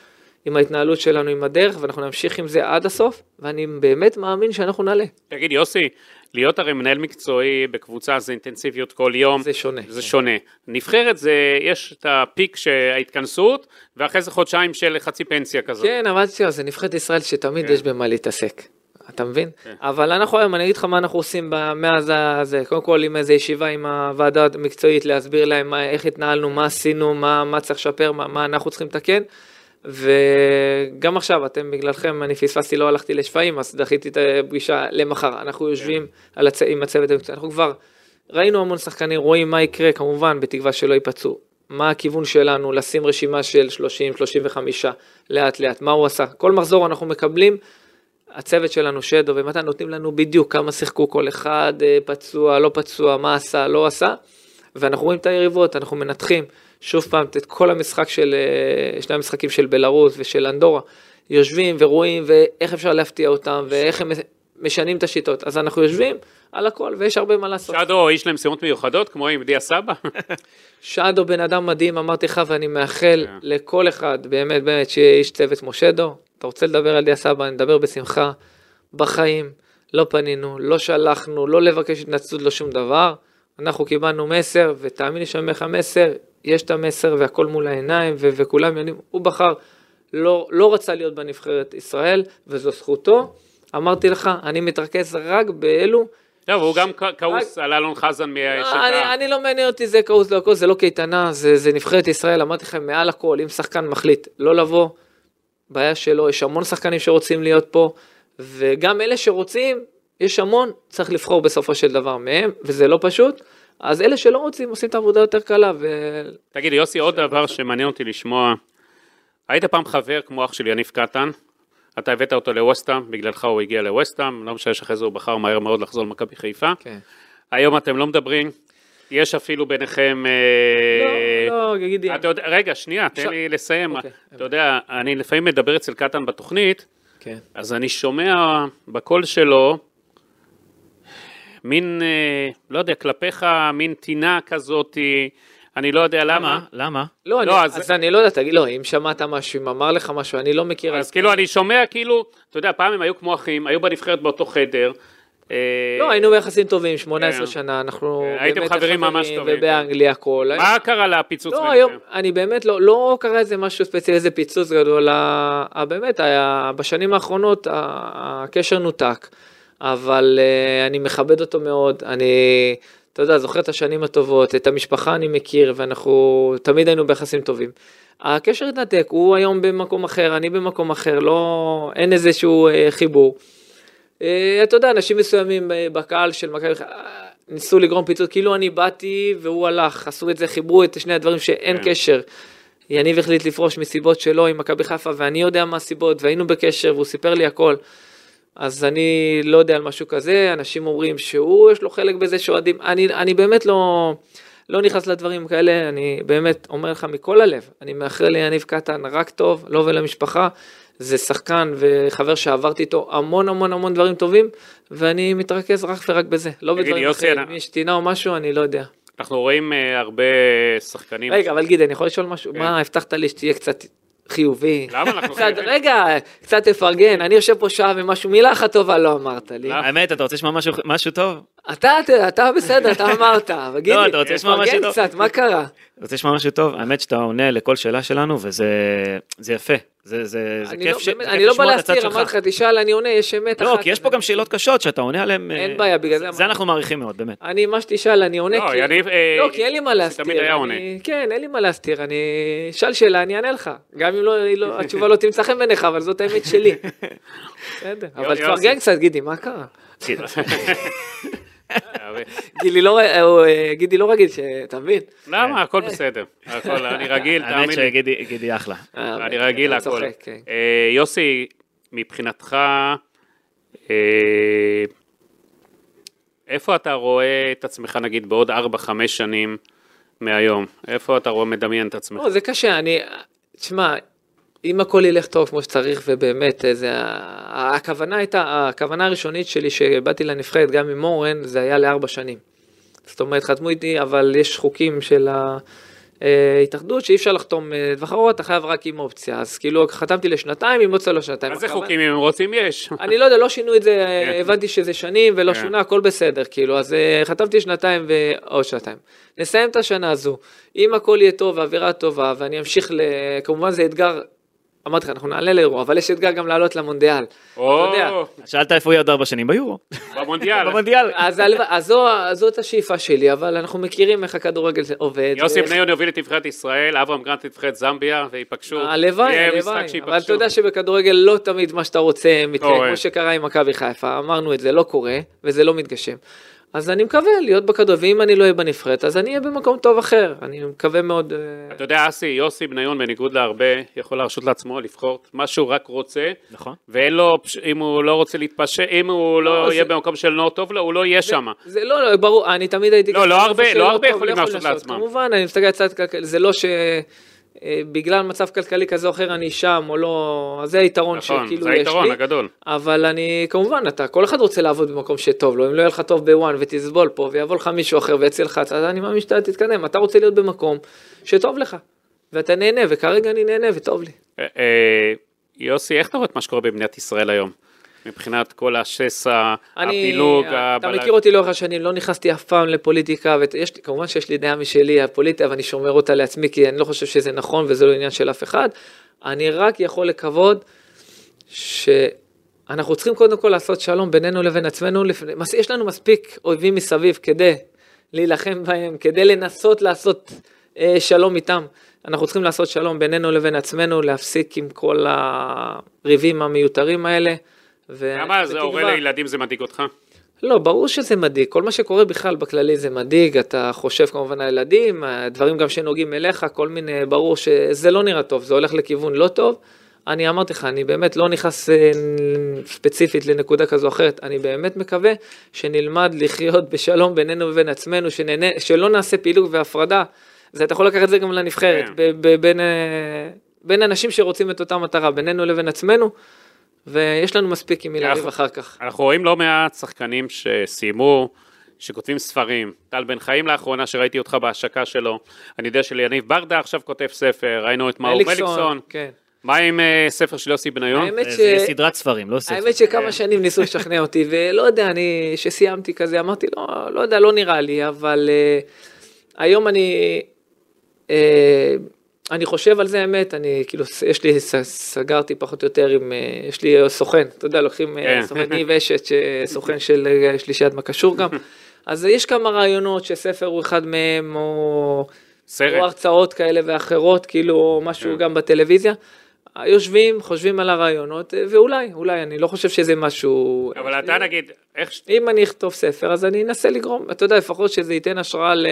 C: עם ההתנהלות שלנו עם הדרך, ואנחנו נמשיך עם זה עד הסוף, ואני באמת מאמין שאנחנו נעלה.
D: תגיד, יוסי, להיות הרי מנהל מקצועי בקבוצה זה אינטנסיביות כל יום.
C: זה שונה.
D: זה שונה. נבחרת זה, יש את הפיק שההתכנסות, ואחרי זה חודשיים של חצי פנסיה כזאת.
C: כן, אבל זה נבחרת ישראל שתמיד
D: כן.
C: יש במה להתעסק. אתה מבין? אבל אנחנו היום, אני אגיד לך מה אנחנו עושים מאז הזה, קודם כל עם איזה ישיבה עם הוועדה המקצועית, להסביר להם מה, איך התנהלנו, מה עשינו, מה, מה צריך לשפר, מה, מה אנחנו צריכים לתקן. וגם עכשיו, אתם בגללכם, אני פספסתי, לא הלכתי לשפיים, אז דחיתי את הפגישה למחר. אנחנו יושבים על הצ... עם הצוות המקצועי, אנחנו כבר ראינו המון שחקנים, רואים מה יקרה, כמובן, בתקווה שלא ייפצעו. מה הכיוון שלנו, לשים רשימה של 30, 35, לאט לאט, מה הוא עשה. כל מחזור אנחנו מקבלים, הצוות שלנו, שדו ומתן, נותנים לנו בדיוק כמה שיחקו כל אחד, אה, פצוע, לא פצוע, מה עשה, לא עשה, ואנחנו רואים את היריבות, אנחנו מנתחים שוב פעם את כל המשחק של, אה, שני המשחקים של בלרוס ושל אנדורה, יושבים ורואים ואיך אפשר להפתיע אותם ואיך הם משנים את השיטות, אז אנחנו יושבים על הכל ויש הרבה מה לעשות.
D: שדו איש למשימות מיוחדות, כמו עם דיה סבא.
C: שדו בן אדם מדהים, אמרתי לך, ואני מאחל
D: כן.
C: לכל אחד, באמת, באמת, שיהיה איש צוות כמו שדו. אתה רוצה לדבר על דיה סבא, נדבר בשמחה. בחיים, לא פנינו, לא שלחנו, לא לבקש התנצלות, לא שום דבר. אנחנו קיבלנו מסר, ותאמין לי שאני אומר לך מסר, יש את המסר והכל מול העיניים, ו- וכולם יודעים, הוא בחר, לא, לא רצה להיות בנבחרת ישראל, וזו זכותו. אמרתי לך, אני מתרכז רק באלו
D: לא, והוא גם כעוס על אלון חזן
C: לא,
D: מהשטה.
C: אני, אני לא מעניין אותי זה כעוס לא כעוס, זה לא קייטנה, זה, זה נבחרת ישראל, אמרתי לכם מעל הכל, אם שחקן מחליט לא לבוא, בעיה שלו, יש המון שחקנים שרוצים להיות פה, וגם אלה שרוצים, יש המון, צריך לבחור בסופו של דבר מהם, וזה לא פשוט, אז אלה שלא רוצים עושים את העבודה יותר קלה, ו...
D: תגיד, יוסי, עוד דבר שמעניין אותי לשמוע. היית פעם חבר כמו אח של יניב קטן, אתה הבאת אותו לווסטהאם, בגללך הוא הגיע לווסטהאם, לא משנה שאחרי זה הוא בחר מהר מאוד לחזור למכבי חיפה.
C: כן.
D: היום אתם לא מדברים, יש אפילו ביניכם... אה,
C: לא, לא, גידי,
D: יודע, רגע, שנייה, תן
C: עכשיו-
D: לי לסיים.
C: אוקיי.
D: אתה יודע, אני לפעמים מדבר אצל קטן בתוכנית,
C: כן.
D: אז אני שומע בקול שלו מין, אה, לא יודע, כלפיך מין טינה כזאתי, אני לא יודע למה.
B: למה? למה?
C: לא,
D: לא,
C: אני,
D: אז-
C: אז... אני לא יודע, תגיד, לא, אם שמעת משהו, אם אמר לך משהו, אני לא מכיר...
D: אז כאילו אני שומע כאילו, אתה יודע, פעם הם היו כמו אחים, היו בנבחרת באותו חדר. אה,
C: לא, היינו ביחסים טובים, 18
D: כן.
C: שנה, אנחנו
D: כן, הייתם
C: באמת
D: חברים ממש טובים,
C: ובאנגליה הכל.
D: מה קרה לפיצוץ
C: לא? היום, אני באמת לא, לא קרה איזה משהו ספציפי, איזה פיצוץ גדול, באמת, בשנים האחרונות הקשר נותק, אבל uh, אני מכבד אותו מאוד, אני, אתה יודע, זוכר את השנים הטובות, את המשפחה אני מכיר, ואנחנו תמיד היינו ביחסים טובים. הקשר התנתק, הוא היום במקום אחר, אני במקום אחר, לא, אין איזשהו uh, חיבור. Uh, אתה יודע, אנשים מסוימים uh, בקהל של מכבי חיפה, אה, ניסו לגרום פיצוץ, כאילו אני באתי והוא הלך, עשו את זה, חיברו את שני הדברים שאין
D: כן.
C: קשר. יניב החליט לפרוש מסיבות שלו עם מכבי חיפה, ואני יודע מה הסיבות, והיינו בקשר, והוא סיפר לי הכל. אז אני לא יודע על משהו כזה, אנשים אומרים שהוא, יש לו חלק בזה שאוהדים, אני, אני באמת לא, לא נכנס לדברים כאלה, אני באמת אומר לך מכל הלב, אני מאחל ליניב קטן רק טוב, לו ולמשפחה, זה שחקן וחבר שעברתי איתו המון המון המון דברים טובים, ואני מתרכז רק ורק בזה, לא בדברים אחרים, אם יש טינה או משהו, אני לא יודע.
D: אנחנו רואים אה, הרבה שחקנים.
C: רגע, אבל גיד, אני יכול לשאול משהו?
D: כן.
C: מה, הבטחת לי שתהיה קצת חיובי?
D: למה אנחנו
C: קצת,
D: חייבים?
C: רגע, קצת תפרגן, אני יושב פה שעה ומשהו, מילה אחת טובה לא אמרת לי.
B: האמת, אתה רוצה לשמוע משהו- משהו טוב?
C: אתה, אתה בסדר, אתה אמרת, אבל גידי,
B: לא, אתה רוצה לשמוע משהו
C: תפרגן
B: טוב?
C: קצת, מה קרה?
B: רוצה לשמוע משהו טוב? האמת שאתה עונה לכל שאלה שלנו, וזה זה יפה. זה, זה, זה
C: אני
B: כיף
C: לא-
B: ש-
C: אני לא בא להסתיר. אמרתי לך, תשאל, אני עונה, יש אמת
B: לא,
C: אחת.
B: כי יש פה גם שאלות קשות שאתה עונה עליהן.
C: אין
B: אה,
C: בעיה, בגלל זה
B: זה. אנחנו מעריכים מאוד, באמת.
C: אני, מה שתשאל, אני עונה,
D: לא,
C: כי...
D: יניב, אה,
C: לא, כי אין לי מה להסתיר.
D: תמיד היה עונה.
C: כן, אין לי מה להסתיר, אני... שאל שאלה, אני אענה לך. גם אם לא, לא- התשובה לא תמצא חן בעיניך, אבל זאת האמת שלי. בסדר, אבל. תפרגן קצת, גידי, מה קרה? גידי לא, אה, גידי לא רגיל, אתה מבין?
D: למה? הכל בסדר. הכל, אני רגיל,
B: האמת
D: תאמין לי.
B: שגידי גידי אחלה.
C: אה,
D: אני רגיל
C: אתה
D: להכל.
C: כן.
D: אה, יוסי, מבחינתך, איפה אתה רואה את עצמך נגיד בעוד 4-5 שנים מהיום? איפה אתה רואה מדמיין את עצמך?
C: זה קשה, אני, תשמע, אם הכל ילך טוב כמו שצריך, ובאמת, אה, זה, הכוונה הייתה, הכוונה הראשונית שלי שבאתי לנבחרת, גם עם אורן, זה היה לארבע שנים. זאת אומרת, חתמו איתי, אבל יש חוקים של ההתאחדות שאי אפשר לחתום אה, לטווח ארוך, אתה חייב רק עם אופציה. אז כאילו, חתמתי לשנתיים, עם אופציה לשנתיים.
D: מה זה
C: הכוונה-
D: חוקים אם הם רוצים יש?
C: אני לא יודע, לא שינו את זה,
D: כן.
C: הבנתי שזה שנים ולא
D: כן.
C: שונה, הכל בסדר, כאילו, אז אה, חתמתי שנתיים ועוד שנתיים. נסיים את השנה הזו, אם הכל יהיה טוב והאווירה טובה, ואני אמשיך ל... כמובן זה אתגר, אמרתי לך, אנחנו נעלה לאירוע, אבל יש אתגר גם לעלות למונדיאל.
D: או,
C: אתה יודע.
B: שאלת איפה יהיה עוד ארבע שנים ביורו.
D: במונדיאל.
B: במונדיאל.
C: אז, זאת השאיפה שלי, אבל אנחנו מכירים איך הכדורגל עובד.
D: יוסי
C: ואיך-
D: בניון יוביל את נבחרת ישראל, אברהם גרנט את נבחרת זמביה, וייפגשו.
C: הלוואי, הלוואי, אבל. אתה יודע שבכדורגל לא תמיד מה שאתה רוצה מתקיים. כמו שקרה עם מכבי חיפה, אמרנו את זה, לא קורה, וזה לא מתגשם. אז אני מקווה להיות בכדורגל, ואם אני לא אהיה בנבחרת, אז אני אהיה במקום טוב אחר, אני מקווה מאוד... אה,
D: אתה יודע, אסי, יוסי בניון, בניגוד להרבה, יכול להרשות לעצמו לבחור מה שהוא רק רוצה,
B: נכון.
D: ואין לו, אם הוא לא רוצה להתפשר, אם הוא
C: לא,
D: לא
C: זה-
D: יהיה במקום של לא טוב לו, הוא לא יהיה שם.
C: זה לא, לא, ברור, אני תמיד הייתי...
D: לא, לא הרבה-
C: שלא
D: לא הרבה יכולים
C: לא
D: להרשות לעצמם.
C: כמובן, אני מסתכל על צד כלכלי, זה לא ש... אה, בגלל מצב כלכלי כזה או אחר אני שם או לא, אז זה היתרון
D: נכון,
C: שכאילו
D: זה
C: יש
D: היתרון
C: לי.
D: הגדול.
C: אבל אני, כמובן, אתה, כל אחד רוצה לעבוד במקום שטוב לו, אם לא יהיה לך טוב בוואן ותסבול פה ויבוא לך מישהו אחר ויציל לך, אז אני מאמין שאתה תתקדם, אתה רוצה להיות במקום שטוב לך, ואתה נהנה, וכרגע אני נהנה וטוב לי.
D: אה, אה, יוסי, איך אתה רואה את מה שקורה במדינת ישראל היום? מבחינת כל השסע,
C: אני,
D: הפילוג,
C: אתה
D: הבלג-
C: מכיר אותי לאורך השנים, לא נכנסתי אף פעם לפוליטיקה, ויש לי, כמובן שיש לי דעה משלי הפוליטית, אבל אני שומר אותה לעצמי, כי אני לא חושב שזה נכון וזה לא עניין של אף אחד. אני רק יכול לקוות שאנחנו צריכים קודם כל לעשות שלום בינינו לבין עצמנו, לפני, יש לנו מספיק אויבים מסביב כדי להילחם בהם, כדי לנסות לעשות אה, שלום איתם. אנחנו צריכים לעשות שלום בינינו לבין עצמנו, להפסיק עם כל הריבים המיותרים האלה. ו-
D: למה זה
C: בתקווה-
D: הורה לילדים זה מדאיג אותך?
C: לא, ברור שזה מדאיג, כל מה שקורה בכלל בכללי זה מדאיג, אתה חושב כמובן על ילדים, דברים גם שנוגעים אליך, כל מיני, ברור שזה לא נראה טוב, זה הולך לכיוון לא טוב. אני אמרתי לך, אני באמת לא נכנס אה, ספציפית לנקודה כזו או אחרת, אני באמת מקווה שנלמד לחיות בשלום בינינו ובין עצמנו, שנהנה, שלא נעשה פילוג והפרדה. זה אתה יכול לקחת את זה גם לנבחרת,
D: כן.
C: ב- ב- בין, אה, בין אנשים שרוצים את אותה מטרה, בינינו לבין עצמנו, ויש לנו מספיק עם מי לריב
D: אנחנו-
C: אחר כך.
D: אנחנו רואים לא מעט שחקנים שסיימו, שכותבים ספרים. טל בן חיים לאחרונה, שראיתי אותך בהשקה שלו. אני יודע שליניב ברדה עכשיו כותב ספר, ראינו את מאור מליקסון.
C: כן.
D: מה עם אה, ספר של יוסי בניון?
C: האמת
B: זה סדרת ספרים, לא ספר.
C: האמת שכמה שנים ניסו לשכנע אותי, ולא יודע, אני, שסיימתי כזה, אמרתי, לא, לא יודע, לא נראה לי, אבל uh, היום אני, uh, אני חושב על זה, האמת, אני, כאילו, יש לי, סגרתי פחות או יותר עם, uh, יש לי סוכן, אתה יודע, לוקחים uh,
D: כן.
C: סוכן ניב אשת, ש- סוכן של שלישיית מה קשור גם, אז יש כמה רעיונות שספר הוא אחד מהם, או... או
D: סרט.
C: הרצאות כאלה ואחרות, כאילו, או משהו
D: כן.
C: גם בטלוויזיה. יושבים, חושבים על הרעיונות, אה, ואולי, אולי, אני לא חושב שזה משהו...
D: אבל אתה נגיד, איך... ש-
C: אם אני אכתוב ספר, אז אני אנסה לגרום, אתה יודע, לפחות שזה ייתן השראה ל...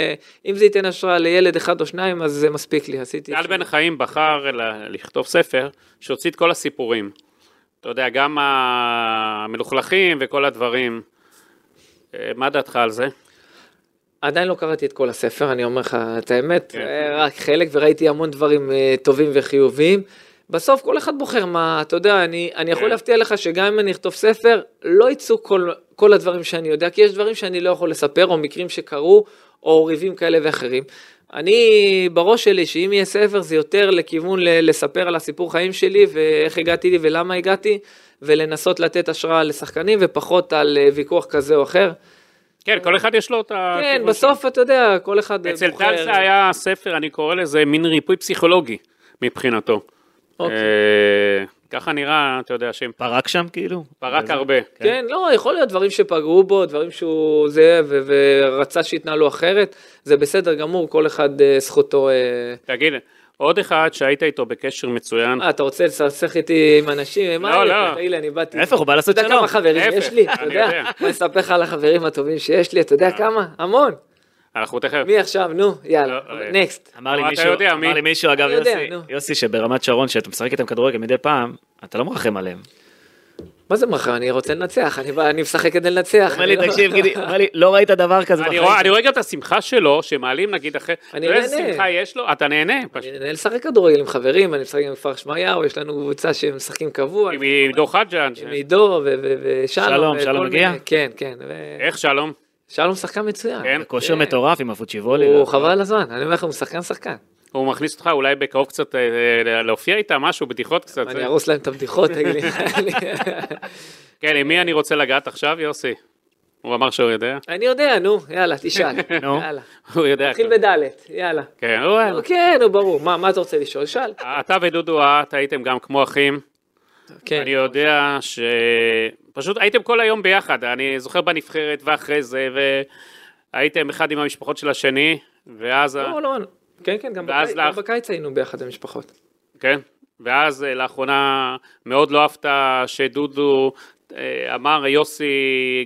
C: אם זה ייתן השראה לילד אחד או שניים, אז זה מספיק לי, עשיתי...
D: טל. בן חיים בחר לכתוב ספר שהוציא את כל הסיפורים. אתה יודע, גם המלוכלכים וכל הדברים. אה, מה דעתך על זה?
C: עדיין לא קראתי את כל הספר, אני אומר לך את האמת,
D: כן.
C: אה, רק חלק, וראיתי המון דברים אה, טובים וחיוביים. בסוף כל אחד בוחר מה, אתה יודע, אני, אני יכול
D: כן.
C: להבטיח לך שגם אם אני אכתוב ספר, לא יצאו כל, כל הדברים שאני יודע, כי יש דברים שאני לא יכול לספר, או מקרים שקרו, או ריבים כאלה ואחרים. אני, בראש שלי, שאם יהיה ספר, זה יותר לכיוון ל- לספר על הסיפור חיים שלי, ואיך הגעתי לי ולמה הגעתי, ולנסות לתת השראה לשחקנים, ופחות על אה, ויכוח כזה או אחר.
D: כן, כל אחד יש לו את ה...
C: כן, בסוף אתה יודע, כל אחד
D: אצל
C: בוחר.
D: טל זה היה ספר, אני קורא לזה מין ריפוי פסיכולוגי מבחינתו.
C: אוקיי.
D: אה, ככה נראה, אתה יודע, שהם
B: פרק שם כאילו?
D: פרק הרבה.
C: כן, לא, יכול להיות דברים שפגעו בו, דברים שהוא זה, ורצה שיתנהלו אחרת, זה בסדר גמור, כל אחד אה, זכותו... אה,
D: תגיד, עוד אחד שהיית איתו בקשר מצוין,
C: אה, אתה רוצה לסכסך איתי עם אנשים?
D: לא, לא.
C: הנה, אני באתי.
B: להפך, הוא בא לעשות
C: אתה יודע
B: שלום.
C: כמה חברים יש לי? אתה? יודע. אני אספר לך על החברים הטובים שיש לי, אתה יודע כמה? המון.
D: אנחנו תכף...
C: מי עכשיו? נו, יאללה,
D: לא, אה,
C: נקסט.
B: אמר לי מישהו? אמר לי מישהו, אגב, יוסי, שברמת שרון, שאתה משחק איתם כדורגל מדי פעם, אתה לא מרחם עליהם.
C: מה זה מחר? אני רוצה לנצח, אני משחק כדי לנצח.
B: אומר לי,
C: אני לא-
B: תקשיב, גידי, אומר לי, לא ראית דבר כזה
D: אני
B: בחיים.
D: רואה, אני רואה גם את השמחה שלו, שמעלים נגיד אחרי,
C: אני
D: יודע איזה
C: נהנה.
D: שמחה יש לו? אתה נהנה.
C: אני נהנה לשחק כדורגל עם חברים, אני משחק עם כפר שמריהו, יש לנו קבוצה שמשחקים קבוע.
D: עם עידו חג'אן,
C: עם עידו ו- ו- ושלום.
B: שלום, שלום מגיע?
C: כן, כן.
D: איך שלום?
C: שלום שחקן מצוין.
D: כן.
B: כושר
C: כן.
B: מטורף עם הפוצ'יבולי.
C: הוא חבל על הזמן, אני אומר לך, הוא שחקן שחקן.
D: הוא מכניס אותך אולי בקרוב קצת אה, אה, להופיע איתה, משהו, בדיחות קצת.
C: אני ארוס להם את הבדיחות, תגיד לי.
D: כן, עם מי אני רוצה לגעת עכשיו, יוסי? הוא אמר שהוא יודע.
C: אני יודע, נו, יאללה, תשאל.
B: נו.
C: יאללה.
D: הוא יודע.
C: נתחיל בדלת, יאללה.
D: כן, הוא...
C: נו, כן, נו, ברור. מה מה אתה רוצה לשאול? שאל.
D: אתה ודודו את הייתם גם כמו אחים.
C: כן.
D: אני יודע ש... פשוט הייתם כל היום ביחד, אני זוכר בנבחרת ואחרי זה, והייתם אחד עם המשפחות של השני, ואז...
C: לא, לא. כן, כן, גם
D: ואז
C: בקיץ- גם בקיץ היינו ביחד עם משפחות.
D: כן, ואז אה, לאחרונה מאוד לא אהבת שדודו אמר יוסי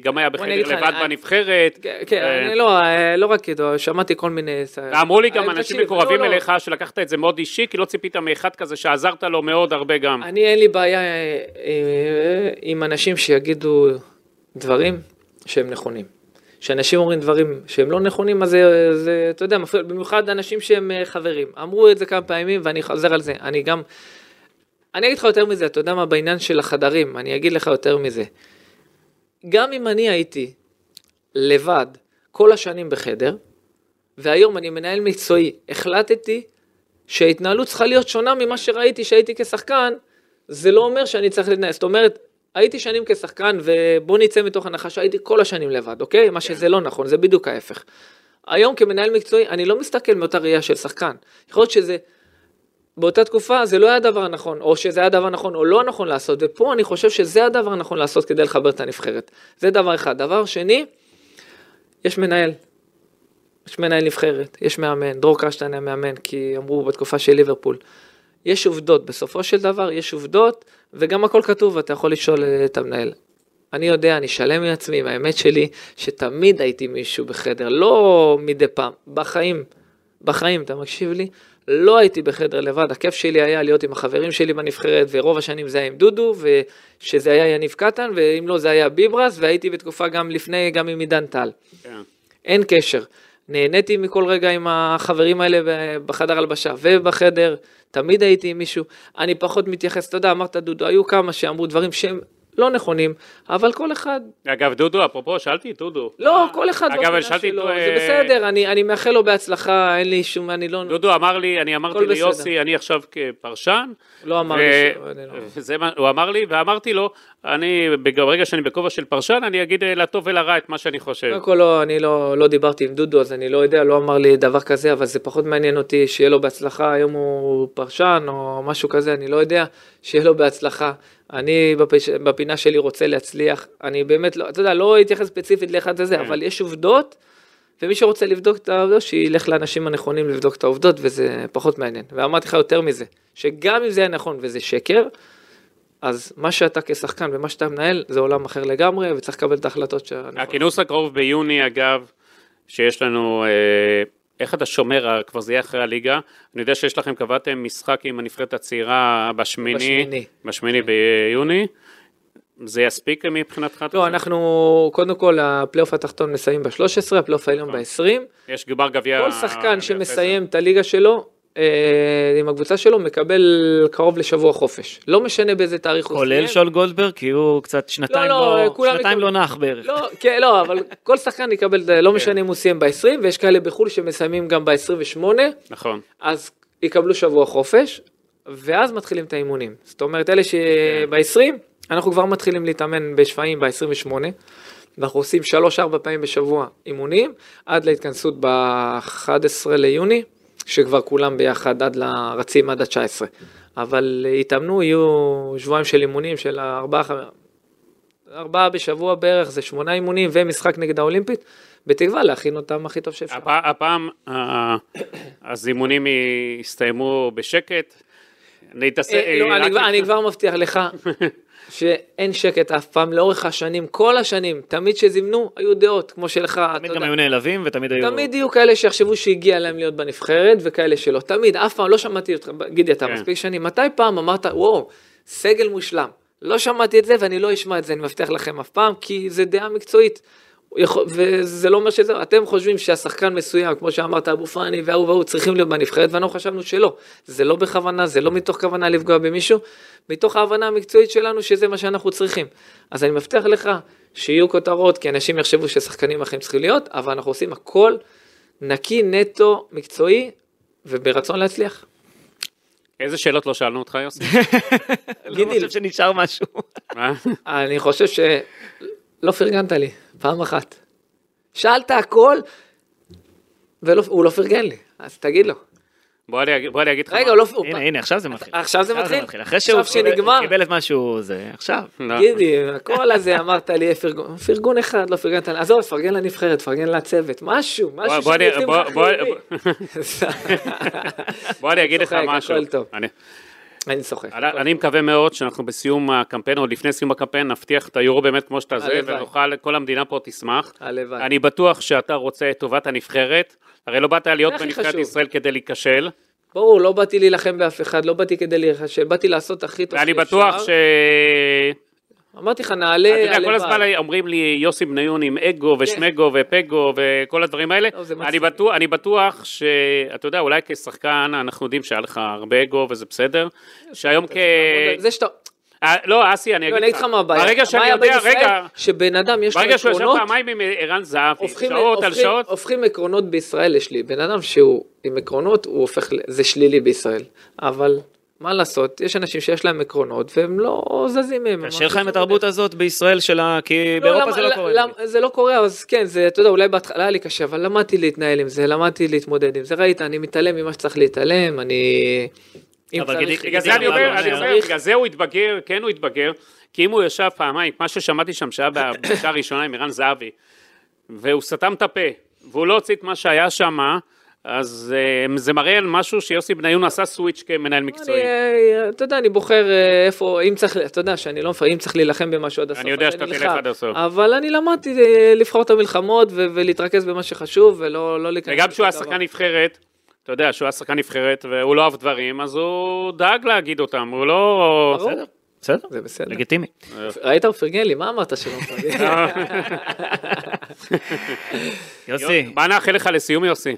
D: גם היה בחדר לבד בנבחרת.
C: כן, כן,
D: אה,
C: אני לא, אה, לא רק עדו, שמעתי כל מיני...
D: אמרו לי גם
C: אה,
D: אנשים מקורבים
C: לא, לא.
D: אליך שלקחת את זה מאוד אישי, כי לא ציפית מאחד כזה שעזרת לו מאוד הרבה גם.
C: אני אין לי בעיה אה, אה, עם אנשים שיגידו דברים שהם נכונים. כשאנשים אומרים דברים שהם לא נכונים, אז זה, זה אתה יודע, מפריע, במיוחד אנשים שהם אה, חברים. אמרו את זה כמה פעמים ואני חוזר על זה. אני גם, אני אגיד לך יותר מזה, אתה יודע מה, בעניין של החדרים, אני אגיד לך יותר מזה. גם אם אני הייתי לבד כל השנים בחדר, והיום אני מנהל מקצועי, החלטתי שההתנהלות צריכה להיות שונה ממה שראיתי שהייתי כשחקן, זה לא אומר שאני צריך להתנהל. זאת אומרת, הייתי שנים כשחקן, ובוא נצא מתוך הנחה שהייתי כל השנים לבד, אוקיי? מה שזה לא נכון, זה בדיוק ההפך. היום כמנהל מקצועי, אני לא מסתכל מאותה ראייה של שחקן. יכול להיות שזה, באותה תקופה זה לא היה הדבר הנכון, או שזה היה הדבר נכון או לא נכון לעשות, ופה אני חושב שזה הדבר הנכון לעשות כדי לחבר את הנבחרת. זה דבר אחד. דבר שני, יש מנהל. יש מנהל נבחרת, יש מאמן, דרור קשטיין היה מאמן, כי אמרו בתקופה של ליברפול. יש עובדות, בסופו של דבר יש עובדות, וגם הכל כתוב, אתה יכול לשאול אה, את המנהל. אני יודע, אני שלם מעצמי, עם האמת שלי, שתמיד הייתי מישהו בחדר, לא מדי פעם, בחיים, בחיים, אתה מקשיב לי? לא הייתי בחדר לבד, הכיף שלי היה להיות עם החברים שלי בנבחרת, ורוב השנים זה היה עם דודו, ושזה היה יניב קטן, ואם לא זה היה ביברס, והייתי בתקופה גם לפני, גם עם עידן טל.
D: כן.
C: אין קשר. נהניתי מכל רגע עם החברים האלה בחדר הלבשה ובחדר, תמיד הייתי עם מישהו. אני פחות מתייחס, אתה יודע, אמרת דודו, היו כמה שאמרו דברים שהם לא נכונים, אבל כל אחד,
D: אגב, דודו, אפרופו, שאלתי את דודו.
C: לא, כל אחד
D: אגב,
C: בפינה
D: שאלתי
C: שלו,
D: אותו,
C: זה
D: אה,
C: בסדר, אני, אני מאחל לו בהצלחה, אין לי שום, אני לא,
D: דודו אמר לי, אני אמרתי. ליוסי, אני עכשיו כפרשן,
C: לא אמר
D: ו-
C: לי ש...
D: וזה מה הוא אמר לי, ואמרתי לו, אני, ברגע שאני בכובע של פרשן, אני אגיד אה, לטוב ולרע את מה שאני חושב.
C: קודם כל לא, אני לא, לא דיברתי עם דודו, אז אני לא יודע, לא אמר לי דבר כזה, אבל זה פחות מעניין אותי, שיהיה לו בהצלחה, היום הוא פרשן או משהו כזה, אני לא יודע, שיהיה לו בהצלחה. אני בפש... בפינה שלי רוצה להצליח, אני באמת לא, אתה יודע, לא אתייחס ספציפית לאחד הזה,
D: כן.
C: אבל יש עובדות, ומי שרוצה לבדוק את העובדות, שילך לאנשים הנכונים לבדוק את העובדות, וזה פחות מעניין. ואמרתי לך יותר מזה, שגם אם זה היה נכון וזה שקר, אז מה שאתה כשחקן ומה שאתה מנהל, זה עולם אחר לגמרי, וצריך לקבל את ההחלטות הנכונות.
D: הכינוס הקרוב ביוני, אגב, שיש לנו, אה, איך אתה שומר, כבר זה יהיה אחרי הליגה, אני יודע שיש לכם, קבעתם משחק עם הנבחרת הצעירה בשמיני,
C: בשמיני.
D: בשמיני ביוני, זה יספיק מבחינתך?
C: לא, אנחנו, קודם כל, הפלייאוף התחתון מסיים ב-13, הפלייאוף העליון
D: נכון.
C: ב-20.
D: יש גמר גביע...
C: כל שחקן שמסיים את הליגה שלו, אה, עם הקבוצה שלו, מקבל קרוב לשבוע חופש. לא משנה באיזה תאריך הוא
B: כולל שול גולדברג, כי הוא קצת שנתיים
C: לא,
B: לא,
C: כולם
B: שנתיים
C: יקבלו-
B: לא נח בערך.
C: לא, כן, לא, אבל כל שחקן יקבל, לא משנה אם הוא סיים ב-20, ויש כאלה בחו"ל שמסיימים גם ב-28,
D: נכון.
C: אז יקבלו שבוע חופש, ואז מתחילים את האימונים. זאת אומרת, אלה
D: כן.
C: שב-20, אנחנו כבר מתחילים להתאמן בשפיים ב-28. ואנחנו עושים 3-4 פעמים בשבוע אימונים, עד להתכנסות ב-11 ליוני, שכבר כולם ביחד עד לרצים עד ה-19. אבל יתאמנו, יהיו שבועיים של אימונים של ארבעה, ארבעה בשבוע בערך, זה שמונה אימונים ומשחק נגד האולימפית, בתקווה להכין אותם הכי טוב שאפשר.
D: הפ- הפעם אה, הזימונים הסתיימו בשקט. נתעסק...
C: אה, לא, אני אני כבר מבטיח לך שאין שקט אף פעם, לאורך השנים, כל השנים, תמיד שזימנו, היו דעות, כמו שלך, אתה
B: תמיד גם
C: יודע.
B: היו נעלבים ותמיד היו...
C: תמיד יהיו כאלה שיחשבו שהגיע להם להיות בנבחרת וכאלה שלא. תמיד, אף פעם, לא שמעתי אותך, גידי, אתה
D: כן.
C: מספיק שנים, מתי פעם אמרת, וואו, סגל מושלם. לא שמעתי את זה ואני לא אשמע את זה, אני מבטיח לכם אף פעם, כי זה דעה מקצועית. יכול- וזה לא אומר שזה, אתם חושבים שהשחקן מסוים, כמו שאמרת, אבו פאני והוא והוא צריכים להיות בנבחרת, ואנחנו חשבנו שלא. זה לא בכוונה, זה לא מתוך כוונה לפגוע במישהו, מתוך ההבנה המקצועית שלנו שזה מה שאנחנו צריכים. אז אני מבטיח לך שיהיו כותרות, כי אנשים יחשבו ששחקנים אחרים צריכים להיות, אבל אנחנו עושים הכל נקי, נטו, מקצועי, וברצון להצליח.
D: איזה שאלות לא שאלנו אותך, יוסי?
B: לא חושב שנשאר משהו.
C: אני חושב שלא פרגנת לי, פעם אחת. שאלת הכל, והוא לא פרגן לי, אז תגיד לו.
D: בוא אני אגיד- בוא אני אגיד לך...
C: רגע, לא... הוא-
B: הנה, הנה, עכשיו זה מתחיל.
C: עכשיו זה מתחיל?
B: אחרי שהוא קיבל- את מה שהוא זה, עכשיו.
D: לא.
C: גידי, הכל הזה אמרת לי פרגון, פרגון אחד, לא פרגנת לי, עזוב, פרגן לנבחרת, פרגן לצוות, משהו, משהו
D: אני-
C: אשים
D: בוא- אני אגיד לך משהו.
C: הכל טוב.
D: אני- מקווה מאוד שאנחנו בסיום הקמפיין, או לפני סיום הקמפיין, נבטיח את היורו באמת כמו שאתה זה. ונוכל, כל המדינה פה תשמח.
C: הלוואי.
D: אני בטוח שאתה רוצה את טובת הנבחרת, הרי לא באת להיות בנבחרת. ישראל כדי להיכשל,
C: ברור, לא באתי להילחם באף אחד, לא באתי כדי להיכשל, באתי לעשות הכי טוב
D: ואני
C: שאפשר.
D: בטוח ש...
C: אמרתי לך, נעלה,
D: אתה יודע, כל. הזמן אומרים לי יוסי בניון עם אגו ושמגו ופגו וכל הדברים האלה.
C: לא,
D: אני. בטוח, אני בטוח שאתה יודע, אולי כשחקן אנחנו יודעים שהיה לך הרבה אגו וזה בסדר. שהיום כ...
C: זה שאתה...
D: אה, לא, אסי, אני
C: לא,
D: אגיד
C: אני אגיד לך מה הבעיה.
D: ברגע שאני יודע, רגע,
C: שבן אדם יש לו
D: ברגע שהוא
C: עקרונות,
D: פעמיים עם ערן זהבי, שעות על שעות,
C: הופכים עקרונות בישראל לשלילי. בן אדם שהוא עם עקרונות, הוא הופך, זה שלילי בישראל. אבל מה לעשות, יש אנשים שיש להם עקרונות והם לא זזים מהם.
B: קשה לך עם התרבות הזאת בישראל שלה, כי
C: לא,
B: באירופה
C: למה-
B: זה לא קורה.
C: למה- זה לא קורה, אז כן, זה, אתה יודע, אולי בהתחלה היה לי קשה, אבל למדתי להתנהל עם זה, למדתי להתמודד עם זה. ראית, אני מתעלם ממה שצריך להתעלם, אני...
B: אבל
D: בגלל זה אני אומר, בגלל זה הוא התבגר, כן הוא התבגר, כי אם הוא ישב פעמיים, מה ששמעתי שם שהיה בפגישה הראשונה עם ערן זהבי, והוא סתם את הפה, והוא לא הוציא את מה שהיה שם, אז אה, זה מראה על משהו שיוסי בניון עשה סוויץ' כמנהל מקצועי.
C: אני, אה, אתה יודע, אני בוחר אה, איפה, אם צריך, אתה יודע שאני לא מפחד, אם צריך להילחם במשהו עד הסוף,
D: יודע
C: אז
D: שאתה
C: אני
D: תלך. עד הסוף.
C: אבל אני למדתי לבחור את המלחמות ו- ולהתרכז במה שחשוב, ולא לא להיכנס...
D: וגם כשהוא היה. שחקן נבחרת, אתה יודע, כשהוא היה שחקן נבחרת והוא לא אהב דברים, אז הוא דאג להגיד אותם, הוא לא...
C: ברור.
B: בסדר, בסדר,
C: זה בסדר.
B: לגיטימי.
C: ראית, הוא פרגן לי, מה אמרת שלא מפרגן?
B: יוסי,
D: מה נאחל לך לסיום, יוסי?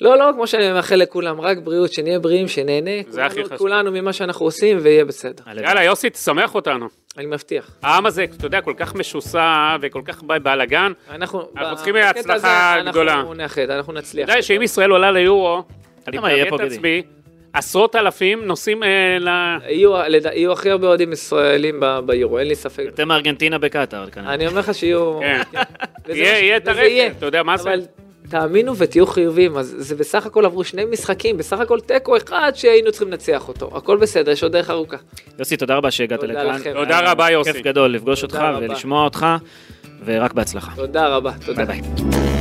C: לא, לא, כמו שאני מאחל לכולם, רק בריאות, שנהיה בריאים, שנהנה.
D: זה הכי
C: כולנו-
D: חשוב.
C: כולנו ממה שאנחנו עושים, ויהיה בסדר.
D: יאללה, יוסי, תשמח אותנו.
C: אני מבטיח.
D: העם הזה, אתה יודע, כל כך משוסע וכל כך בבלאגן.
C: אנחנו...
D: צריכים הצלחה גדולה.
C: אנחנו נאחד, אנחנו נצליח.
D: אתה יודע שאם ישראל עולה ליורו, אני
B: פה
D: את? עצמי, עשרות אלפים נוסעים אה, ל...
C: יהיו, הכי הרבה אוהדים ישראלים ביורו, אין לי ספק.
B: יותר מארגנטינה בקטאר כנראה.
C: אני אומר לך שיהיו...
D: כן.
C: וזה
D: יהיה- את
C: יהיה.
D: אתה יודע מה זה?
C: תאמינו ותהיו חיוביים, אז זה בסך הכל עברו שני משחקים, בסך הכל תיקו אחד שהיינו צריכים לנצח אותו. הכל בסדר, יש עוד דרך ארוכה.
B: יוסי, תודה רבה שהגעת
C: תודה
B: לכאן.
C: לכם.
D: תודה רבה, יוסי.
B: כיף גדול לפגוש אותך
C: תודה רבה.
B: ולשמוע אותך, ורק בהצלחה.
C: תודה רבה, תודה.
B: ביי ביי.